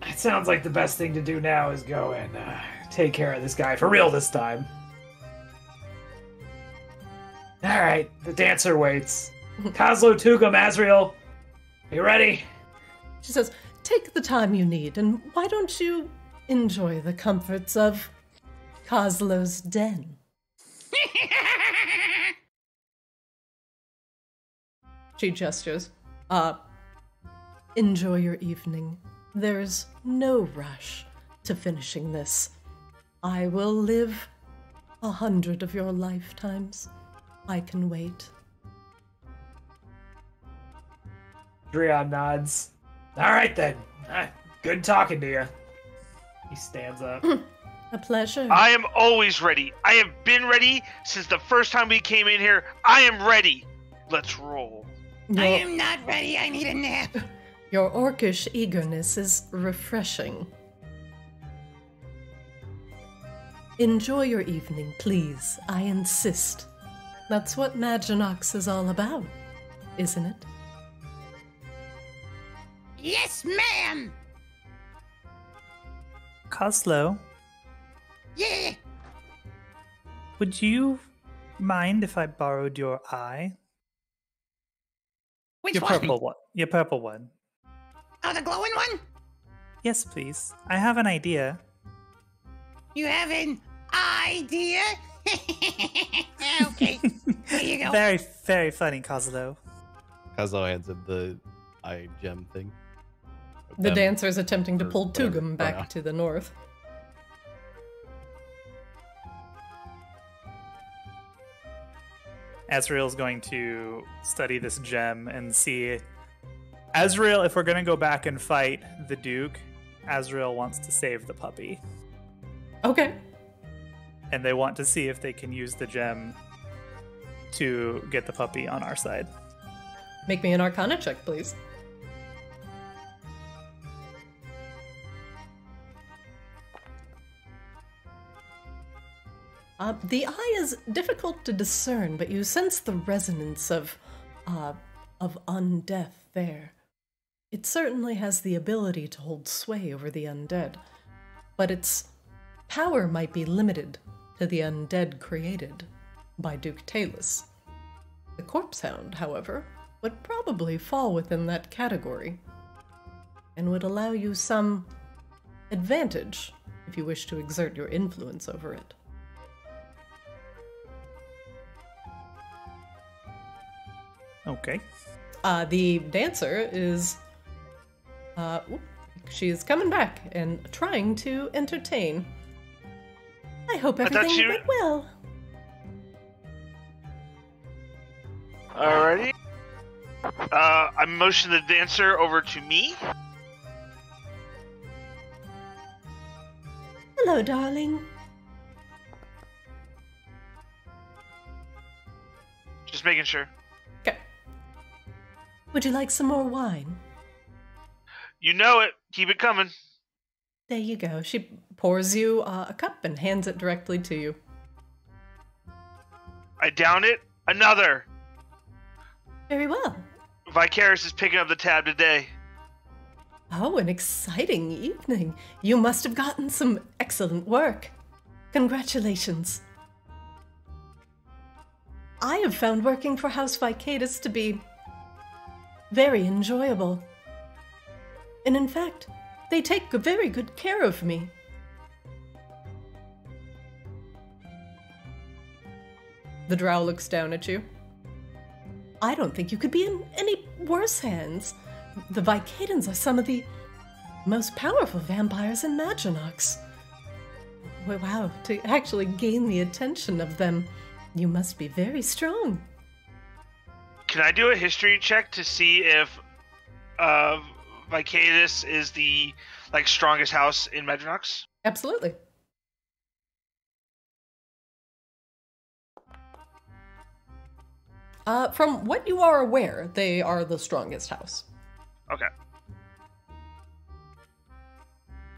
it sounds like the best thing to do now is go and uh, take care of this guy for real this time. Alright, the dancer waits. (laughs) Kozlo, Tugum, Azrael, you ready? She says, Take the time you need, and why don't you enjoy the comforts of Kozlo's den? (laughs) She gestures. Uh, enjoy your evening. There's no rush to finishing this. I will live a hundred of your lifetimes. I can wait. Drion nods. Alright then. Ah, good talking to you. He stands up. A pleasure. I am always ready. I have been ready since the first time we came in here. I am ready. Let's roll. I am not ready. I need a nap. your orcish eagerness is refreshing. Enjoy your evening, please. I insist. That's what Maginox is all about, isn't it? Yes, ma'am. Kozlo, Yeah. would you mind if I borrowed your eye? Which your one? purple one. Your purple one. Oh, the glowing one? Yes, please. I have an idea. You have an idea? (laughs) okay. There you go. (laughs) Very, very funny, Kozlo. Kazo hands him the eye gem thing. The Them. dancer is attempting to or pull whatever Tugum back pronoun. to the north. Azrael's going to study this gem and see. Azrael, if we're going to go back and fight the Duke, Azrael wants to save the puppy. Okay. And they want to see if they can use the gem to get the puppy on our side. Make me an arcana check, please. Uh, the eye is difficult to discern, but you sense the resonance of, uh, of undeath there. It certainly has the ability to hold sway over the undead, but its power might be limited to the undead created by Duke Taelus. The Corpse Hound, however, would probably fall within that category and would allow you some advantage if you wish to exert your influence over it. Okay. Uh, the dancer is. Uh, oop, she is coming back and trying to entertain. I hope I thought everything you- went well. Alrighty. Uh, I motion the dancer over to me. Hello, darling. Just making sure. Would you like some more wine? You know it. Keep it coming. There you go. She pours you uh, a cup and hands it directly to you. I down it. Another. Very well. Vicarious is picking up the tab today. Oh, an exciting evening. You must have gotten some excellent work. Congratulations. I have found working for House Vicadus to be very enjoyable. And in fact, they take very good care of me. The drow looks down at you. I don't think you could be in any worse hands. The Vicadans are some of the most powerful vampires in Maginox. Wow, to actually gain the attention of them, you must be very strong. Can I do a history check to see if uh, Vicadus is the like strongest house in Medrox? Absolutely. Uh, from what you are aware, they are the strongest house. Okay.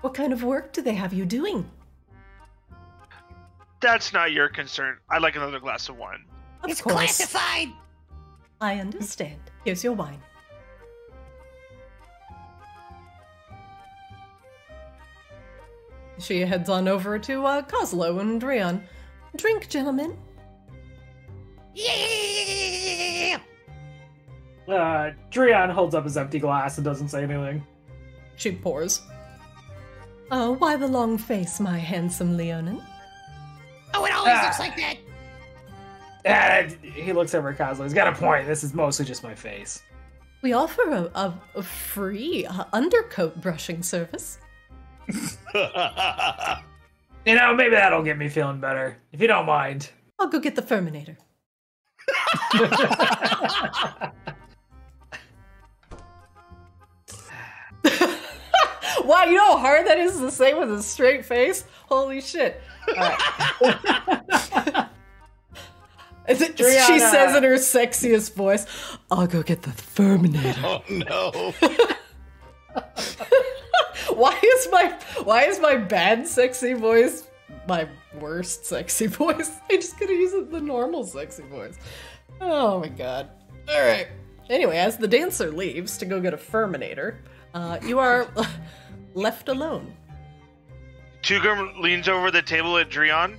What kind of work do they have you doing? That's not your concern. I'd like another glass of wine. Of it's course. classified. I understand. Here's your wine. She heads on over to uh, Kozlo and Drion. Drink, gentlemen. Yeah. Uh, Drion holds up his empty glass and doesn't say anything. She pours. Oh, why the long face, my handsome Leonin? Oh, it always Ah. looks like that. And he looks over at. He's got a point. This is mostly just my face. We offer a, a, a free uh, undercoat brushing service. (laughs) You know, maybe that'll get me feeling better. If you don't mind. I'll go get the Furminator. (laughs) wow, you know how hard that is to say with a straight face? Holy shit. (laughs) Alright. She says in her sexiest voice, I'll go get the Furminator. Oh no. (laughs) why is my why is my bad sexy voice my worst sexy voice? (laughs) I just gotta use it the normal sexy voice. Oh my god. Alright. Anyway, as the dancer leaves to go get a Furminator, uh, you are (laughs) left alone. Tugum leans over the table at Drion.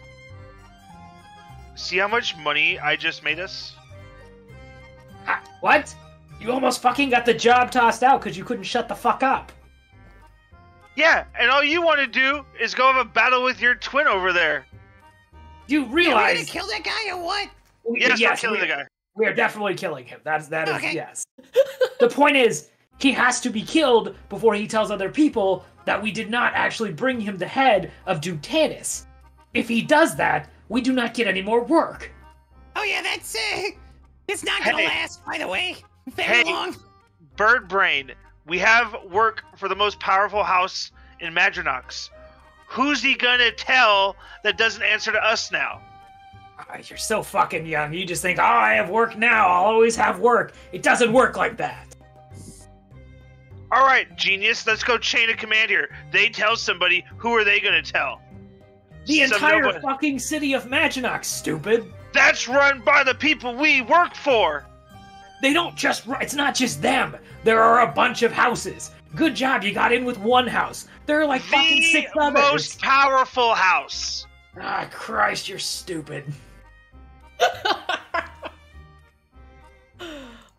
See how much money I just made us? Ah, what? You almost fucking got the job tossed out because you couldn't shut the fuck up. Yeah, and all you want to do is go have a battle with your twin over there. You Yeah, we gonna kill that guy or what? Yes, we're killing we, the guy. we are definitely killing him. That's that is Okay. yes. the point is, he has to be killed before he tells other people that we did not actually bring him the head of Dutanis. If he does that, we do not get any more work. Oh yeah, that's uh, it's not gonna Hey. last. By the way, very Hey. long. Bird Brain, we have work for the most powerful house in Madronox. Who's he gonna tell that doesn't answer to us now? Ah, You're so fucking young. You just think, oh, I have work now. I'll always have work. It doesn't work like that. All right, genius, let's go chain of command here. They tell somebody, who are they gonna tell? The Some entire nobody- fucking city of Maginox, stupid. That's run by the people we work for. They don't just. ru- It's not just them. There are a bunch of houses. Good job, you got in with one house. There are like fucking The six others. The most powerful house. Ah, Christ, you're stupid. (laughs)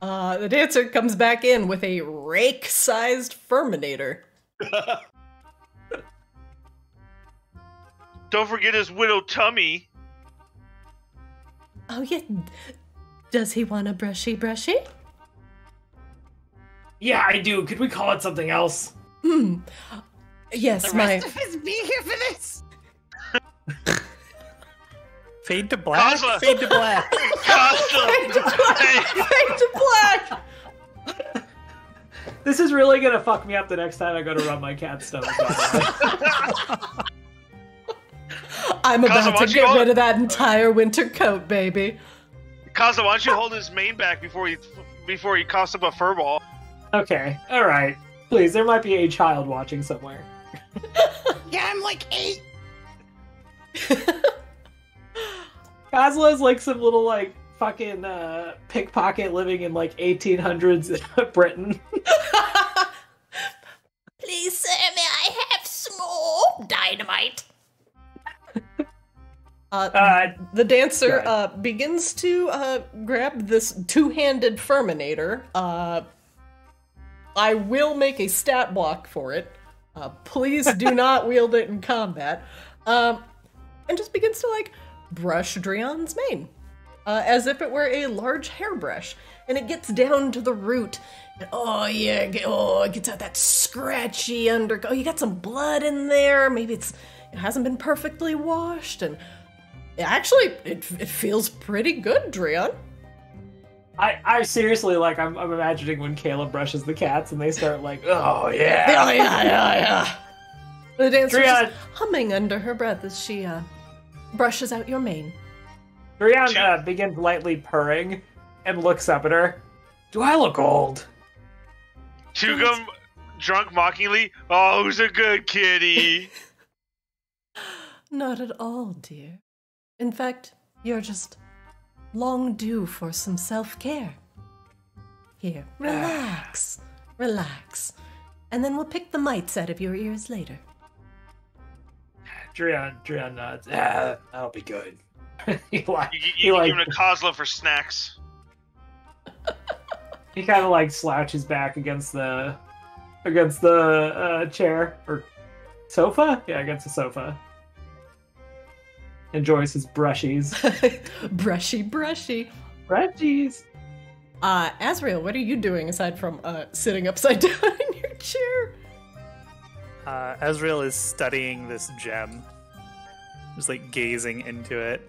Uh, the dancer comes back in with a rake-sized Furminator. (laughs) Don't forget his widow tummy. Oh yeah. Does he want a brushy brushy? Yeah, I do. Could we call it something else? Hmm. Yes, The my rest of us be here for this. Fade to black. Kozlo. Fade to black. Costa. hey, Fade to black. This is really gonna fuck me up the next time I go to rub my cat's stomach. (laughs) I'm Cousin, about why to get rid of that entire winter coat, baby. Kaza, why don't you hold his mane back before he before he coughs up a furball? okay, all right. Please, there might be a child watching somewhere. (laughs) Yeah, I'm like eight. (laughs) Kozlo is like some little like fucking uh, pickpocket living in like 1800s (laughs) Britain. Please, sir, may I have some more dynamite? Uh, Uh, the dancer uh, begins to uh, grab this two-handed Furminator. Uh, I will make a stat block for it. Uh, please do (laughs) not wield it in combat. Um, and just begins to like brush Drion's mane, uh, as if it were a large hairbrush. And it gets down to the root. And oh yeah, oh it gets out that scratchy under. Oh, you got some blood in there. Maybe it's it hasn't been perfectly washed, and actually it, it feels pretty good, Drion. I, I seriously like I'm, I'm imagining when Caleb brushes the cats and they start like, (laughs) oh yeah. Yeah, yeah, yeah, yeah. The dancer Drion, just humming under her breath as she uh, brushes out your mane. Drion uh, begins lightly purring and looks up at her. Do I look old? Tugum, drunk mockingly, oh, who's a good kitty? (laughs) Not at all, dear. In fact, you're just long due for some self care. Here, relax, relax, and then we'll pick the mites out of your ears later. Drion, Drion nods. Ah, that'll be good. (laughs) he like, You, he you, you like, give him a Kozla for snacks. (laughs) he kind of like slouches back against the, against the uh, chair or sofa. Yeah, against the sofa. Enjoys his brushies. (laughs) brushy, brushy. brushies. Uh, Azrael, what are you doing aside from uh, sitting upside (laughs) down in your chair? Uh, Azrael is studying this gem, just like gazing into it.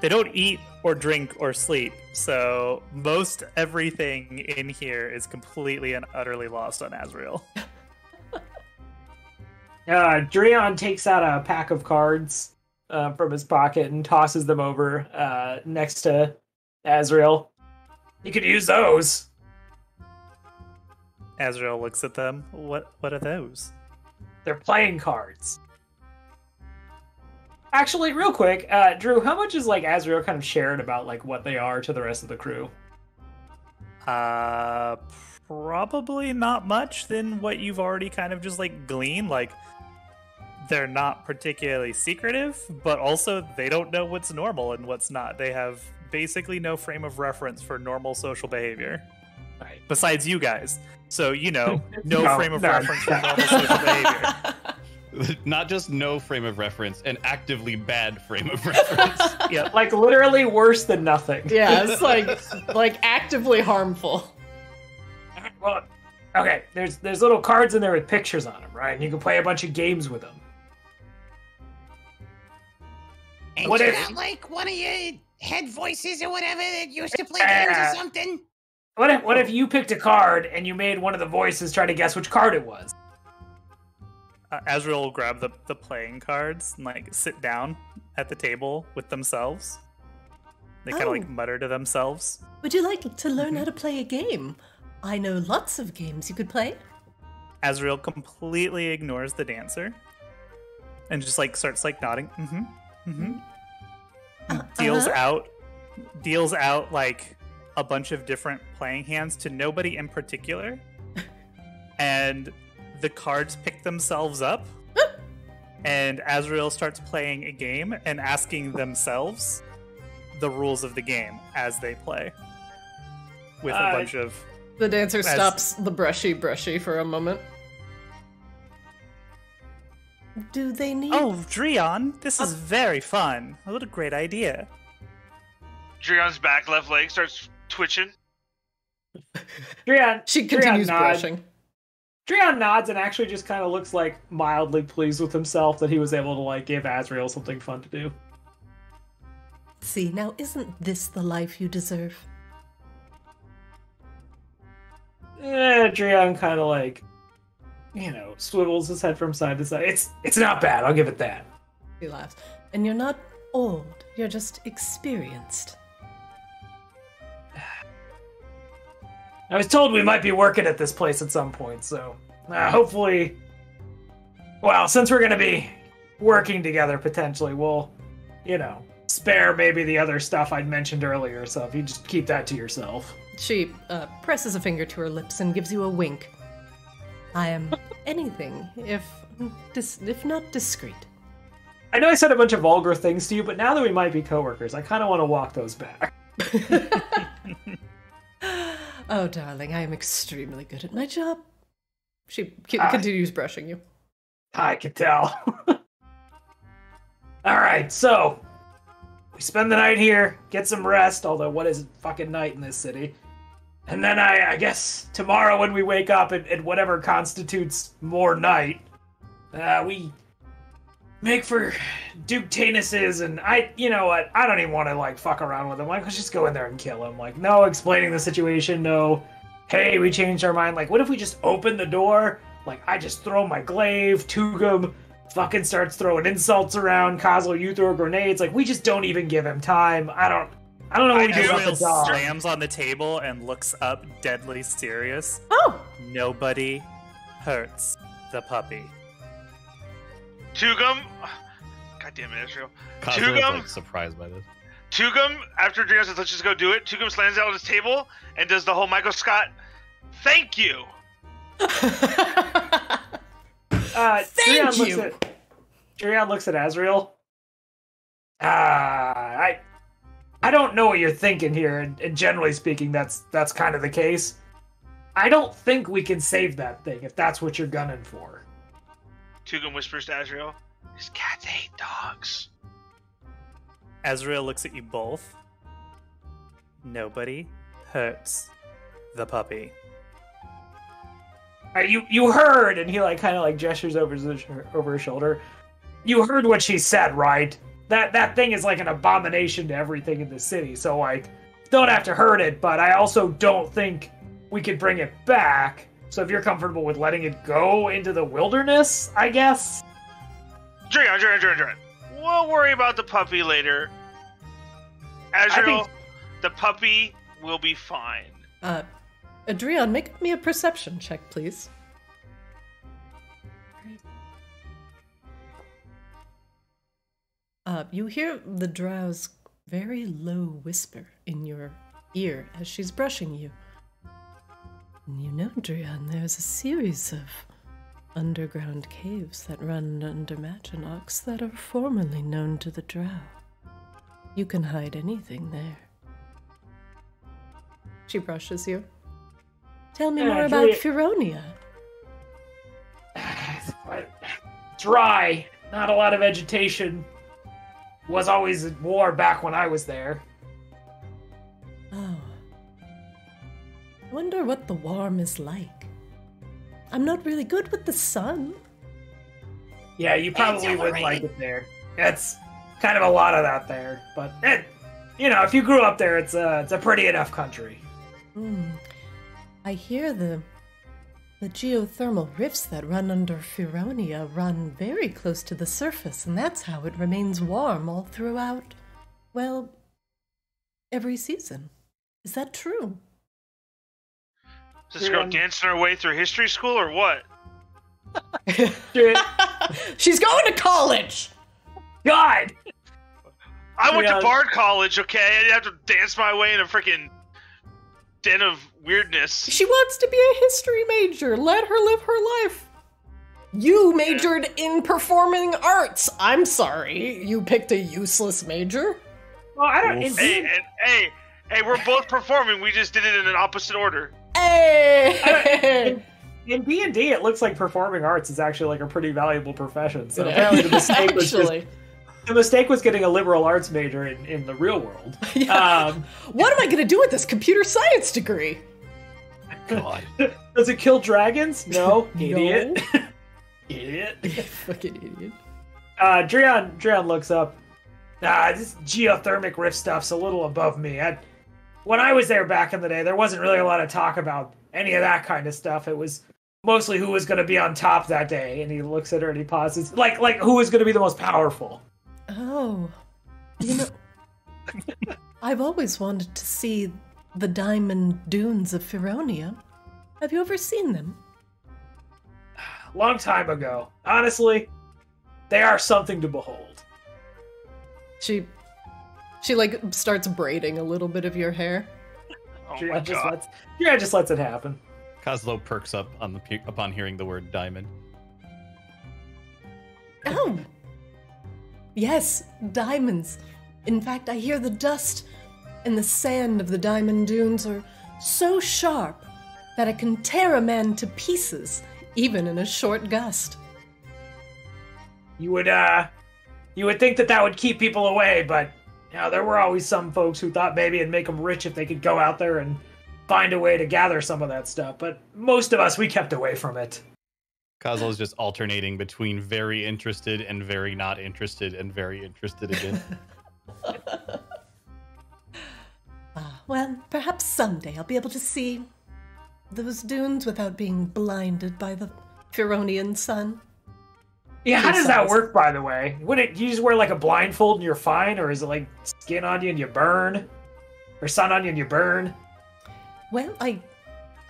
They don't eat or drink or sleep, so most everything in here is completely and utterly lost on Azrael. (laughs) Uh, Drion takes out a pack of cards uh, from his pocket and tosses them over uh, next to Azrael. You could use those. Azrael looks at them. What what are those? They're playing cards. Actually, real quick, uh, Drew, how much is like Azrael kind of shared about like what they are to the rest of the crew? Uh probably not much than what you've already kind of just like gleaned. Like they're not particularly secretive, but also they don't know what's normal and what's not. They have basically no frame of reference for normal social behavior. Right. Besides you guys. So, you know, (laughs) no, No, frame of no. reference for normal social behavior. (laughs) (laughs) Not just no frame of reference, an actively bad frame of reference. Yep. Like literally worse than nothing. yeah, it's like like actively harmful. Well, okay. There's there's little cards in there with pictures on them, right? And you can play a bunch of games with them. Ain't What you if- got like one of your head voices or whatever that used to play Yeah. games or something? What if what if you picked a card and you made one of the voices try to guess which card it was? Uh, Azrael will grab the, the playing cards and like sit down at the table with themselves. They kind of Oh. like mutter to themselves. Would you like to learn how to play a game? I know lots of games you could play. Azrael completely ignores the dancer and just like starts like nodding. Mm-hmm. Mm-hmm. Uh, Deals uh-huh. out deals out like a bunch of different playing hands to nobody in particular. (laughs) and the cards pick themselves up. (gasps) and Azrael starts playing a game and asking themselves the rules of the game as they play. With a Uh, bunch of The dancer As- stops the brushy brushy for a moment. Do they need Oh, Drion, this is very fun. What a great idea. Drion's back left leg starts twitching. Drion, She Drion continues nods. brushing. Drion nods and actually just kind of looks like mildly pleased with himself that he was able to like give Azrael something fun to do. See, now isn't this the life you deserve? Eh, Drion kind of like, you know, swivels his head from side to side. It's it's not bad. I'll give it that. He laughs. And you're not old, you're just experienced. (sighs) I was told we might be working at this place at some point, so uh, hopefully, well, since we're gonna be working together potentially, we'll, you know, spare maybe the other stuff I'd mentioned earlier. So if you just keep that to yourself. She uh, presses a finger to her lips and gives you a wink. I am anything if dis- if not discreet. I know I said a bunch of vulgar things to you, but now that we might be coworkers, I kind of want to walk those back. (laughs) oh, darling, I am extremely good at my job. She c- Ah. continues brushing you. I can tell. (laughs) All right, so we spend the night here, get some rest. Although, what is fucking night in this city? And then I, I guess tomorrow when we wake up at, at whatever constitutes more night, uh, we make for Duke Tanis's, and I, you know what? I don't even want to like fuck around with him. Like, let's just go in there and kill him. Like, no explaining the situation. No, hey, we changed our mind. Like, what if we just open the door? Like, I just throw my glaive, Tugum fucking starts throwing insults around. Kozlo, you throw grenades. Like, we just don't even give him time. I don't, I don't know what we I do do. about the dog. slams on the table and looks up, deadly serious. Oh, Nobody hurts the puppy. Tugum. God damn it, Israel. Kazuo's Tugum? like surprised by this. Tugum, after Drion says, let's just go do it, Tugum slams out on his table and does the whole Michael Scott, thank you. (laughs) Uh, Thank Drion looks you. at Drion looks at Azrael. Ah, I, I don't know what you're thinking here, and, and generally speaking, that's that's kind of the case. I don't think we can save that thing if that's what you're gunning for. Tugum whispers to Azrael, his cats hate dogs. Azrael looks at you both. Nobody hurts the puppy. Uh, you you heard, and he like kind of like gestures over his over his shoulder. You heard what she said, right? That that thing is like an abomination to everything in the city. So like, don't have to hurt it, but I also don't think we could bring it back. So if you're comfortable with letting it go into the wilderness, I guess. Drion, Drion, Drion, Drion. we'll worry about the puppy later. Azrael, think- the puppy will be fine. Uh, Adrian, make me a perception check, please. Uh, you hear the drow's very low whisper in your ear as she's brushing you. And you know, Drion, there's a series of underground caves that run under Maginox that are formerly known to the drow. You can hide anything there. She brushes you. Tell me Yeah, more about Feronia. (sighs) Dry, not a lot of vegetation. Was always at war back when I was there. Oh. I wonder what the warm is like. I'm not really good with the sun. Yeah, you probably would overrated. like it there. It's kind of a lot of that there, but it, you know, if you grew up there, it's a it's a pretty enough country. Hmm. I hear the the geothermal rifts that run under Feronia run very close to the surface, and that's how it remains warm all throughout, well, every season. Is that true? Is this girl dancing her way through history school or what? (laughs) (laughs) She's going to college! God, I went to Bard College, okay? I didn't have to dance my way in a freaking den of weirdness. She wants to be a history major. Let her live her life. You majored in performing arts. I'm sorry. You picked a useless major. well, I don't. Oof. In, Hey, hey, hey, we're both performing. We just did it in an opposite order. Hey! in D and D, it looks like performing arts is actually like a pretty valuable profession. So apparently, the mistake was just, Actually. The mistake was getting a liberal arts major in, in the real world. (laughs) Yeah. Um, what am I going to do with this computer science degree? God. (laughs) does it kill dragons? No, (laughs) No. idiot. idiot. Fucking idiot. Uh, Drion, Drion looks up. Ah, this geothermic rift stuff's a little above me. I, when I was there back in the day, there wasn't really a lot of talk about any of that kind of stuff. It was mostly who was going to be on top that day. And he looks at her and he pauses, like, like who was going to be the most powerful. Oh. You know, (laughs) I've always wanted to see the diamond dunes of Feronia. Have you ever seen them? Long time ago, honestly, they are something to behold. She she like starts braiding a little bit of your hair. (laughs) Oh Drion my just god. lets, Drion just lets it happen. Kozlo perks up on the pe- upon hearing the word diamond. Oh. Yes, diamonds. In fact, I hear the dust and the sand of the diamond dunes are so sharp that it can tear a man to pieces, even in a short gust. You would, uh, you would think that that would keep people away, but you know, there were always some folks who thought maybe it'd make them rich if they could go out there and find a way to gather some of that stuff. But most of us, we kept away from it. Kozlo is just alternating between very interested and very not interested and very interested again. (laughs) Ah, well, perhaps someday I'll be able to see those dunes without being blinded by the Feronian sun. Yeah, how does that work, by the way? Would it you just wear like a blindfold and you're fine, or is it like skin on you and you burn, or sun on you and you burn? Well, I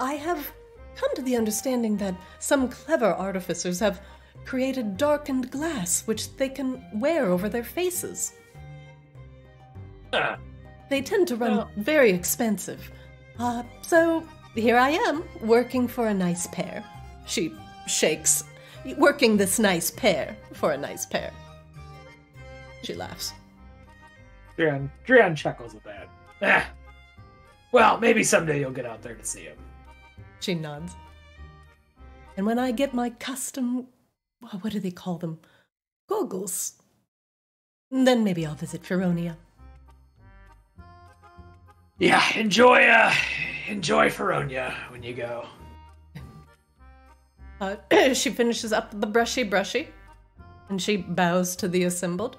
I have come to the understanding that some clever artificers have created darkened glass which they can wear over their faces. Huh. They tend to run very expensive. Uh, so here I am, working for a nice pair. She shakes, working this nice pair for a nice pair. She laughs. Drion, Drion chuckles at that. Ah. Well, maybe someday you'll get out there to see him. She nods. And when I get my custom, what do they call them? Goggles. Then maybe I'll visit Feronia. Yeah, enjoy, uh, enjoy Feronia when you go. Uh, (clears throat) she finishes up the brushy brushy, and she bows to the assembled.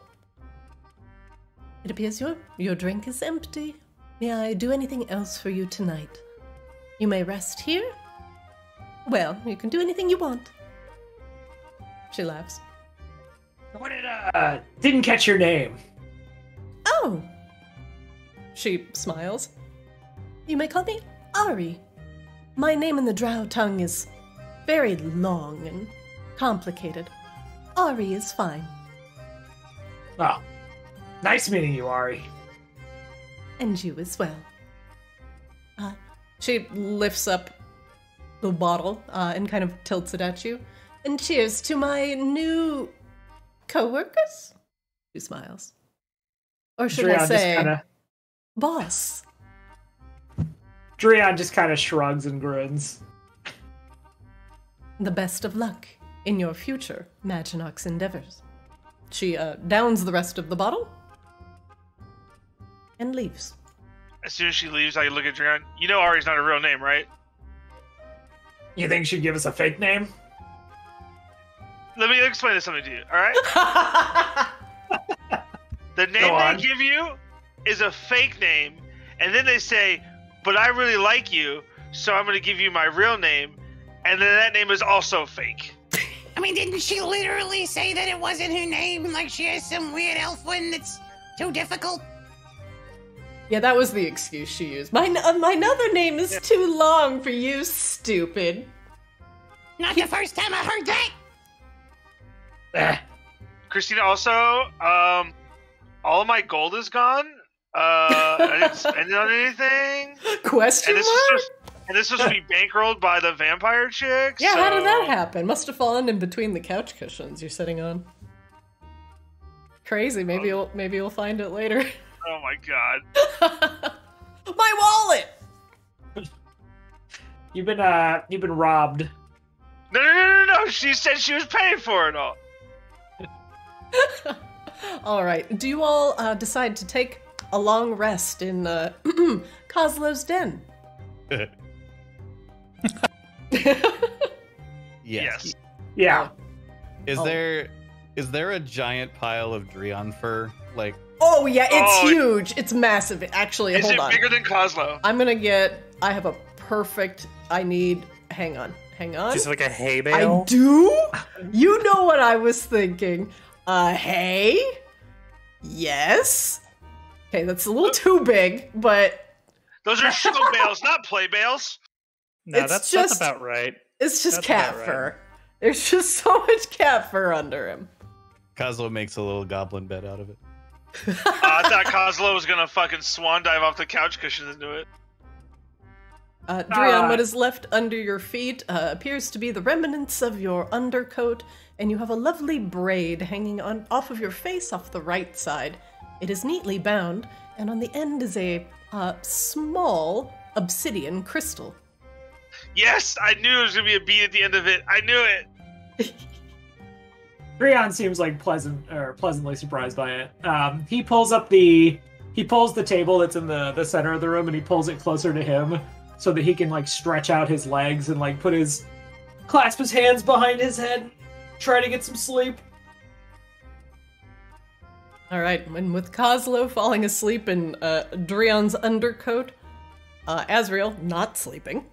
It appears your your drink is empty. May I do anything else for you tonight? You may rest here. Well, you can do anything you want. She laughs. What did uh didn't catch your name? Oh! She smiles. You may call me Ari. My name in the drow tongue is very long and complicated. Ari is fine. Oh, nice meeting you, Ari. And you as well. Uh, she lifts up the bottle uh, and kind of tilts it at you. And cheers to my new co-workers. She smiles. Or should I say, kind of boss? Drion just kind of shrugs and grins. The best of luck in your future Maginox endeavors. She uh, downs the rest of the bottle and leaves. As soon as she leaves, I look at Drion. You know Ari's not a real name, right? You think she'd give us a fake name? Let me explain this something to you, alright? (laughs) The name they give you is a fake name, and then they say, but I really like you, so I'm going to give you my real name, and then that name is also fake. I mean, didn't she literally say that it wasn't her name? Like she has some weird elf one that's too difficult? Yeah, that was the excuse she used. My uh, my other name is too long for you, stupid. Not the first time I heard that. Eh, Christina, also, um, all of my gold is gone. Uh, I didn't spend it on anything. (laughs) Question And this mark? was just, and this was to be (laughs) bankrolled by the vampire chick. yeah, how did that happen? Must have fallen in between the couch cushions you're sitting on. Crazy. Maybe you'll maybe you'll find it later. (laughs) Oh my god. (laughs) my wallet. you've been uh you've been robbed. No, no, no, no, no. She said she was paying for it all. (laughs) all right. Do you all uh, decide to take a long rest in uh, (clears throat) Kozlo's den? (laughs) yes. Yes. Yeah. Is Oh. there is there a giant pile of Drion fur? Like Oh yeah, it's Oh, huge. It's massive. Actually, Is hold it on. bigger than Kozlo? I'm gonna get. I have a perfect. I need. Hang on. Hang on. Just like a hay bale. I do. You know what I was thinking. Uh, hey. Yes. Okay, that's a little too big, but Those are show (laughs) bales, not play bales. no, it's that's just- that's about right. it's just That's cat about right. fur. There's just so much cat fur under him. Kozlo makes a little goblin bed out of it. Uh, I thought Kozlo was gonna fucking swan dive off the couch cushions into it. Uh, Drion, Uh, what is left under your feet uh, appears to be the remnants of your undercoat, and you have a lovely braid hanging on off of your face off the right side. It is neatly bound, and on the end is a uh, small obsidian crystal. Yes, I knew there was gonna be a beat at the end of it. I knew it. (laughs) Drion seems like pleasant or pleasantly surprised by it. Um, he pulls up the he pulls the table that's in the the center of the room and he pulls it closer to him so that he can like stretch out his legs and like put his clasp his hands behind his head, try to get some sleep. All right, and with Kozlo falling asleep in uh, Drion's undercoat, uh, Azrael not sleeping,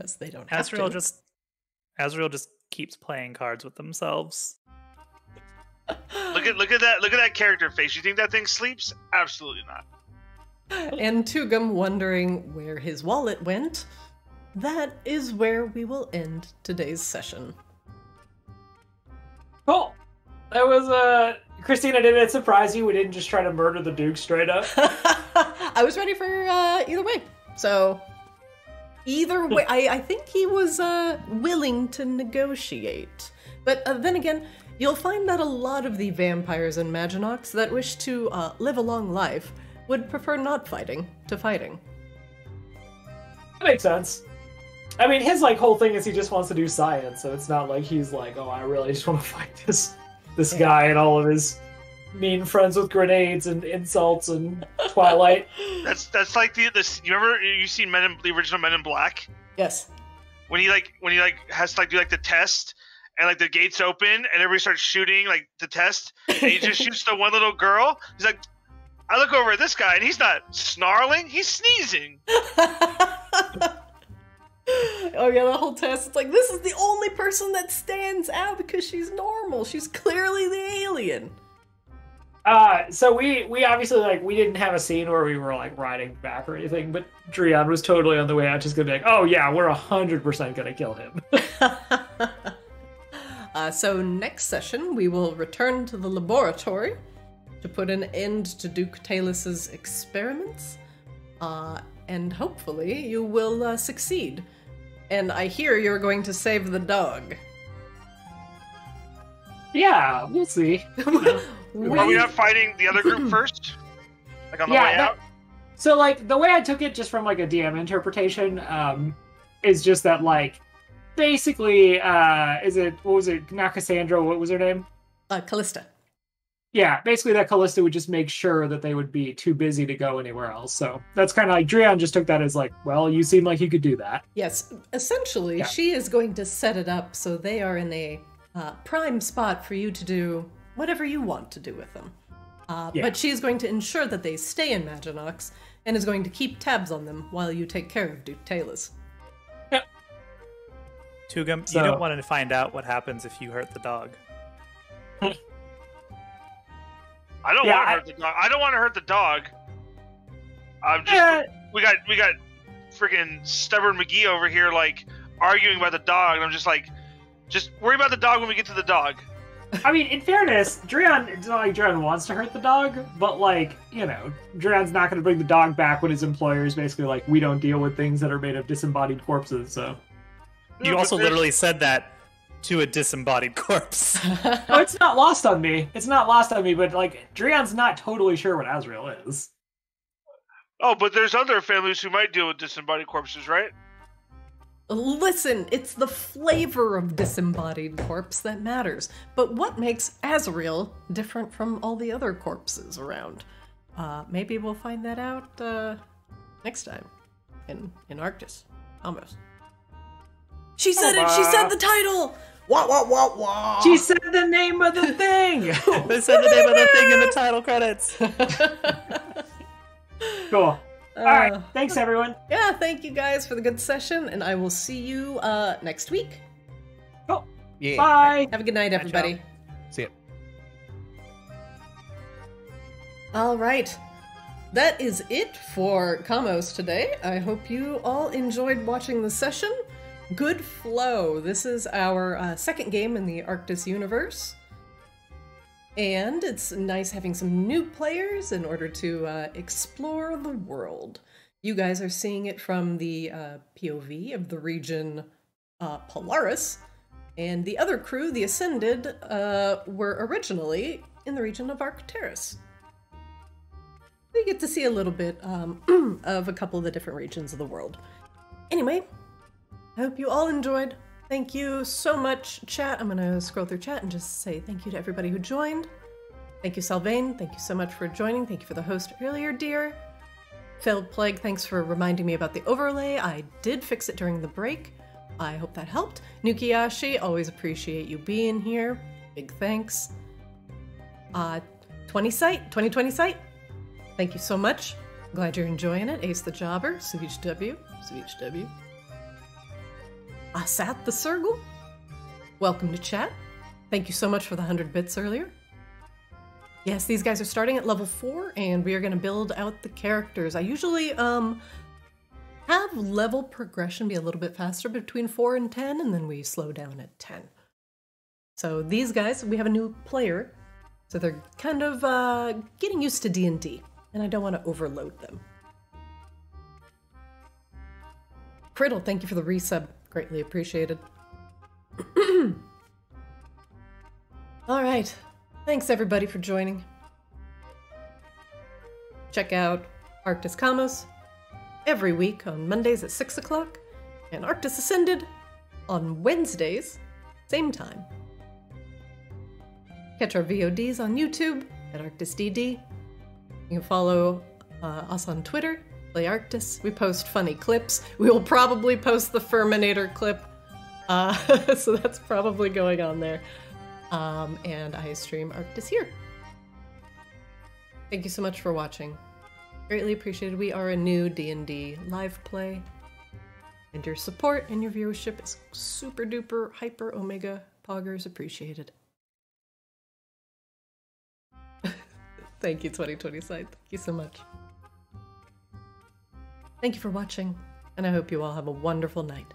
as they don't have Azrael to. just Azrael just keeps playing cards with themselves. Look at look at that look at that character face. You think that thing sleeps? Absolutely not. and Tugum wondering where his wallet went. That is where we will end today's session. Cool. That was uh Christina, did it surprise you we didn't just try to murder the Duke straight up? (laughs) I was ready for uh, either way. So, either (laughs) way, I, I think he was uh, willing to negotiate. But uh, then again, you'll find that a lot of the vampires and Maginox that wish to uh, live a long life would prefer not fighting to fighting. That makes sense. I mean, his like whole thing is he just wants to do science, so it's not like he's like, oh, I really just want to (laughs) fight this this guy and all of his mean friends with grenades and insults and Twilight. (laughs) That's that's like the this. You remember you seen Men in the original Men in Black Yes. when he like when he like has to like do like the test and like the gates open and everybody starts shooting like the test and he just (laughs) shoots the one little girl. He's like, I look over at this guy and he's not snarling, he's sneezing. (laughs) oh yeah, the whole test. It's like this is the only person that stands out because she's normal. She's clearly the alien. Uh, so we we obviously like we didn't have a scene where we were like riding back or anything, but Drion was totally on the way out, just gonna be like, "Oh yeah, we're hundred percent gonna kill him." (laughs) uh, so next session, we will return to the laboratory to put an end to Duke Taelus's experiments, uh, and hopefully you will uh, succeed. And I hear you're going to save the dog. yeah, we'll see. (laughs) Are we not fighting the other group (clears throat) first? Like on the Yeah, way that- out? So like the way I took it, just from like a DM interpretation, um, is just that like basically, uh, is it what was it? Not Cassandra. What was her name? uh, Callista. Yeah, basically that Callista would just make sure that they would be too busy to go anywhere else. So that's kind of like Drion just took that as like, well, you seem like you could do that. Yes, essentially, Yeah. she is going to set it up so they are in a uh, prime spot for you to do whatever you want to do with them. Uh, Yeah. But she's going to ensure that they stay in Maginox and is going to keep tabs on them while you take care of Duke Taelus. Tugum, So- you don't want to find out what happens if you hurt the dog. (laughs) I don't Yeah, want to I- hurt the dog. I don't want to hurt the dog. I'm just Eh, we got we got freaking stubborn McGee over here like arguing about the dog, and I'm just like, just worry about the dog when we get to the dog. I mean, in fairness, Drion, it's not like Drion wants to hurt the dog, but like, you know, Drion's not going to bring the dog back when his employer is basically like, we don't deal with things that are made of disembodied corpses. So, You also literally said that to a disembodied corpse. (laughs) no, it's not lost on me. It's not lost on me, but like, Drion's not totally sure what Azrael is. Oh, but there's other families who might deal with disembodied corpses, right? Listen, it's the flavor of disembodied corpse that matters. But what makes Azrael different from all the other corpses around? Uh, maybe we'll find that out uh, next time in in Arctis. Almost. She said it. She said the title. Wah wah wah wah. She said the name of the thing! (laughs) they said the name of the thing in the title credits. (laughs) cool. All right. Uh, Thanks, everyone. yeah, thank you guys for the good session, and I will see you uh, next week. Yeah. Bye. Have a good night, everybody. See ya. All right. That is it for Kaamos today. I hope you all enjoyed watching the session. Good flow. This is our uh, second game in the Arctis universe. And it's nice having some new players in order to uh, explore the world. You guys are seeing it from the uh, POV of the region uh, Polaris, and the other crew, the Ascended, uh, were originally in the region of Arcturus. We get to see a little bit um, (clears throat) of a couple of the different regions of the world. Anyway, I hope you all enjoyed. Thank you so much, chat. I'm gonna scroll through chat and just say thank you to everybody who joined. Thank you, Salvain. Thank you so much for joining. Thank you for the host earlier, dear. Failed Plague, thanks for reminding me about the overlay. I did fix it during the break. I hope that helped. Nukiyashi, always appreciate you being here. Big thanks. Uh, 20 site, 2020 site. Thank you so much. Glad you're enjoying it. Ace the Jobber, Savich W, Savich W. Asat the Circle. Welcome to chat. Thank you so much for the 100 bits earlier. Yes, these guys are starting at level 4 and we are going to build out the characters. I usually um have level progression be a little bit faster between 4 and 10 and then we slow down at 10. So these guys, we have a new player. So they're kind of uh, getting used to D&D and I don't want to overload them. Criddle, thank you for the resub. Greatly appreciated. (clears throat) All right. Thanks everybody for joining. Check out Arctis Kaamos every week on Mondays at 6 o'clock and Arctis Ascended on Wednesdays, same time. Catch our VODs on YouTube at ArctisDD. You can follow uh, us on Twitter, Play Arctis. We post funny clips. We will probably post the Furminator clip. Uh, (laughs) so that's probably going on there. Um, and I stream Arctis here. Thank you so much for watching. Greatly appreciated. We are a new D&D live play. And your support and your viewership is super duper hyper omega poggers appreciated. (laughs) Thank you, 2020 side. Thank you so much. Thank you for watching, and I hope you all have a wonderful night.